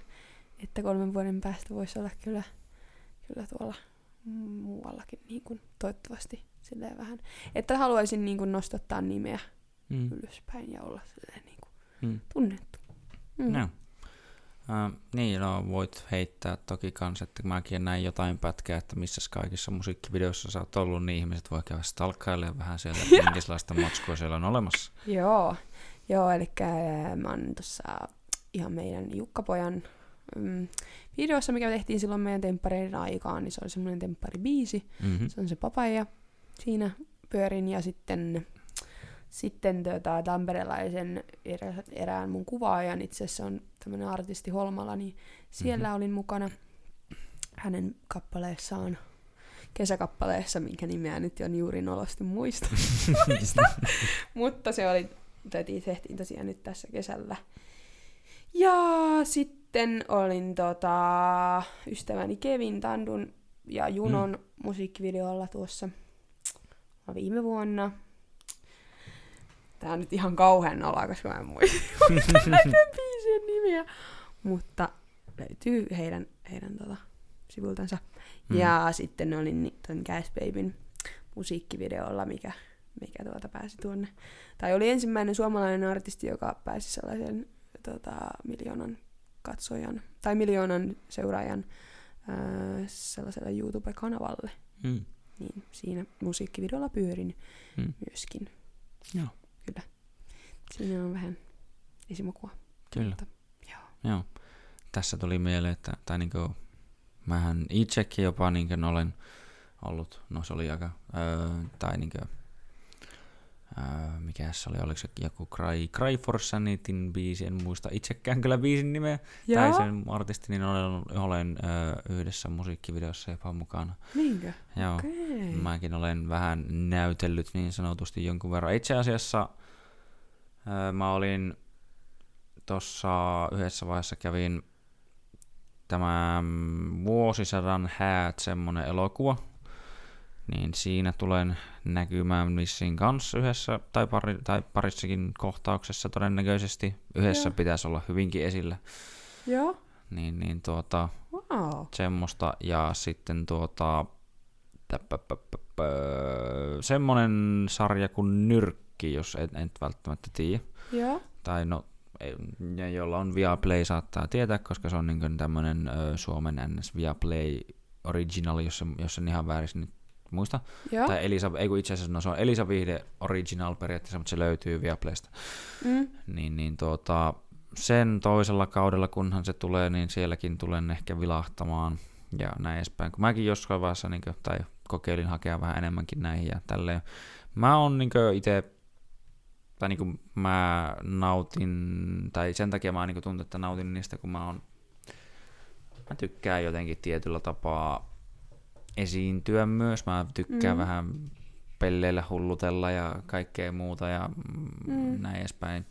että kolmen vuoden päästä voisi olla kyllä, kyllä tuolla muuallakin niin kuin, toivottavasti silleen vähän. Että haluaisin niin kuin, nostattaa nimeä Mm. ylöspäin ja olla silleen niin kuin, Mm. tunnettu. Mm. Joo. Uh, niin, no voit heittää toki kans, että mäkin näin jotain pätkää, että missä kaikissa musiikkivideoissa sä oot ollut, niin ihmiset voi käydä stalkkailemaan vähän sieltä, että minkälaista matskua siellä on olemassa. Joo, joo eli mä oon tuossa ihan meidän Jukkapojan mm, videossa, mikä tehtiin silloin meidän temppareiden aikaan, niin se oli semmoinen tempparibiisi. Mm-hmm. Se on se papaja. Siinä pyörin ja sitten, sitten tota, tamperelaisen erä, erään mun kuvaajan, itse asiassa on tämmöinen artisti Holmala, niin siellä Mhm. mm-hmm. olin mukana hänen kappaleessaan kesäkappaleessa, minkä nimeä nyt on juuri nolosti muista. muista. Mutta se oli, tehtiin, tehtiin tosiaan nyt tässä kesällä. Ja sitten olin tota, ystäväni Kevin Tandun ja Junon mm. musiikkivideolla tuossa viime vuonna. Tää on nyt ihan kauhean noloa, koska mä en muista näiden biisien nimiä. Mutta löytyy heidän, heidän tota, sivultansa. Mm. Ja sitten olin ton Gas Babyn musiikkivideolla, mikä, mikä tuota pääsi tuonne. Tai oli ensimmäinen suomalainen artisti, joka pääsi sellaisen tota, miljoonan katsojan, tai miljoonan seuraajan ää, sellaiselle YouTube-kanavalle. Mm. Niin siinä musiikkivideolla pyörin Mm. myöskin. Joo. Kyllä. Siinä on vähän esimakua. Kyllä. Mutta, joo. Joo. Tässä tuli mieleen, että tai niinku, mähän itsekin jopa niinku olen ollut, no se oli aika, öö, tai niinku, mikä se oli, oliko se joku Cry, Cry for Sanityn biisi, en muista itsekään kyllä biisin nimeä, tai sen artisti, niin olen, olen öö, yhdessä musiikkivideossa jopa mukana. Niinkö? Joo. Okei. Mäkin olen vähän näytellyt niin sanotusti jonkun verran. Itse asiassa öö, mä olin tuossa yhdessä vaiheessa kävin tämä vuosisadan häät semmonen elokuva, niin siinä tulen näkymään vissiin kanssa yhdessä tai, pari, tai parissakin kohtauksessa todennäköisesti. Yhdessä Joo. pitäisi olla hyvinkin esillä. Joo. Niin, niin tuota, Wow. semmoista ja sitten tuota semmonen sarja kuin Nyrkki, jos et, et välttämättä tiedä. Joo. Tai no, ne, jolla on Viaplay saattaa tietää, koska se on niin tämmönen ö, Suomen NS Viaplay Original, jos, jos en ihan väärin nyt muista. Joo. Tai Elisa, ei kun itse asiassa, no se on Elisa Vihde Original periaatteessa, mutta se löytyy Viaplaysta. Mm. Niin, niin tuota, sen toisella kaudella, kunhan se tulee, niin sielläkin tulen ehkä vilahtamaan ja näin edespäin. Kun mäkin jossain vaiheessa, niin kuin, tai kokeilin hakea vähän enemmänkin näihin ja tälleen. Mä oon niin itse, tai niin kuin mä nautin, tai sen takia mä niin tuntun, että nautin niistä, kun mä oon, mä tykkään jotenkin tietyllä tapaa esiintyä myös. Mä tykkään Mm. vähän pelleillä hullutella ja kaikkea muuta ja mm. Mm. näin edespäin.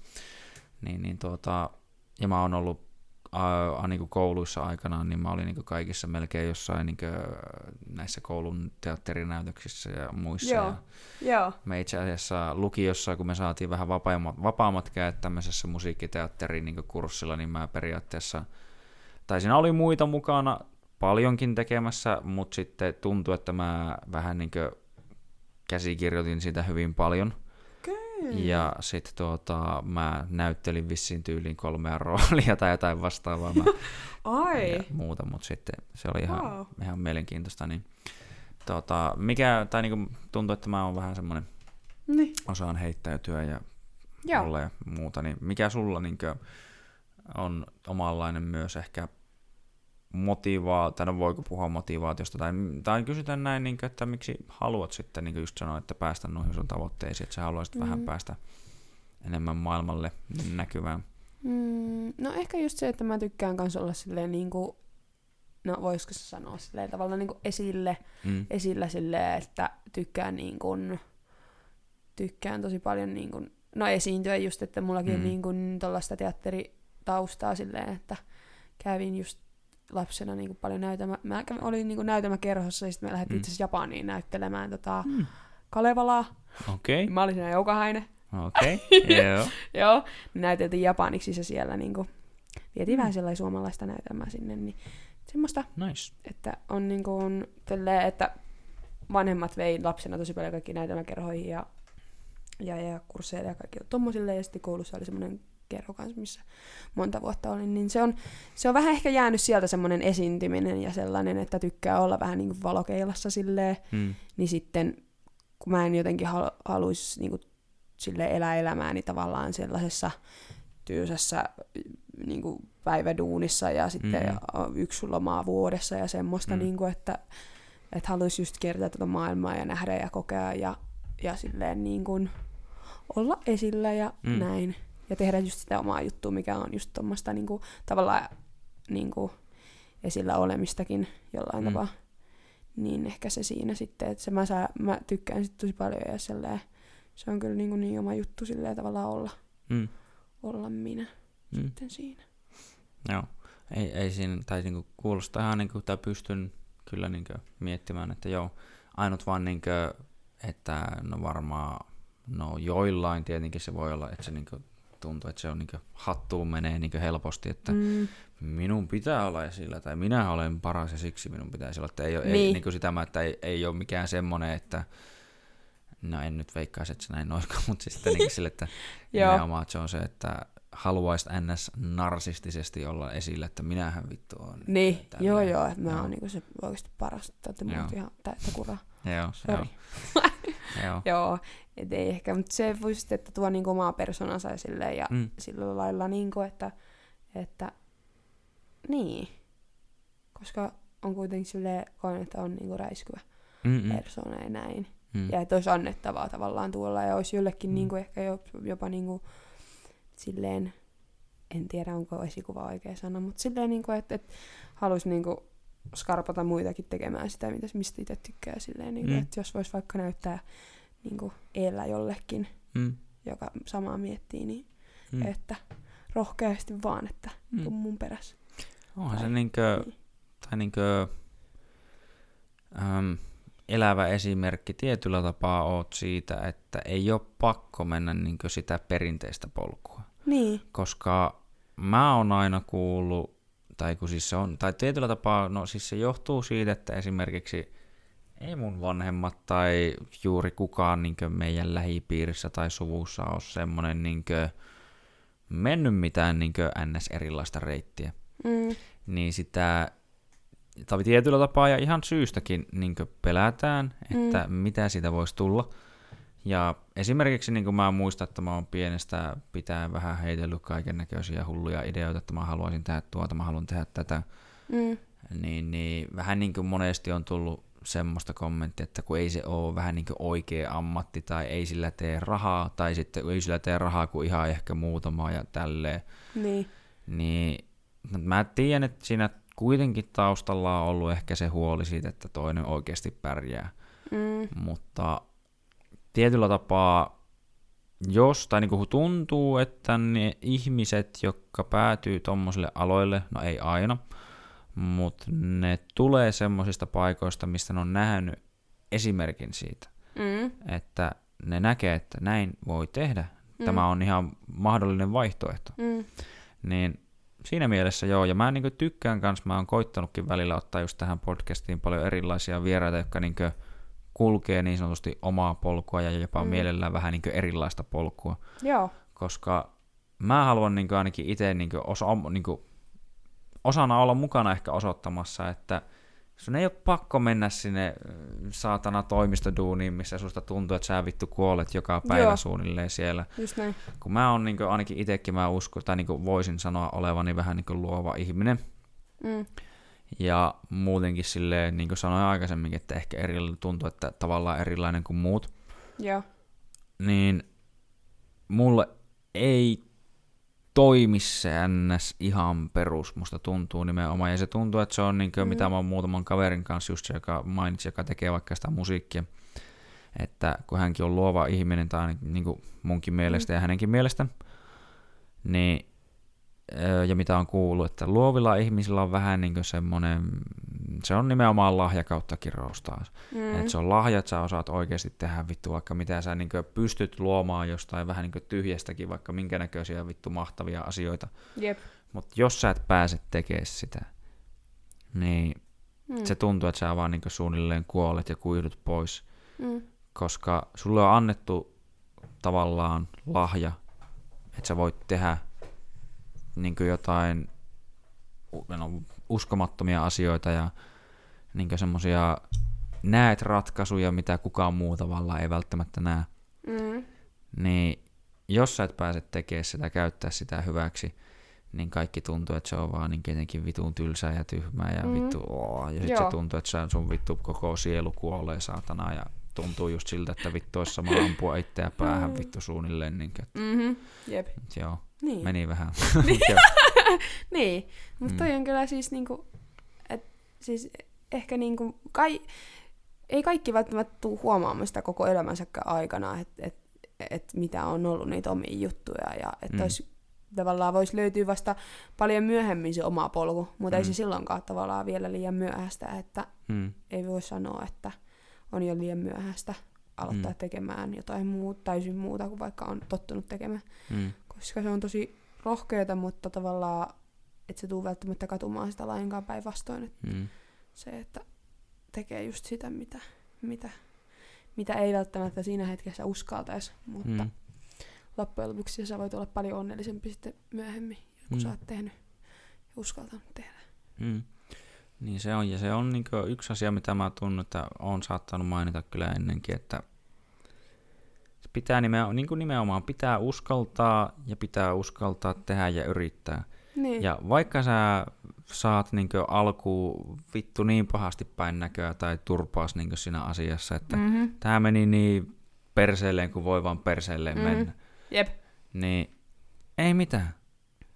Niin, niin tuota, ja mä oon ollut ää, niin kuin kouluissa aikanaan, niin mä olin niin kuin kaikissa melkein jossain niin kuin, näissä koulun teatterinäytöksissä ja muissa. Joo. Ja Joo. me itse asiassa lukiossa, kun me saatiin vähän vapaammat, vapaammat kädet tämmöisessä musiikkiteatterin niin kurssilla, niin mä periaatteessa, tai siinä oli muita mukana paljonkin tekemässä, mutta sitten tuntui, että mä vähän niin käsikirjoitin sitä hyvin paljon. Okei. Ja sitten tuota, mä näyttelin vissiin tyyliin kolmea roolia tai jotain vastaavaa mä, Ai. ja muuta, mutta sitten se oli ihan, Wow. ihan mielenkiintoista. Niin, tuota, mikä, tai niinku, tuntuu, että mä oon vähän semmoinen, Niin. osaan heittäytyä ja Joo. olla ja muuta, niin mikä sulla niin on omanlainen myös ehkä motivaa, tai no voiko puhua motivaatiosta, tai, tai kysytään näin, niin kuin, että miksi haluat sitten niin just sanoa, että päästä noihin sun tavoitteisiin, että sä haluaisit mm. vähän päästä enemmän maailmalle näkyvään. Mm, no ehkä just se, että mä tykkään kanssa olla silleen niinku, no voisiko se sanoa silleen tavallaan niinku esille, Mm. esillä silleen, että tykkään niinku, tykkään tosi paljon niinku, no esiintyä just, että mullakin Mm. mm. niinku tollaista teatteritaustaa silleen, että kävin just lapsena niinku paljon näytelmä, mä olin niinku näytelmäkerhossa ja sitten me lähdettiin Mm. itse asiassa Japaniin näyttelemään tota Mm. Kalevalaa. Okei, Mä olin siinä Joukahainen. okei, joo. Joo, niin näyteltiin japaniksi se siellä niinku, vietiin Mm. vähän sellaista suomalaista näytelmää sinne, niin semmoista, Nice. että on niinku on tälleen, että vanhemmat vei lapsena tosi paljon kaikki näytelmäkerhoihin ja, ja, ja kursseille ja kaikki tommosille, ja sitten koulussa oli semmoinen kerho kanssa, missä monta vuotta olin, niin se on, se on vähän ehkä jäänyt sieltä semmoinen esiintyminen ja sellainen, että tykkää olla vähän niin kuin valokeilassa silleen, Mm. niin sitten kun mä en jotenkin halu, haluaisi niin kuin, sille elää elämääni tavallaan sellaisessa tyysässä niin kuin päiväduunissa ja sitten mm. yksi lomaa vuodessa ja semmoista, Mm. niin kuin, että, että haluaisi just kiertää tätä maailmaa ja nähdä ja kokea ja, ja silleen niin kuin olla esillä ja mm. näin. Ja tehdä just sitä omaa juttua, mikä on just tuommoista niin kuin, tavallaan niin kuin, esillä olemistakin jollain Mm. tapaa. Niin ehkä se siinä sitten, että se mä, saa, mä tykkään sit tosi paljon ja silleen, se on kyllä niin, kuin niin oma juttu silleen tavallaan olla, Mm. olla minä Mm. sitten siinä. Joo. Ei, ei siinä, tai niinku kuulostaa ihan niinku, tai pystyn kyllä niinku miettimään, että joo, ainut vaan niinku, että no varmaan, no joillain tietenkin se voi olla, että se niinku tuntuu, että se on niinku, hattuun menee niinku helposti, että Mm. minun pitää olla esillä, tai minä olen paras ja siksi minun pitäisi olla, että ei, ole, ei Niin. niinku sitä, että ei, ei ole mikään semmoinen, että no en nyt veikkaisi, että se näin olisikaan, mutta siis sitten niinku sille, että nimenomaan että se on se, että haluaisit ns. narsistisesti olla esillä, että minähän vittu on. Niin, joo joo, että mä oon niinku se oikeasti paras, että muut ihan täyttä kuraa. Joo, joo, Sori. joo. Joo, et ei ehkä, mutta se voi sitten, että tuo niinku omaa persoonansa ja silleen ja Mm, sillä lailla niinku, että, että niin, koska on kuitenkin silleen, koen, että on niinku räiskyvä mm, mm. mm, persoona ja näin. mm. Ja että olisi annettavaa tavallaan tuolla ja olisi jollekin Mm. niinku ehkä jo, jopa niinku silleen, en tiedä onko esikuva oikea sana, mutta silleen niinku, että, että haluaisi niinku skarpata muitakin tekemään sitä, mitä, mistä itse tykkää silleen, niinku, Mm. mm. että jos voisi vaikka näyttää niinku eellä jollekin, Mm, joka samaa miettii, niin mm. että rohkeasti vaan, että Mm. tuu mun perässä. Onhan se Tai- niinkö, Niin. tai niinkö, äm, elävä esimerkki tietyllä tapaa oot siitä, että ei ole pakko mennä niinkö sitä perinteistä polkua. Niin, koska mä oon aina kuullut, tai kun siis se on, tai tietyllä tapaa, no siis se johtuu siitä, että esimerkiksi ei mun vanhemmat tai juuri kukaan niin meidän lähipiirissä tai suvussa ole semmoinen niin mennyt mitään niin ns. erilaista reittiä. mm, Niin sitä tai tietyllä tapaa ja ihan syystäkin niin pelätään, että mm. mitä siitä voisi tulla. Ja esimerkiksi niin kuin mä muistan, että mä oon pienestä pitää vähän heitellyt kaiken näköisiä hulluja ideoita, että mä haluaisin tehdä tuota, mä haluan tehdä tätä. mm, Niin, niin vähän niin kuin monesti on tullut semmoista kommenttia, että kun ei se ole vähän niin kuin oikea ammatti tai ei sillä tee rahaa, tai sitten ei sillä tee rahaa kuin ihan ehkä muutama ja tälleen. niin, Niin no, mä tiedän, että siinä kuitenkin taustalla on ollut ehkä se huoli siitä, että toinen oikeasti pärjää. mm, Mutta tietyllä tapaa jos, tai niin kuin tuntuu, että ne ihmiset, jotka päätyy tommosille aloille, no ei aina, mutta ne tulee semmoisista paikoista, mistä ne on nähnyt esimerkin siitä, Mm. että ne näkee, että näin voi tehdä, Mm. tämä on ihan mahdollinen vaihtoehto. Mm. Niin siinä mielessä joo, ja mä niin tykkään kanssa, mä oon koittanutkin välillä ottaa just tähän podcastiin paljon erilaisia vieraita, jotka niin kulkee niin sanotusti omaa polkua ja jopa Mm. mielellään vähän niin erilaista polkua, Joo. koska mä haluan niin ainakin itse niin osa, niin osana olla mukana ehkä osoittamassa, että sun ei ole pakko mennä sinne äh, saatana toimistoduuniin, missä susta tuntuu, että sä vittu kuolet joka päivä Joo. suunnilleen siellä Just näin. kun mä oon niin ainakin itsekin mä uskon, tai niin voisin sanoa olevani vähän niin luova ihminen, Mm. Ja muutenkin silleen, niin kuin sanoin aikaisemminkin, että ehkä eri, tuntuu, että tavallaan erilainen kuin muut, Joo. niin mulle ei toimi se ns. ihan perus, musta tuntuu nimenomaan, ja se tuntuu, että se on niin kuin, Mm. mitä mä oon muutaman kaverin kanssa just se, joka mainitsi, joka tekee vaikka sitä musiikkia, että kun hänkin on luova ihminen, tai niin kuin munkin mielestä ja hänenkin mielestä, niin ja mitä on kuullut, että luovilla ihmisillä on vähän niin semmoinen, se on nimenomaan lahja kautta kirous taas. Mm. Että se on lahja, että sä osaat oikeasti tehdä vittu vaikka mitä sä niin pystyt luomaan jostain vähän niin tyhjästäkin, vaikka minkä näköisiä vittu mahtavia asioita. Jep. Mutta jos sä et pääse tekemään sitä, niin Mm. mm. se tuntuu, että sä vaan niin suunnilleen kuolet ja kuihdut pois, Mm. koska sulle on annettu tavallaan lahja, että sä voit tehdä niin jotain u- no, uskomattomia asioita ja niin semmosia näet ratkaisuja, mitä kukaan muu tavallaan ei välttämättä näe. Mm. Niin jos sä et pääse tekemään sitä, käyttää sitä hyväksi, niin kaikki tuntuu, että se on vaan niin jotenkin vitun tylsää ja tyhmää ja Mm. vittu oo. Ja sitten se tuntuu, että sun vittu koko sielu kuolee saatana ja tuntuu just siltä, että vittu olisi sama ampua itseä päähän Mm. vittu suunnilleen. Niin, että, Mm-hmm. Jep. joo, Niin. meni vähän. Niin, mutta Mm. toi on kyllä siis niinku, et, siis ehkä niinku, kai, ei kaikki välttämättä tuu huomaamaan sitä koko elämänsäkään aikana, että et, et mitä on ollut niitä omia juttuja ja että Mm. mm. tavallaan voisi löytyä vasta paljon myöhemmin se oma polku, mutta ei Mm. se silloinkaan tavallaan vielä liian myöhäistä, että mm, ei voi sanoa, että on jo liian myöhäistä aloittaa Mm. tekemään jotain muuta, täysin muuta kuin vaikka on tottunut tekemään mm, koska se on tosi rohkeata, mutta tavallaan et se tuu välttämättä katumaan sitä lainkaan päinvastoin. Et mm, Se, että tekee just sitä, mitä, mitä, mitä ei välttämättä siinä hetkessä uskaltaisi, mutta mm, loppujen lopuksi sä voit olla paljon onnellisempi sitten myöhemmin, kun Mm. sä oot tehnyt ja uskaltanut tehdä. mm. Niin se on, ja se on niin yksi asia, mitä mä tunnen, että on saattanut mainita kyllä ennenkin, että pitää nimenomaan, niin kuin nimenomaan pitää uskaltaa ja pitää uskaltaa tehdä ja yrittää. Niin. Ja vaikka sä saat niin alku vittu niin pahasti päin näköä tai turpaas niin siinä asiassa, että mm. Mm-hmm. tämä meni niin perseelleen kuin voi vaan perseelleen Mhm. mm. mennä, Jep. niin ei mitään.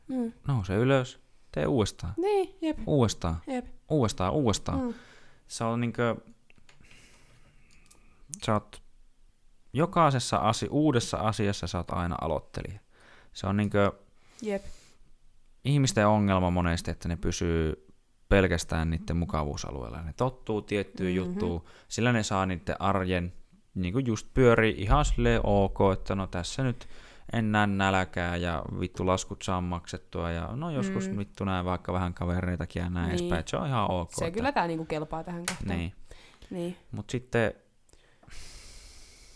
Mm. Nouse ylös, tee uudestaan, Niin, jep, uudestaan, jep. Uudestaan, uudestaan. Mm. Se on niinkö, sä oot jokaisessa asi- uudessa asiassa sä oot aina aloittelija. Se on niinkö Jep. ihmisten ongelma monesti, että ne pysyy pelkästään niiden mukavuusalueella. Ne tottuu tiettyyn Mhm. mm-hmm. juttuun, sillä ne saa niiden arjen niin kuin just pyöri ihan silleen ok, että no tässä nyt en näe nälkää ja vittu laskut saa maksettua ja no joskus Mm. vittu näen vaikka vähän kavereitakin ja näin Niin. edespäin, että se on ihan ok. Se että, kyllä tää niinku kelpaa tähän kohtaan. Niin, Niin. mutta sitten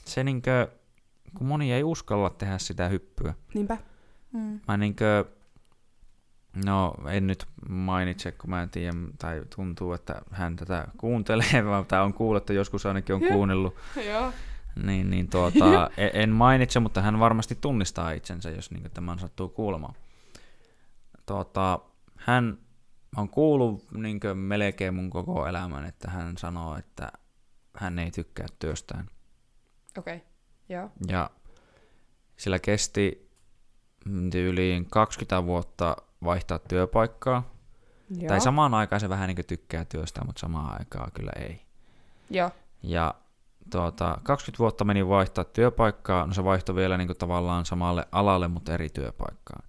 se niinkö, kun moni ei uskalla tehdä sitä hyppyä, Niinpä. Mm. Mä niinkö, no en nyt mainitse, kun mä en tiedä, tai tuntuu, että hän tätä kuuntelee, vaan- tai on kuullut, että joskus ainakin on kuunnellut, Joo. Niin, niin tuota, en, en mainitse, mutta hän varmasti tunnistaa itsensä, jos niin tämän sattuu kuulemaan. Tuota, hän on kuullut niin melkein mun koko elämän, että hän sanoo, että hän ei tykkää työstään. Okei. Okay. Joo. Ja sillä kesti tyyliin 20 vuotta vaihtaa työpaikkaa. Joo. Tai samaan aikaan se vähän niin tykkää työstä, mutta samaan aikaan kyllä ei. Joo. Ja tuota, 20 vuotta meni vaihtaa työpaikkaa, no se vaihtoi vielä niin kuin tavallaan samalle alalle, mutta eri työpaikkaan.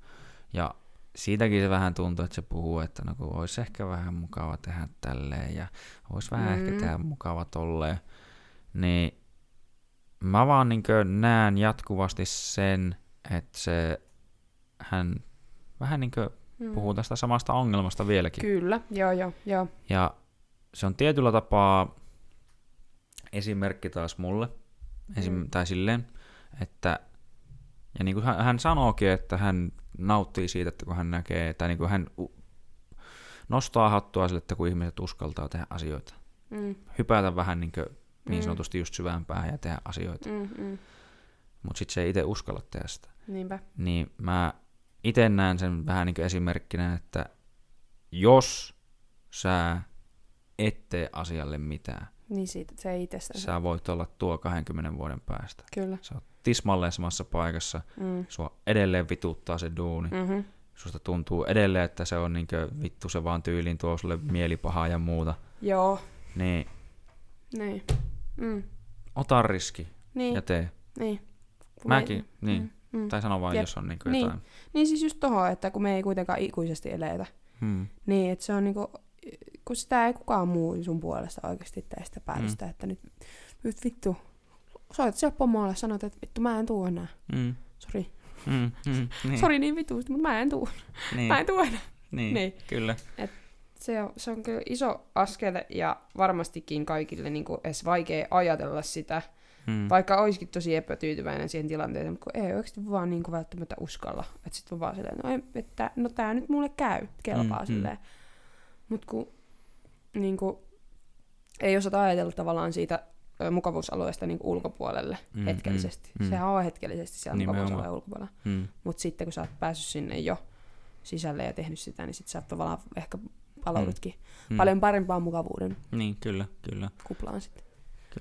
Ja siitäkin se vähän tuntuu, että se puhuu, että no kun olisi ehkä vähän mukava tehdä tälleen ja olisi vähän mm. ehkä tehdä mukava tolleen. Niin mä vaan niin näen jatkuvasti sen, että se hän vähän niin mm. puhuu tästä samasta ongelmasta vieläkin. Kyllä, joo, joo, joo. Ja se on tietyllä tapaa esimerkki taas mulle, esim, mm. tai silleen, että ja niin kuin hän, hän sanookin, että hän nauttii siitä, että kun hän näkee, tai niin kuin hän nostaa hattua sille, että kun ihmiset uskaltaa tehdä asioita. Mm. Hypätä vähän niin, kuin, niin mm. sanotusti just syvään päähän ja tehdä asioita. Mm, mm. Mutta sitten se ei itse uskalla tehdä sitä. Niinpä. Niin mä itse näen sen vähän niin kuin esimerkkinä, että jos sä et tee asialle mitään, niin siitä, se ei itsestä. Sä voit olla tuo 20 vuoden päästä. Kyllä. Sä oot tismalleen samassa paikassa. Mm. Sua edelleen vituttaa se duuni. Mm-hmm. Susta tuntuu edelleen, että se on niinkö vittu se vaan tyyliin tuo sulle mielipahaa ja muuta. Joo. Niin. Niin. Mm. Ota riski niin. ja tee. Niin. Kun Mäkin, me... niin. Mm. Mm. Tai sano vaan, Jep. jos on niinku niin. jotain. Niin siis just tohon, että kun me ei kuitenkaan ikuisesti eletä. Hmm. Niin, että se on niinku kun sitä ei kukaan muu sun puolesta oikeasti tee sitä päätöstä, mm. että nyt, nyt vittu, soitat siellä pomolle ja sanot, että vittu mä en tuu enää. Mm. Sori. Mm, mm, niin. Sori niin vitusti, mutta mä en tuu. Niin. Mä en tuu enää. Niin, niin. kyllä. Et se, on, se on kyllä iso askel ja varmastikin kaikille niin kuin edes vaikea ajatella sitä, hmm. vaikka olisikin tosi epätyytyväinen siihen tilanteeseen, mutta kun ei oikeasti vaan niin kuin välttämättä uskalla. Että sitten on vaan silleen, no, ei, että, no tää nyt mulle käy, kelpaa hmm. silleen. Mutta kun niin kuin, ei osata ajatella tavallaan siitä mukavuusalueesta niin ulkopuolelle mm, hetkellisesti. Mm, Sehän on hetkellisesti siellä Nimenomaan. mukavuusalueen ulkopuolella. Mm. Mutta sitten kun sä oot päässyt sinne jo sisälle ja tehnyt sitä, niin sitten sä tavallaan ehkä palaudutkin mm. paljon parempaan mukavuuden niin, kyllä, kyllä. kuplaan sitten.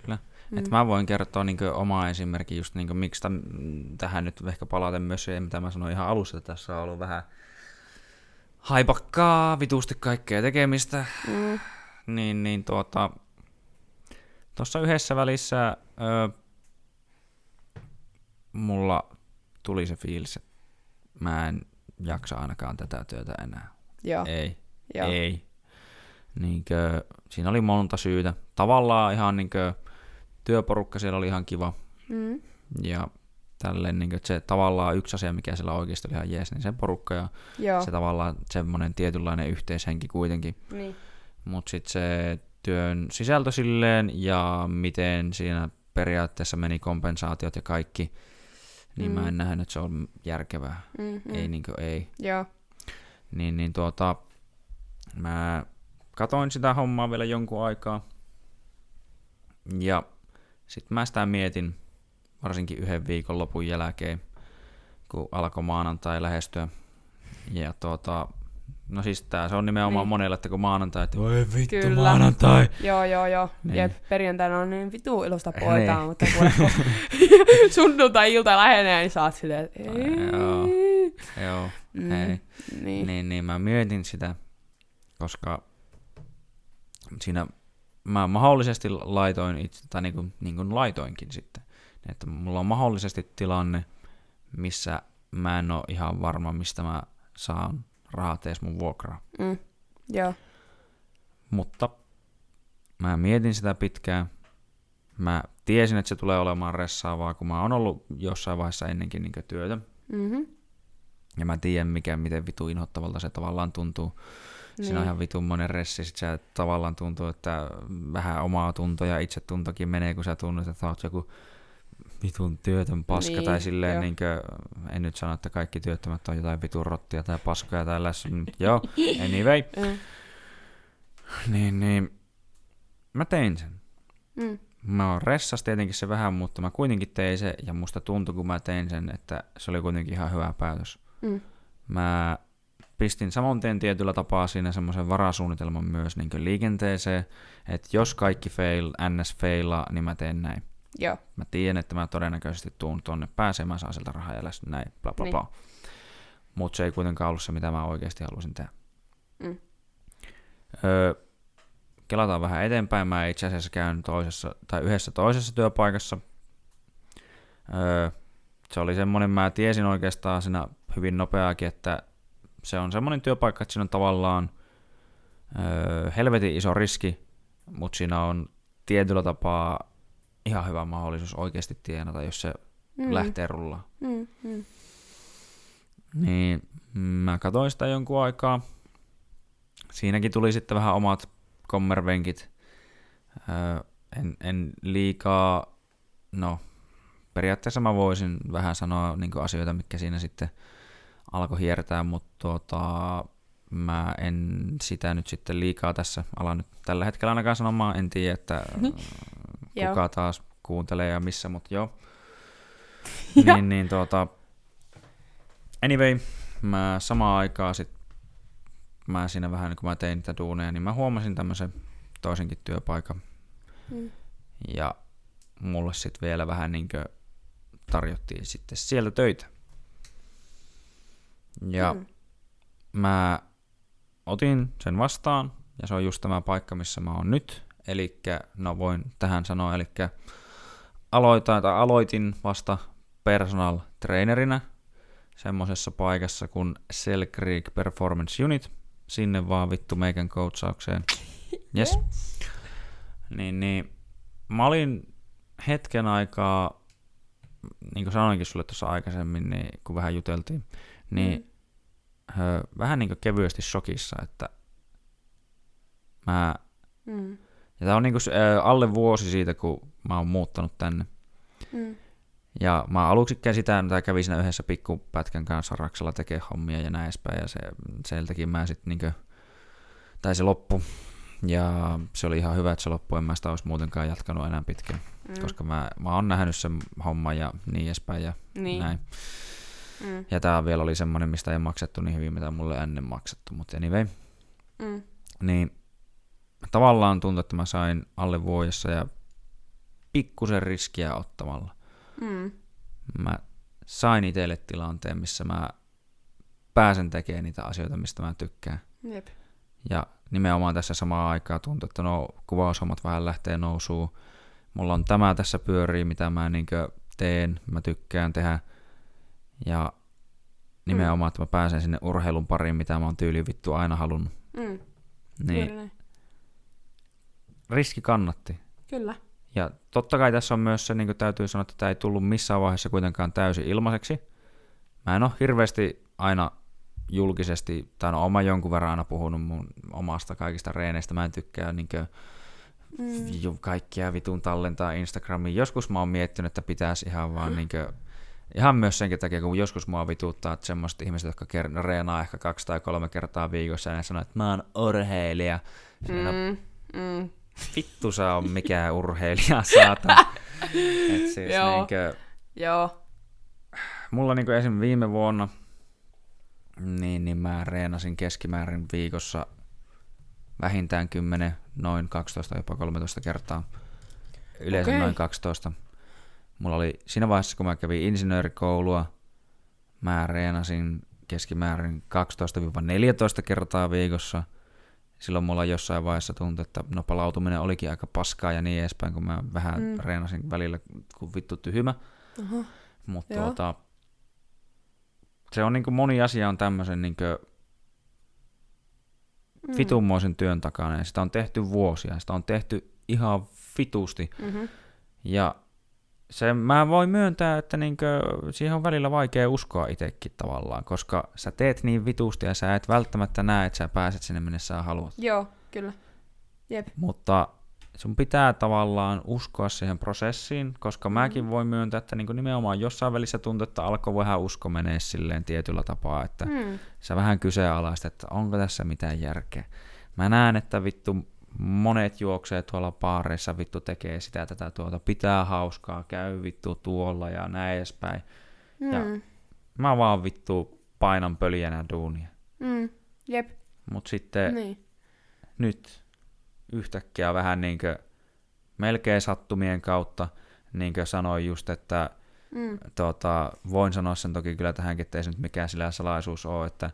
Kyllä. Mm. Et mä voin kertoa niin omaa esimerkki just niin kuin, miksi tämän, tähän nyt ehkä palaten myös se, mitä mä sanoin ihan alussa, että tässä on ollut vähän haipakkaa, vitusti kaikkea tekemistä. Mm niin, niin tuota, tuossa yhdessä välissä ö, mulla tuli se fiilis, että mä en jaksa ainakaan tätä työtä enää. Joo. Ei, Joo. ei. Niinkö, siinä oli monta syytä. Tavallaan ihan niinkö, työporukka siellä oli ihan kiva. Mm. Ja tälleen, niin kuin, se tavallaan yksi asia, mikä siellä oikeasti oli ihan jees, niin se porukka ja Joo. se tavallaan semmoinen tietynlainen yhteishenki kuitenkin. Niin. Mutta sitten se työn sisältö silleen ja miten siinä periaatteessa meni kompensaatiot ja kaikki, niin mm. mä en mm. nähnyt, että se on järkevää. Mm-hmm. Ei niinkö ei. Joo. Niin, niin tuota, mä katoin sitä hommaa vielä jonkun aikaa. Ja sitten mä sitä mietin, varsinkin yhden viikon lopun jälkeen, kun alkoi maanantai lähestyä. Ja tuota, No siis tää se on nimenomaan niin. monelle, että kun maanantai, että voi vittu Kyllä. maanantai. Joo, joo, joo. Niin. Jep, perjantaina on niin vitu ilosta poikaa, niin. mutta kun sunnuntai-ilta lähenee, niin saat silleen, että Joo, joo, mm. ei. Niin. niin, niin mä mietin sitä, koska siinä mä mahdollisesti laitoin itse, tai niin kuin, niin kuin laitoinkin sitten, että mulla on mahdollisesti tilanne, missä mä en ole ihan varma, mistä mä saan rahat edes mun vuokraa. Mm. Joo. Mutta mä mietin sitä pitkään. Mä tiesin, että se tulee olemaan ressaavaa, kun mä oon ollut jossain vaiheessa ennenkin niin työtä. Mm-hmm. Ja mä tiedän, mikä, miten vitu inhottavalta se tavallaan tuntuu. Niin. Siinä on ihan vitun monen ressi, sit se tavallaan tuntuu, että vähän omaa tuntoa ja itsetuntokin menee, kun sä tunnet, että oot joku vitun työtön paska, niin, tai silleen, niin kuin, en nyt sano, että kaikki työttömät on jotain vitun rottia tai paskoja tai lässä, mutta joo, anyway. Mm. Niin, niin, mä tein sen. Mm. Mä oon ressas tietenkin se vähän, mutta mä kuitenkin tein se, ja musta tuntui, kun mä tein sen, että se oli kuitenkin ihan hyvä päätös. Mm. Mä pistin saman tien tietyllä tapaa siinä semmoisen varasuunnitelman myös niin liikenteeseen, että jos kaikki fail, ns failaa, niin mä teen näin. Joo. Mä tiedän, että mä todennäköisesti tuun tonne pääsemään, saan sieltä rahaa ja näin, bla bla niin. bla. Mutta se ei kuitenkaan ollut se, mitä mä oikeasti halusin tehdä. Mm. Öö, kelataan vähän eteenpäin. Mä itse asiassa käyn toisessa, tai yhdessä toisessa työpaikassa. Öö, se oli semmoinen, mä tiesin oikeastaan siinä hyvin nopeakin, että se on semmoinen työpaikka, että siinä on tavallaan öö, helvetin iso riski, mutta siinä on tietyllä tapaa ihan hyvä mahdollisuus oikeasti tienata, jos se mm. lähtee rullaan. Mm, mm. Niin mä katsoin sitä jonkun aikaa. Siinäkin tuli sitten vähän omat kommervenkit. Öö, en, en liikaa, no periaatteessa mä voisin vähän sanoa niin asioita, mitkä siinä sitten alkoi hiertää, mutta tuota, mä en sitä nyt sitten liikaa tässä ala nyt tällä hetkellä ainakaan sanomaan. En tiedä, että kuka taas kuuntelee ja missä, mutta joo. niin, niin tuota, anyway, mä samaan aikaan sit, mä siinä vähän, kun mä tein niitä duuneja, niin mä huomasin tämmöisen toisenkin työpaikan. Mm. Ja mulle sitten vielä vähän niin tarjottiin sitten sieltä töitä. Ja mm. mä otin sen vastaan, ja se on just tämä paikka, missä mä oon nyt. Eli no voin tähän sanoa, eli aloitan, tai aloitin vasta personal trainerina semmoisessa paikassa kuin Cell Creek Performance Unit. Sinne vaan vittu meikän coachaukseen. Yes. yes. Niin, niin. Mä olin hetken aikaa, niin kuin sanoinkin sulle tuossa aikaisemmin, niin, kun vähän juteltiin, niin mm. vähän niin kuin kevyesti shokissa, että mä... Mm. Ja tää on niin kuin, äh, alle vuosi siitä, kun mä oon muuttanut tänne. Mm. Ja mä aluksi käsitään, tai kävin siinä yhdessä pikkupätkän kanssa Raksalla tekee hommia ja näin edespäin, ja se, sieltäkin mä sitten niinkö, tai se loppu. Ja se oli ihan hyvä, että se loppu, en mä sitä olisi muutenkaan jatkanut enää pitkään, mm. koska mä, mä oon nähnyt sen homman ja niin edespäin ja niin. näin. Mm. Ja tää vielä oli semmonen, mistä ei maksettu niin hyvin, mitä mulle ennen maksettu, mutta anyway. Mm. Niin tavallaan tuntui, että mä sain alle vuodessa ja pikkusen riskiä ottamalla. Mm. Mä sain itselle tilanteen, missä mä pääsen tekemään niitä asioita, mistä mä tykkään. Jep. Ja nimenomaan tässä samaan aikaan tuntuu, että no kuvaushommat vähän lähtee nousuun. Mulla on tämä tässä pyörii, mitä mä niin teen, mä tykkään tehdä. Ja nimenomaan, mm. että mä pääsen sinne urheilun pariin, mitä mä oon tyyli vittu aina halunnut. Mm. Niin riski kannatti. Kyllä. Ja totta kai tässä on myös se, niin kuin täytyy sanoa, että tämä ei tullut missään vaiheessa kuitenkaan täysin ilmaiseksi. Mä en ole hirveästi aina julkisesti, tai no oma jonkun verran aina puhunut mun omasta kaikista reeneistä. Mä en tykkää niin kuin, mm. kaikkia vitun tallentaa Instagramiin. Joskus mä oon miettinyt, että pitäisi ihan vaan mm. niin kuin, Ihan myös senkin takia, kun joskus mua vituttaa, että semmoiset ihmiset, jotka reenaa ehkä kaksi tai kolme kertaa viikossa, ja ne sanoo, että mä oon urheilija. Mm, mm vittu sä on mikään urheilija, saatan. Et siis Joo. Niinkö, Joo. Mulla niinku esim. viime vuonna, niin, niin mä reenasin keskimäärin viikossa vähintään 10, noin 12, jopa 13 kertaa. Yleensä okay. noin 12. Mulla oli siinä vaiheessa, kun mä kävin insinöörikoulua, mä reenasin keskimäärin 12-14 kertaa viikossa – silloin mulla jossain vaiheessa tuntui, että no palautuminen olikin aika paskaa ja niin edespäin, kun mä vähän mm. reenasin välillä, kun vittu tyhmä. Mutta tuota, se on niinku moni asia on tämmöisen niinku mm. fitummoisen työn takana ja sitä on tehty vuosia, sitä on tehty ihan fitusti. Mm-hmm. Ja se mä voin myöntää, että niinkö, siihen on välillä vaikea uskoa itsekin tavallaan, koska sä teet niin vitusti ja sä et välttämättä näe, että sä pääset sinne minne sä haluat. Joo, kyllä. Jep. Mutta sun pitää tavallaan uskoa siihen prosessiin, koska mm. mäkin voin myöntää, että niin nimenomaan jossain välissä tuntuu, että alkoi vähän usko menee silleen tietyllä tapaa, että mm. sä vähän kyseenalaistat, että onko tässä mitään järkeä. Mä näen, että vittu monet juoksee tuolla paareissa, vittu tekee sitä tätä tuota, pitää hauskaa, käy vittu tuolla ja näin edespäin. Mm. Ja mä vaan vittu painan pöljänä duunia. Mm. Jep. Mut sitten niin. nyt yhtäkkiä vähän niinkö melkein sattumien kautta niinkö sanoin just, että mm. tota, voin sanoa sen toki kyllä tähänkin, että ei se nyt mikään sillä salaisuus ole, että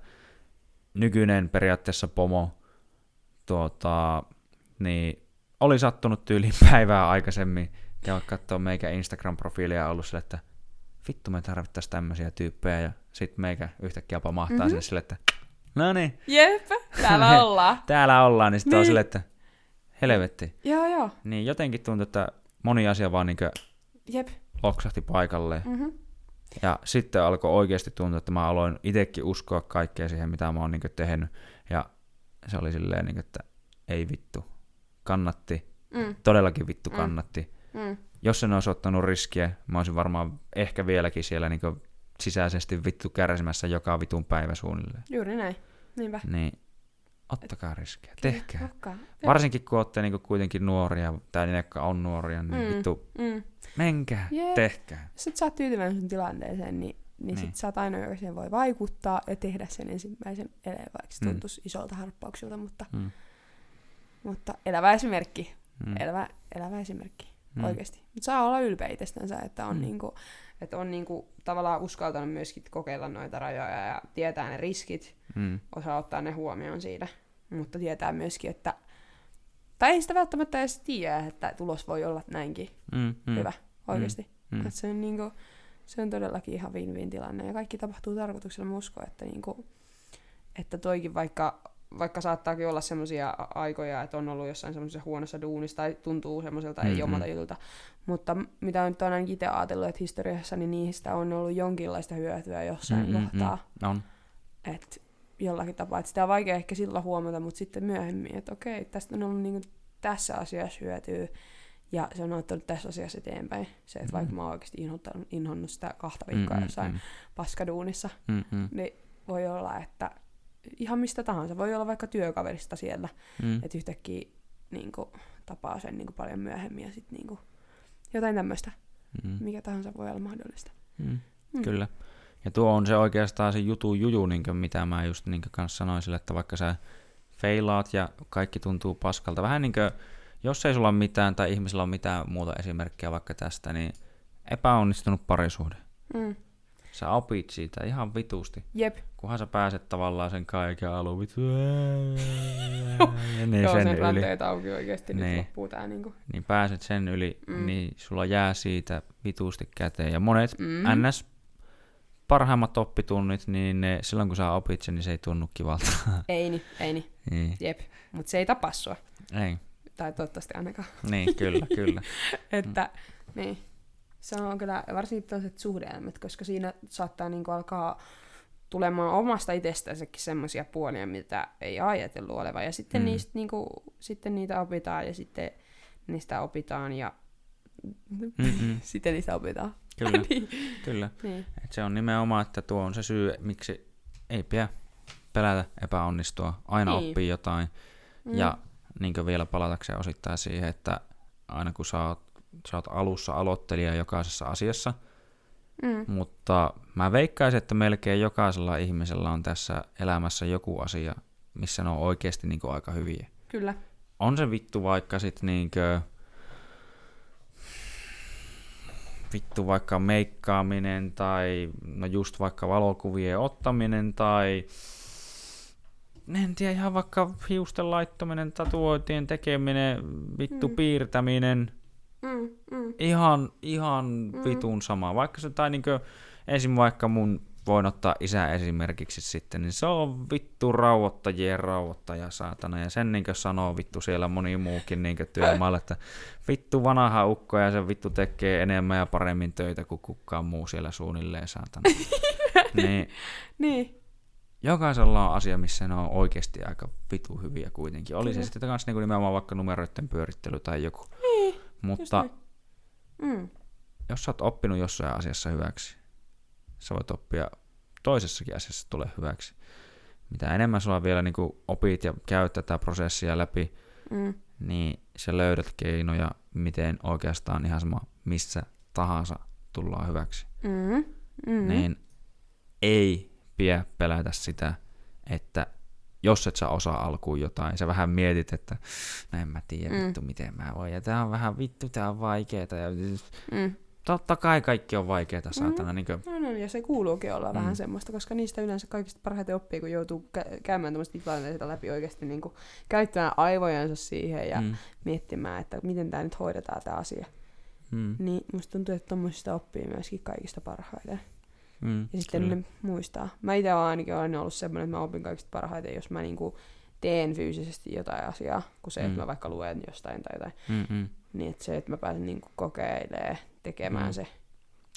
nykyinen periaatteessa pomo tuota, niin oli sattunut tyyliin päivää aikaisemmin käydä katsoa meikä Instagram-profiilia ja ollut sille, että vittu me tarvittaisiin tämmöisiä tyyppejä ja sitten meikä yhtäkkiä pamahtaa mm-hmm. sinne sille, että no niin, Jep, täällä ollaan. täällä ollaan, niin sitten on Niin. sille, että helvetti. joo, joo. Niin jotenkin tuntuu, että moni asia vaan niin Jep. loksahti paikalleen. Mm-hmm. Ja sitten alkoi oikeasti tuntua, että mä aloin itsekin uskoa kaikkea siihen, mitä mä oon niin tehnyt. Ja se oli silleen, niin että ei vittu, kannatti, Mm. todellakin vittu Mm. kannatti. Mm. Jos en olisi ottanut riskiä, mä olisin varmaan ehkä vieläkin siellä niin sisäisesti vittu kärsimässä joka vitun päivä suunnilleen. Juuri näin. Niinpä. Niin ottakaa riskejä, tehkää. Rokkaa. Varsinkin kun olette niinku kuitenkin nuoria, tai ne, jotka on nuoria, niin Mm. vittu, Mm. menkää, Jep. tehkää. Jos et sä oot tyytyväinen sun tilanteeseen, niin, niin, Niin. sit sä oot ainoa, joka siihen voi vaikuttaa ja tehdä sen ensimmäisen eleen, vaikka se Mm. tuntuisi isolta harppauksilta, mutta, Mm. Mutta elävä esimerkki. Mm. Elävä, elävä esimerkki, Mm. oikeasti. Mutta saa olla ylpeä itsestänsä, että on, Mm. niinku, että on niinku, tavallaan uskaltanut myöskin kokeilla noita rajoja ja tietää ne riskit, Mm. osaa ottaa ne huomioon siitä. Mutta tietää myöskin, että tai ei sitä välttämättä edes tiedä, että tulos voi olla näinkin Mm. mm. Hyvä oikeasti. Mm. Mm. Että se, on niinku, se on todellakin ihan win-win tilanne ja kaikki tapahtuu tarkoituksella. Mä uskon, että, niinku, että toikin vaikka, vaikka saattaakin olla semmoisia aikoja, että on ollut jossain semmoisessa huonossa duunissa tai tuntuu semmoiselta Mm, ei omalta jutulta. Mutta mitä nyt on ainakin itse ajatellut, että historiassa niin niistä on ollut jonkinlaista hyötyä jossain Mm, mm, mm, kohtaa. On. Että jollakin tapaa, että sitä on vaikea ehkä silloin huomata, mutta sitten myöhemmin, että okei, tästä on ollut niinku tässä asiassa hyötyä ja se on auttanut tässä asiassa eteenpäin. Se, että Mm. vaikka mä oon oikeasti inhonnut sitä kahta viikkoa Mm, mm, jossain mm. paskaduunissa, Mm, mm, niin voi olla, että ihan mistä tahansa. Voi olla vaikka työkaverista siellä, mm. että yhtäkkiä niin kuin, tapaa sen niin kuin, paljon myöhemmin ja sitten niin kuin, jotain tämmöistä. Mm. Mikä tahansa voi olla mahdollista. Mm. Mm. Kyllä. Ja tuo on se oikeastaan se jutu juju, niin mitä mä just niin kanssa sanoin sille, että vaikka sä feilaat ja kaikki tuntuu paskalta, vähän niin kuin, jos ei sulla ole mitään tai ihmisellä on mitään muuta esimerkkiä vaikka tästä, niin epäonnistunut parisuhde. Mm. Sä opit siitä ihan vitusti. Jep, Kunhan sä pääset tavallaan sen kaiken alun vittu. ja niin joo, sen sen yli. ranteet auki oikeasti, Niin. nyt loppuu tää niinku. Niin pääset sen yli, Mm. niin sulla jää siitä vitusti käteen. Ja monet Mm. ns. parhaimmat oppitunnit, niin ne, silloin kun sä opit sen, niin se ei tunnu kivalta. Ei niin, ei niin. niin. Jep, mutta se ei tapa sua. Ei. Tai toivottavasti ainakaan. Niin, kyllä, kyllä. että, niin. Se on kyllä varsinkin tällaiset suhdeelämät, koska siinä saattaa niinku alkaa tulemaan omasta itsestänsäkin semmoisia puolia, mitä ei ajatellut olevan. Ja sitten, Mm. mm. niistä, niinku, sitten niitä opitaan ja sitten niistä opitaan ja Mm-mm. sitten niistä opitaan. Kyllä, niin. kyllä. niin. Et se on nimenomaan, että tuo on se syy, miksi ei pidä pelätä epäonnistua. Aina Niin. oppii jotain. Mm. Ja niin vielä palatakseen osittain siihen, että aina kun sä oot, sä oot alussa aloittelija jokaisessa asiassa, Mm. mutta mä veikkaisin, että melkein jokaisella ihmisellä on tässä elämässä joku asia, missä ne on oikeasti niin aika hyviä. Kyllä. On se vittu vaikka sit niinkö vittu vaikka meikkaaminen tai no just vaikka valokuvien ottaminen tai en tiedä ihan vaikka hiusten laittaminen, tatuointien tekeminen, vittu Mm. piirtäminen, Mm. Mm. ihan, ihan Mm. vitun sama. Vaikka se, tai niinkö, esim. vaikka mun voin ottaa isä esimerkiksi sitten, niin se on vittu rauhoittajien rauhoittaja, saatana. Ja sen niinkö sanoo vittu siellä moni muukin niinkö työmaalla, että vittu vanha ukko ja se vittu tekee enemmän ja paremmin töitä kuin kukaan muu siellä suunnilleen, saatana. niin Niin. jokaisella on asia, missä ne on oikeasti aika vitu hyviä kuitenkin. Oli se Kyllä. sitten kanssa niinku nimenomaan vaikka numeroiden pyörittely tai joku. Mutta. Mm. jos sä oot oppinut jossain asiassa hyväksi, sä voit oppia toisessakin asiassa tulee hyväksi. Mitä enemmän sulla vielä niin opit ja käyt tätä prosessia läpi, Mm. niin sä löydät keinoja, miten oikeastaan ihan sama missä tahansa tullaan hyväksi. Mm. Mm. Niin ei pidä pelätä sitä, että jos et sä osaa alkuun jotain, sä vähän mietit, että no en mä tiedä Mm. vittu miten mä voin, ja tää on vähän vittu, tää on vaikeeta, ja Mm. totta kai kaikki on vaikeaa, saatana. Mm. Niin kuin, No, no, ja se kuuluukin olla mm. Mm. vähän semmoista, koska niistä yleensä kaikista parhaiten oppii, kun joutuu kä- käymään tämmöistä tilanteita läpi oikeasti niin kuin käyttämään aivojansa siihen ja mm. mm, miettimään, että miten tämä nyt hoidetaan tämä asia. mm, Niin musta tuntuu, että tommosista oppii myöskin kaikista parhaiten. Mm, Ja sitten kyllä. ne muistaa. Mä itse olen ainakin aina ollut semmoinen, että mä opin kaikista parhaiten, jos mä niinku teen fyysisesti jotain asiaa, kuin se, että Mm. mä vaikka luen jostain tai jotain. Mm, mm, Niin että se, että mä pääsen niinku kokeilemaan, tekemään Mm. se.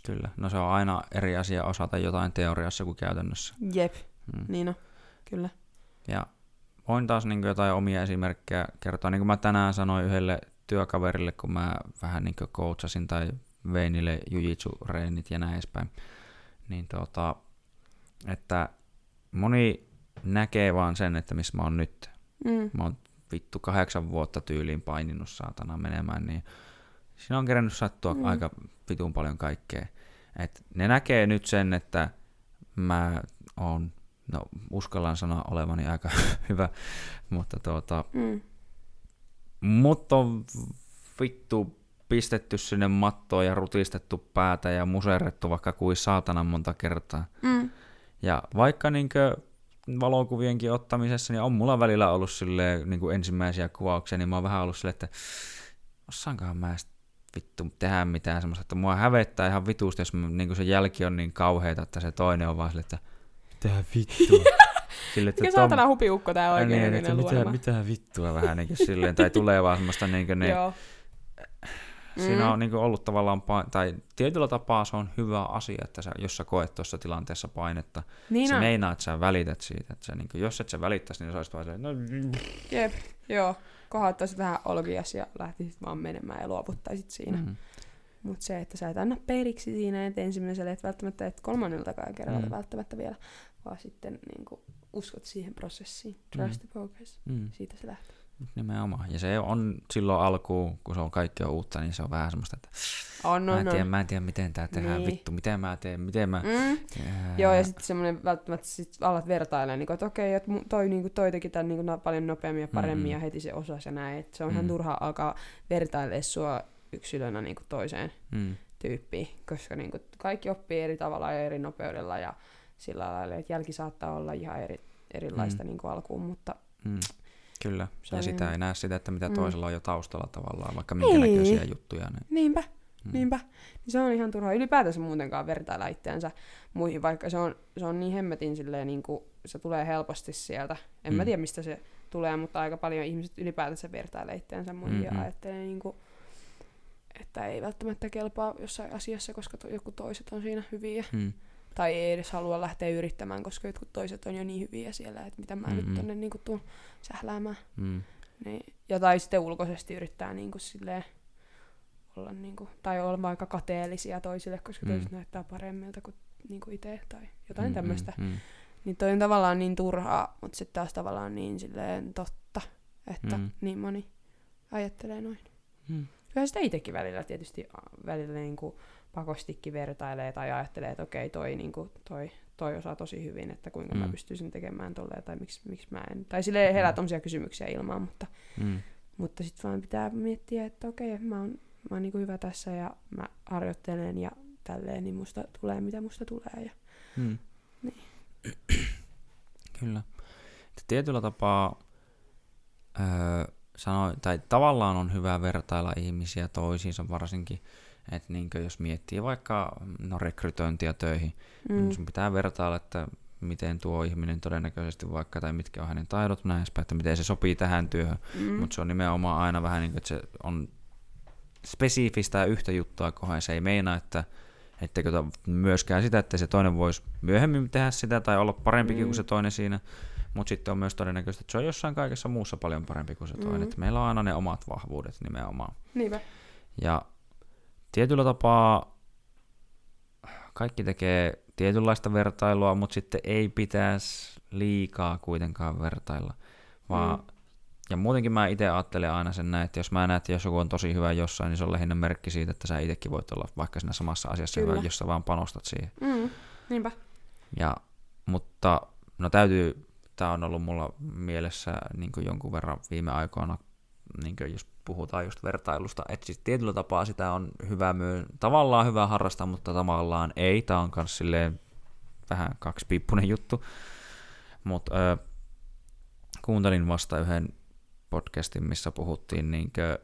kyllä. No se on aina eri asia osata jotain teoriassa kuin käytännössä. Jep, Mm. niin on. Kyllä. Ja voin taas niin jotain omia esimerkkejä kertoa. Niin kuin mä tänään sanoin yhdelle työkaverille, kun mä vähän niin coachasin tai vein niille jujitsu-reenit ja näin edespäin. Niin tota, että moni näkee vaan sen, että missä mä oon nyt. Mm. Mä oon vittu kahdeksan vuotta tyyliin paininut saatana menemään, niin siinä on kerännyt sattua Mm. aika vitun paljon kaikkea. Et ne näkee nyt sen, että mä oon, no uskallan sanoa olevani aika hyvä, mutta tuota, Mm. mut on vittu pistetty sinne mattoon ja rutistettu päätä ja muserrettu vaikka kuin saatana monta kertaa. Mm. Ja vaikka niinkö valokuvienkin ottamisessa, niin on mulla välillä ollut silleen, niin kuin ensimmäisiä kuvauksia, niin mä oon vähän ollut silleen, että osaankohan mä vittu tehdä mitään semmoista, että mua hävettää ihan vitusti, jos mä, niin kuin se jälki on niin kauheita, että se toinen on vaan silleen, että mitä vittua. Sille, Mikä saatana hupiukko tää oikein niin, niin, että mitä, mitä vittua vähän niin kuin silleen, tai tulee vaan semmoista niin kuin ne, Joo. Siinä Mm. on niin ollut tavallaan, pa- tai tietyllä tapaa se on hyvä asia, että sä, jos sä koet tuossa tilanteessa painetta, Niin se on. meinaa, että sä välität siitä. Että sä, niin kuin, jos et sä välittäisi, niin sä olisit vaan silleen, no, Jep, joo. Kohottaisit vähän olkias ja lähtisit vaan menemään ja luovuttaisit siinä. Mm. mm, Mutta se, että sä et anna periksi siinä, että ensimmäiselle et välttämättä, et kolmanneltakaan kerralla Mm. välttämättä vielä, vaan sitten niin kuin, uskot siihen prosessiin. Trust the progress. mm, Siitä se lähtee. Nimenomaan. Ja se on silloin alkuun, kun se on kaikki on uutta, niin se on vähän semmoista, että On, mä, en on, tiedä, mä en tiedä, miten tää tehdään, Niin. vittu, miten mä teen, miten mä... Mm. Ää, Joo, ja sitten semmoinen välttämättä sit alat vertailemaan, niin että okei, että toi, niin toi teki tämän niin kuin, paljon nopeammin ja paremmin Mm-mm. ja heti se osasi ja näin. Et se on ihan Mm. turha alkaa vertailemaan sua yksilönä niin kuin toiseen Mm, tyyppiin, koska niin kuin, kaikki oppii eri tavalla ja eri nopeudella ja sillä lailla, että jälki saattaa olla ihan eri, erilaista Mm. niin kuin alkuun, mutta mm, kyllä. Se ja on sitä ei näe sitä, että mitä Mm. toisella on jo taustalla tavallaan, vaikka minkä Ei. näköisiä juttuja. Niin, niinpä, mm, niinpä. Niin se on ihan turhaa ylipäätänsä muutenkaan vertailla itseänsä muihin, vaikka se on, se on niin hemmetin silleen, niin kuin, se tulee helposti sieltä. En mm. mä tiedä, mistä se tulee, mutta aika paljon ihmiset ylipäätänsä vertailee itseänsä muihin Mm-mm. ja ajattelee, niin kuin, että ei välttämättä kelpaa jossain asiassa, koska to, joku toiset on siinä hyviä. Mm, Tai ei edes halua lähteä yrittämään, koska jotkut toiset on jo niin hyviä siellä, että mitä mä mm-hmm. nyt tonne niin tuun sähläämään. mm, Niin, ja tai sitten ulkoisesti yrittää niin kuin silleen olla niin kuin, tai olla vaikka kateellisia toisille, koska Mm. toiset näyttää paremmilta kuin, niin kuin itse tai jotain mm, mm, tämmöistä. Mm, mm, Niin toi on tavallaan niin turhaa, mutta sitten taas tavallaan niin silleen totta, että Mm. niin moni ajattelee noin. mm, Kyllä sitä itsekin välillä tietysti välillä niin kuin pakostikin vertailee tai ajattelee, että okei, toi, niin kuin, toi, toi osaa tosi hyvin, että kuinka mm. mä pystyisin tekemään tolleen tai miksi, miksi mä en. Tai sille herää Mm. tommosia kysymyksiä ilmaan, mutta, mm, mutta sitten vaan pitää miettiä, että okei, mä oon, mä oon niin kuin hyvä tässä ja mä harjoittelen ja tälleen, niin musta tulee mitä musta tulee. Ja... Mm. Niin. Kyllä. Et Tietyllä tapaa öö, sanoi, tai tavallaan on hyvä vertailla ihmisiä toisiinsa varsinkin, että niinkö jos miettii vaikka no, rekrytointia töihin, mm. Mm. niin sun pitää vertailla, että miten tuo ihminen todennäköisesti vaikka, tai mitkä on hänen taidot näin edespäin, että miten se sopii tähän työhön, Mm. mutta se on nimenomaan aina vähän niin kuin, että se on spesifistä ja yhtä juttua kohden, se ei meinaa, että etteikö myöskään sitä, että se toinen voisi myöhemmin tehdä sitä tai olla parempikin mm. Kuin se toinen siinä, mutta sitten on myös todennäköistä, että se on jossain kaikessa muussa paljon parempi kuin se toinen, Mm. että meillä on aina ne omat vahvuudet nimenomaan. Niinpä. Ja tietyllä tapaa kaikki tekee tietynlaista vertailua, mutta sitten ei pitäisi liikaa kuitenkaan vertailla. Vaan, Mm. Ja muutenkin mä itse ajattelen aina sen näin, että jos mä näen, että jos joku on tosi hyvä jossain, niin se on lähinnä merkki siitä, että sä itsekin voit olla vaikka siinä samassa asiassa Kyllä. hyvä, jos sä vaan panostat siihen. Mm. Niinpä. Ja, mutta no täytyy, tämä on ollut mulla mielessä niin jonkun verran viime aikoina niin jos puhutaan just vertailusta, että siis tietyllä tapaa sitä on hyvä myö, tavallaan hyvä harrastaa, mutta tavallaan ei. Tämä on myös silleen vähän kaksipiippunen juttu. Mutta kuuntelin vasta yhden podcastin, missä puhuttiin niinkö,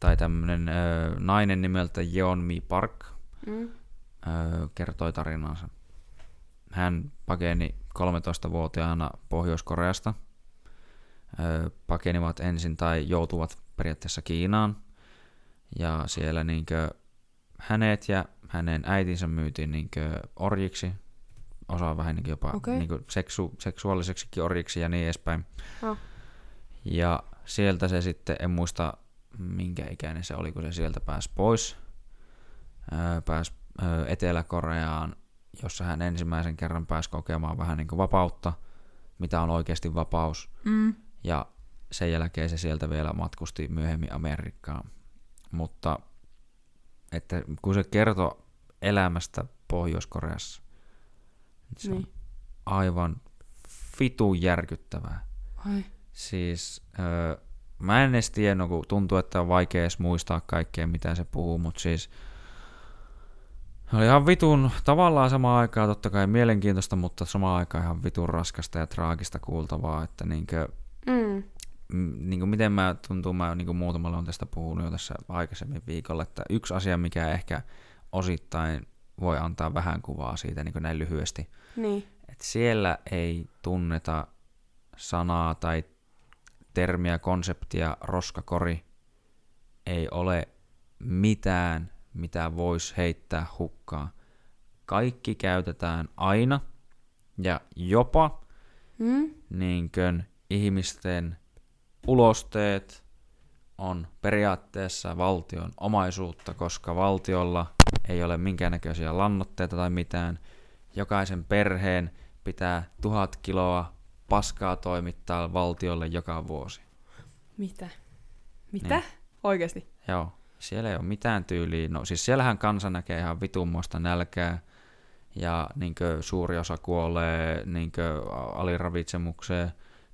tai tämmöinen nainen nimeltä Yeonmi Park mm. ö, kertoi tarinansa. Hän pakeni 13-vuotiaana Pohjois-Koreasta. Pakenivat ensin tai joutuvat periaatteessa Kiinaan. Ja siellä niinkö hänet ja hänen äitinsä myytiin niinkö orjiksi osa vähän niin jopa okay. niin seksu, seksuaaliseksikin orjiksi ja niin edespäin. Oh. Ja sieltä se sitten, en muista minkä ikäinen se oli, kun se sieltä pääsi pois. Pääsi Etelä-Koreaan, jossa hän ensimmäisen kerran pääsi kokemaan vähän niin kuin vapautta, mitä on oikeasti vapaus. Mm. Ja sen jälkeen se sieltä vielä matkusti myöhemmin Amerikkaan. Mutta että kun se kertoi elämästä Pohjois-Koreassa, se niin. on aivan vitun järkyttävää. Ai. Siis öö, mä en edes tiedä, kun tuntuu, että on vaikea edes muistaa kaikkea, mitä se puhuu, mutta siis oli ihan vitun tavallaan samaan aikaan totta kai mielenkiintoista, mutta samaan aikaan ihan vitun raskasta ja traagista kuultavaa, että niinkö, mm. niinkö miten mä tuntuu, mä niinkö muutamalla on tästä puhunut jo tässä aikaisemmin viikolla, että yksi asia, mikä ehkä osittain voi antaa vähän kuvaa siitä niin kuin näin lyhyesti. Niin. että siellä ei tunneta sanaa tai termiä, konseptia, roskakori. Ei ole mitään, mitä voisi heittää hukkaan. Kaikki käytetään aina ja jopa hmm? niinkön ihmisten ulosteet on periaatteessa valtion omaisuutta, koska valtiolla ei ole minkäännäköisiä lannoitteita tai mitään. Jokaisen perheen pitää tuhat kiloa paskaa toimittaa valtiolle joka vuosi. Mitä? Mitä? Niin. Oikeasti? Joo. Siellä ei ole mitään tyyliä. No siis siellähän kansa näkee ihan vitummoista nälkää ja niinkö, suuri osa kuolee niinkö, aliravitsemukseen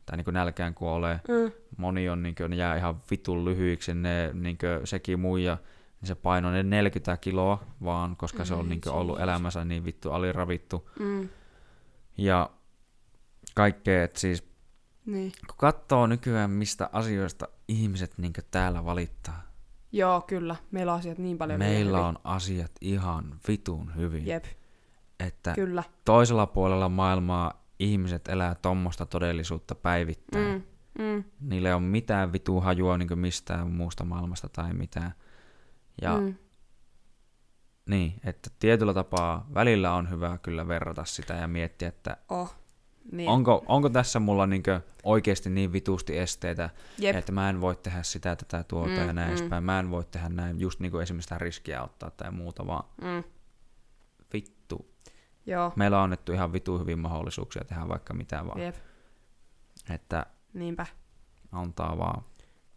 tai niinkö, nälkään kuolee. Mm. Moni on, niinkö, ne jää ihan vitun lyhyiksi. Ne, niinkö, sekin muija niin se paino ne 40 kiloa vaan, koska se on niin ollut elämänsä niin vittu aliravittu. Mm. Ja kaikkea, että siis niin. kun katsoo nykyään, mistä asioista ihmiset niin täällä valittaa. Joo, kyllä. Meillä on asiat niin paljon Meillä hyvin. on asiat ihan vitun hyvin. Jep. Että kyllä. toisella puolella maailmaa ihmiset elää tuommoista todellisuutta päivittäin. Mm. Mm. Niillä ei ole mitään vitu hajua niin mistään muusta maailmasta tai mitään. Ja mm. niin, että tietyllä tapaa välillä on hyvä kyllä verrata sitä ja miettiä, että oh. Niin. Onko, onko tässä mulla niinkö oikeasti niin vitusti esteitä, Jep. että mä en voi tehdä sitä, tätä, tuota mm, ja näin mm. edespäin. Mä en voi tehdä näin, just niin kuin esimerkiksi sitä riskiä ottaa tai muuta, vaan mm. Joo. Meillä on annettu ihan vitu hyvin mahdollisuuksia tehdä vaikka mitä vaan. Jep. Että Niinpä. antaa vaan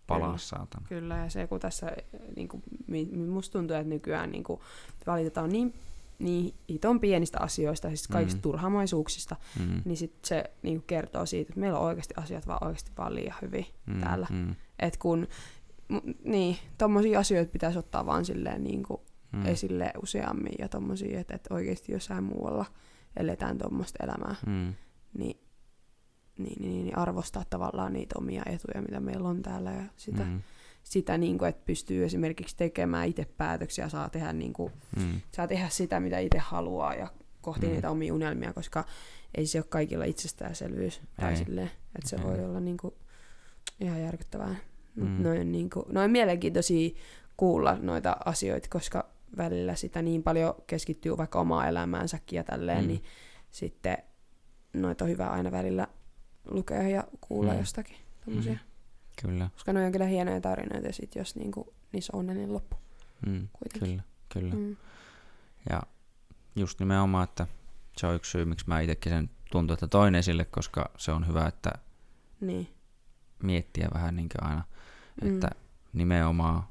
palaa saatana. Kyllä, ja se kun tässä, niin kuin, musta tuntuu, että nykyään niin kuin, valitetaan niin niin iton pienistä asioista, siis kaikista mm. turhamaisuuksista, mm. niin sit se niin kertoo siitä, että meillä on oikeasti asiat vaan oikeasti vaan liian hyvin mm. täällä. Mm. Et kun, niin, tommosia asioita pitäisi ottaa vaan silleen niin kuin mm. esille useammin ja tommosia, että, että oikeasti jossain muualla eletään tuommoista elämää, mm. niin, niin, niin, niin arvostaa tavallaan niitä omia etuja, mitä meillä on täällä ja sitä, mm sitä, niin kuin, että pystyy esimerkiksi tekemään itse päätöksiä, saa tehdä, niin kuin, mm. saa tehdä sitä, mitä itse haluaa ja kohti mm. niitä omia unelmia, koska ei se ole kaikilla itsestäänselvyys. Tai silleen, että se ei. voi olla niin kuin, ihan järkyttävää. Mm. Noin, niin kuin, noin mielenkiintoisia kuulla noita asioita, koska välillä sitä niin paljon keskittyy vaikka omaa elämäänsäkin ja tälleen, mm. niin sitten noita on hyvä aina välillä lukea ja kuulla mm. jostakin. Tommosia. Mm. Kyllä. Koska ne on kyllä hienoja tarinoita, sit jos niinku, niissä on onnellinen loppu. Mm, kyllä, kyllä. Mm. Ja just nimenomaan, että se on yksi syy, miksi mä itsekin sen tuntuu, että toin esille, koska se on hyvä, että niin. miettiä vähän niin aina, mm. että nimenomaan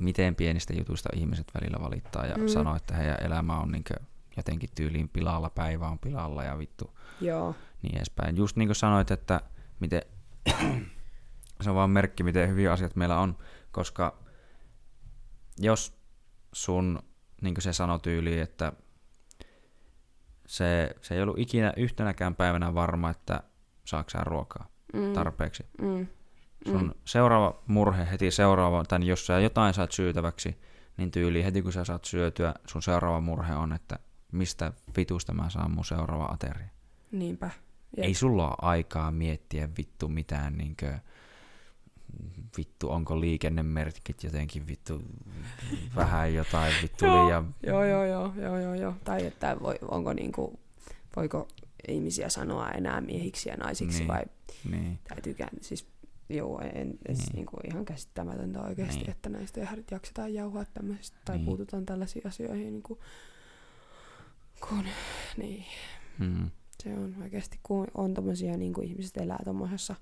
miten pienistä jutuista ihmiset välillä valittaa ja mm. sanoo, että heidän elämä on niin jotenkin tyyliin pilalla, päivä on pilalla ja vittu Joo. niin edespäin. Just niin kuin sanoit, että miten se on vaan merkki, miten hyviä asiat meillä on, koska jos sun, niin kuin se sanoi tyyli, että se, se ei ollut ikinä yhtenäkään päivänä varma, että saako ruokaa Mm. tarpeeksi. Mm. Sun Mm. seuraava murhe heti seuraava, tai jos sä jotain saat syytäväksi, niin tyyli heti kun sä saat syötyä, sun seuraava murhe on, että mistä vitusta mä saan mun seuraava ateria. Niinpä. Jep. Ei sulla ole aikaa miettiä vittu mitään niinkö, vittu onko liikennemerkit jotenkin vittu vähän jotain vittu Joo. liian, Joo, joo, joo, joo, joo, joo. Tai että voi, onko niinku, voiko ihmisiä sanoa enää miehiksi ja naisiksi Niin. vai niin, täytyykään, siis joo, en, en Niin. niin. niinku ihan käsittämätöntä oikeasti, Niin. että näistä jaksetaan jauhaa tämmöisistä tai Niin. puututaan tällaisiin asioihin, niin kuin, kun, niin, mm, se on oikeasti, kun on tommosia, niin kuin ihmiset elää tommosessa,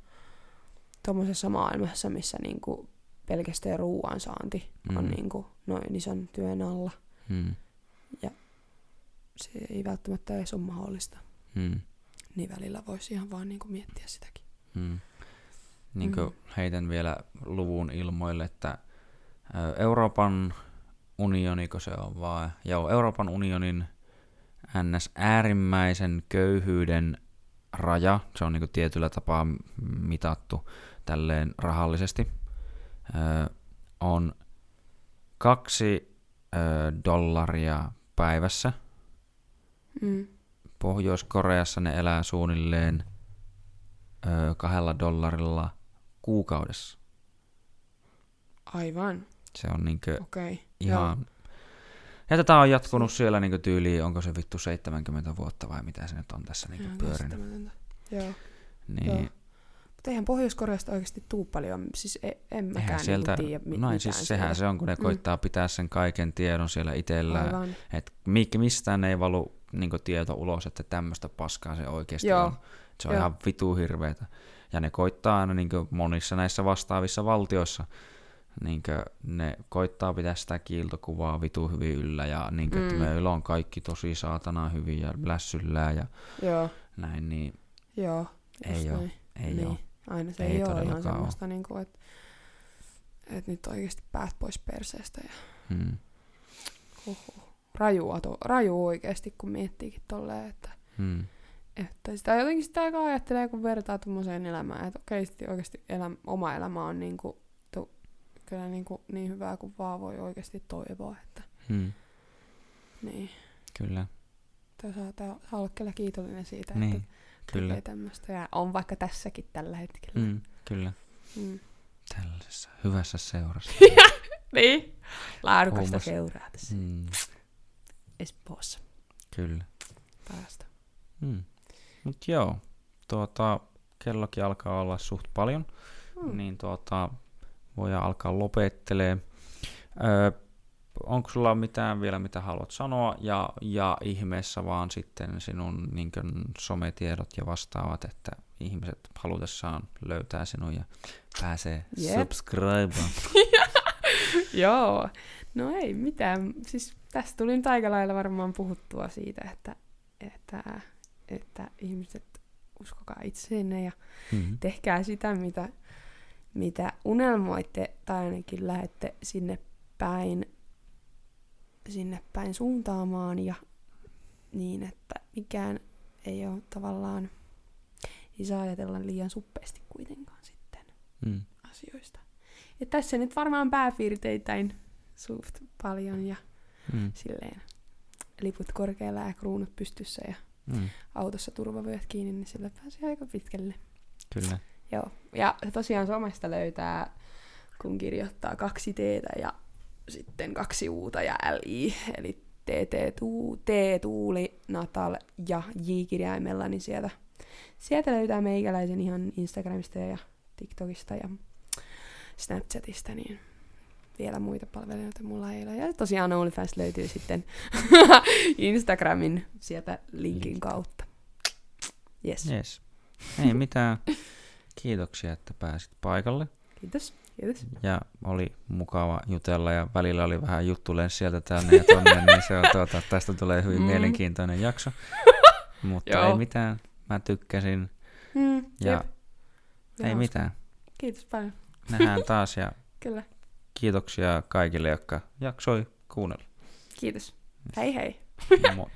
tommosessa maailmassa, missä niin kuin pelkästään ruoan saanti mm. on Mm. niin kuin noin ison työn alla. mm, Se ei välttämättä edes ole mahdollista. mm, Niin välillä voisi ihan vaan niin kuin miettiä sitäkin. mm. Niin Mm. heitän vielä luvun ilmoille, että Euroopan unioniko se on vaan, joo, Euroopan unionin ns. äärimmäisen köyhyyden raja, se on niinku tietyllä tapaa mitattu tälleen rahallisesti, ö, on kaksi ö, dollaria päivässä. Mm. Pohjois-Koreassa ne elää suunnilleen ö, kahdella dollarilla kuukaudessa. Aivan, Se on niinkö. Okay. ihan... Ja tätä on jatkunut siellä niinku tyyliin, onko se vittu 70 vuotta vai mitä se nyt on tässä niinku Ihan pyörinyt. Joo. Niin, Joo. Mutta eihän Pohjois-Koreasta oikeasti tuu paljon, siis e- en mäkään eihän sieltä, niinku tiedä mi- noin mitään siis sehän sieltä. se on, kun ne Mm. koittaa pitää sen kaiken tiedon siellä itsellään. Että mi- mistään ei valu niinku tieto ulos, että tämmöistä paskaa se oikeasti Joo. on. Se on Joo. ihan vitu hirveetä. Ja ne koittaa aina niinku monissa näissä vastaavissa valtioissa, niinku ne koittaa pitää sitä kiiltokuvaa vitu hyvin yllä ja niinku, mm. että meillä on kaikki tosi saatana hyvin ja lässyllään ja Joo, näin, niin joo. Ei näin. ei niin. ole. Aina se Ei ei, ole ihan semmoista, niinku, että et nyt oikeasti päät pois perseestä. Ja, Hmm. huhhuh. Rajua, to, raju oikeasti, kun miettiikin tolleen, että, Hmm. Että sitä jotenkin sitä aika ajattelee, kun vertaa tuommoiseen elämään, että okei, sitten oikeasti elämä, oma elämä on niinku, to, kyllä niinku niin hyvää kuin vaan voi oikeasti toivoa, että Hmm. niin. Kyllä, Tää saa, olla kyllä kiitollinen siitä, niin, että kyllä. tekee tämmöistä. Ja on vaikka tässäkin tällä hetkellä. Hmm. Kyllä. Mm. Tällaisessa hyvässä seurassa. Niin. Laadukasta Huumas. seuraa tässä Hmm. Espoossa Kyllä. päästä. Hmm. Mut joo, tuota, kellokin alkaa olla suht paljon, Mm. niin tuota, voidaan alkaa lopettelee. Öö, onko sulla mitään vielä, mitä haluat sanoa, ja, ja ihmeessä vaan sitten sinun niin sometiedot ja vastaavat, että ihmiset halutessaan löytää sinun ja pääsee Jep. subscribaan. Joo. No ei mitään. Siis tästä tuli nyt aika lailla varmaan puhuttua siitä, että, että, että ihmiset uskokaa itseenne ja Mm-hmm. tehkää sitä, mitä, mitä unelmoitte, tai ainakin lähette sinne päin, sinne päin suuntaamaan, ja niin, että mikään ei ole tavallaan, ei saa ajatella liian suppeasti kuitenkaan sitten Mm. asioista. Ja tässä nyt varmaan pääpiirteittäin suht paljon ja Mm. silleen liput korkealla ja kruunut pystyssä ja Mm. autossa turvavyöt kiinni, niin sillä pääsee aika pitkälle. Kyllä. Joo. Ja tosiaan somesta löytää, kun kirjoittaa kaksi t ja sitten kaksi uuta ja LI, eli TT, T, Tuuli, Natal ja J-kirjaimella, niin sieltä, sieltä löytää meikäläisen ihan Instagramista ja TikTokista ja Snapchatista, niin vielä muita palveluita mulla ei ole. Ja tosiaan OnlyFans löytyy sitten Instagramin sieltä linkin kautta. Yes. Yes. Ei mitään. Kiitoksia, että pääsit paikalle. Kiitos. Kiitos. Ja oli mukava jutella ja välillä oli vähän juttulen sieltä tänne ja tonne, niin se on tuota, tästä tulee hyvin Mm. mielenkiintoinen jakso. Mutta Joo. ei mitään, mä tykkäsin Mm, ja jep. ei Hauska. mitään. Kiitos paljon. Nähdään taas ja Kyllä. Kiitoksia kaikille, jotka jaksoi kuunnella. Kiitos. Hei hei. Moi.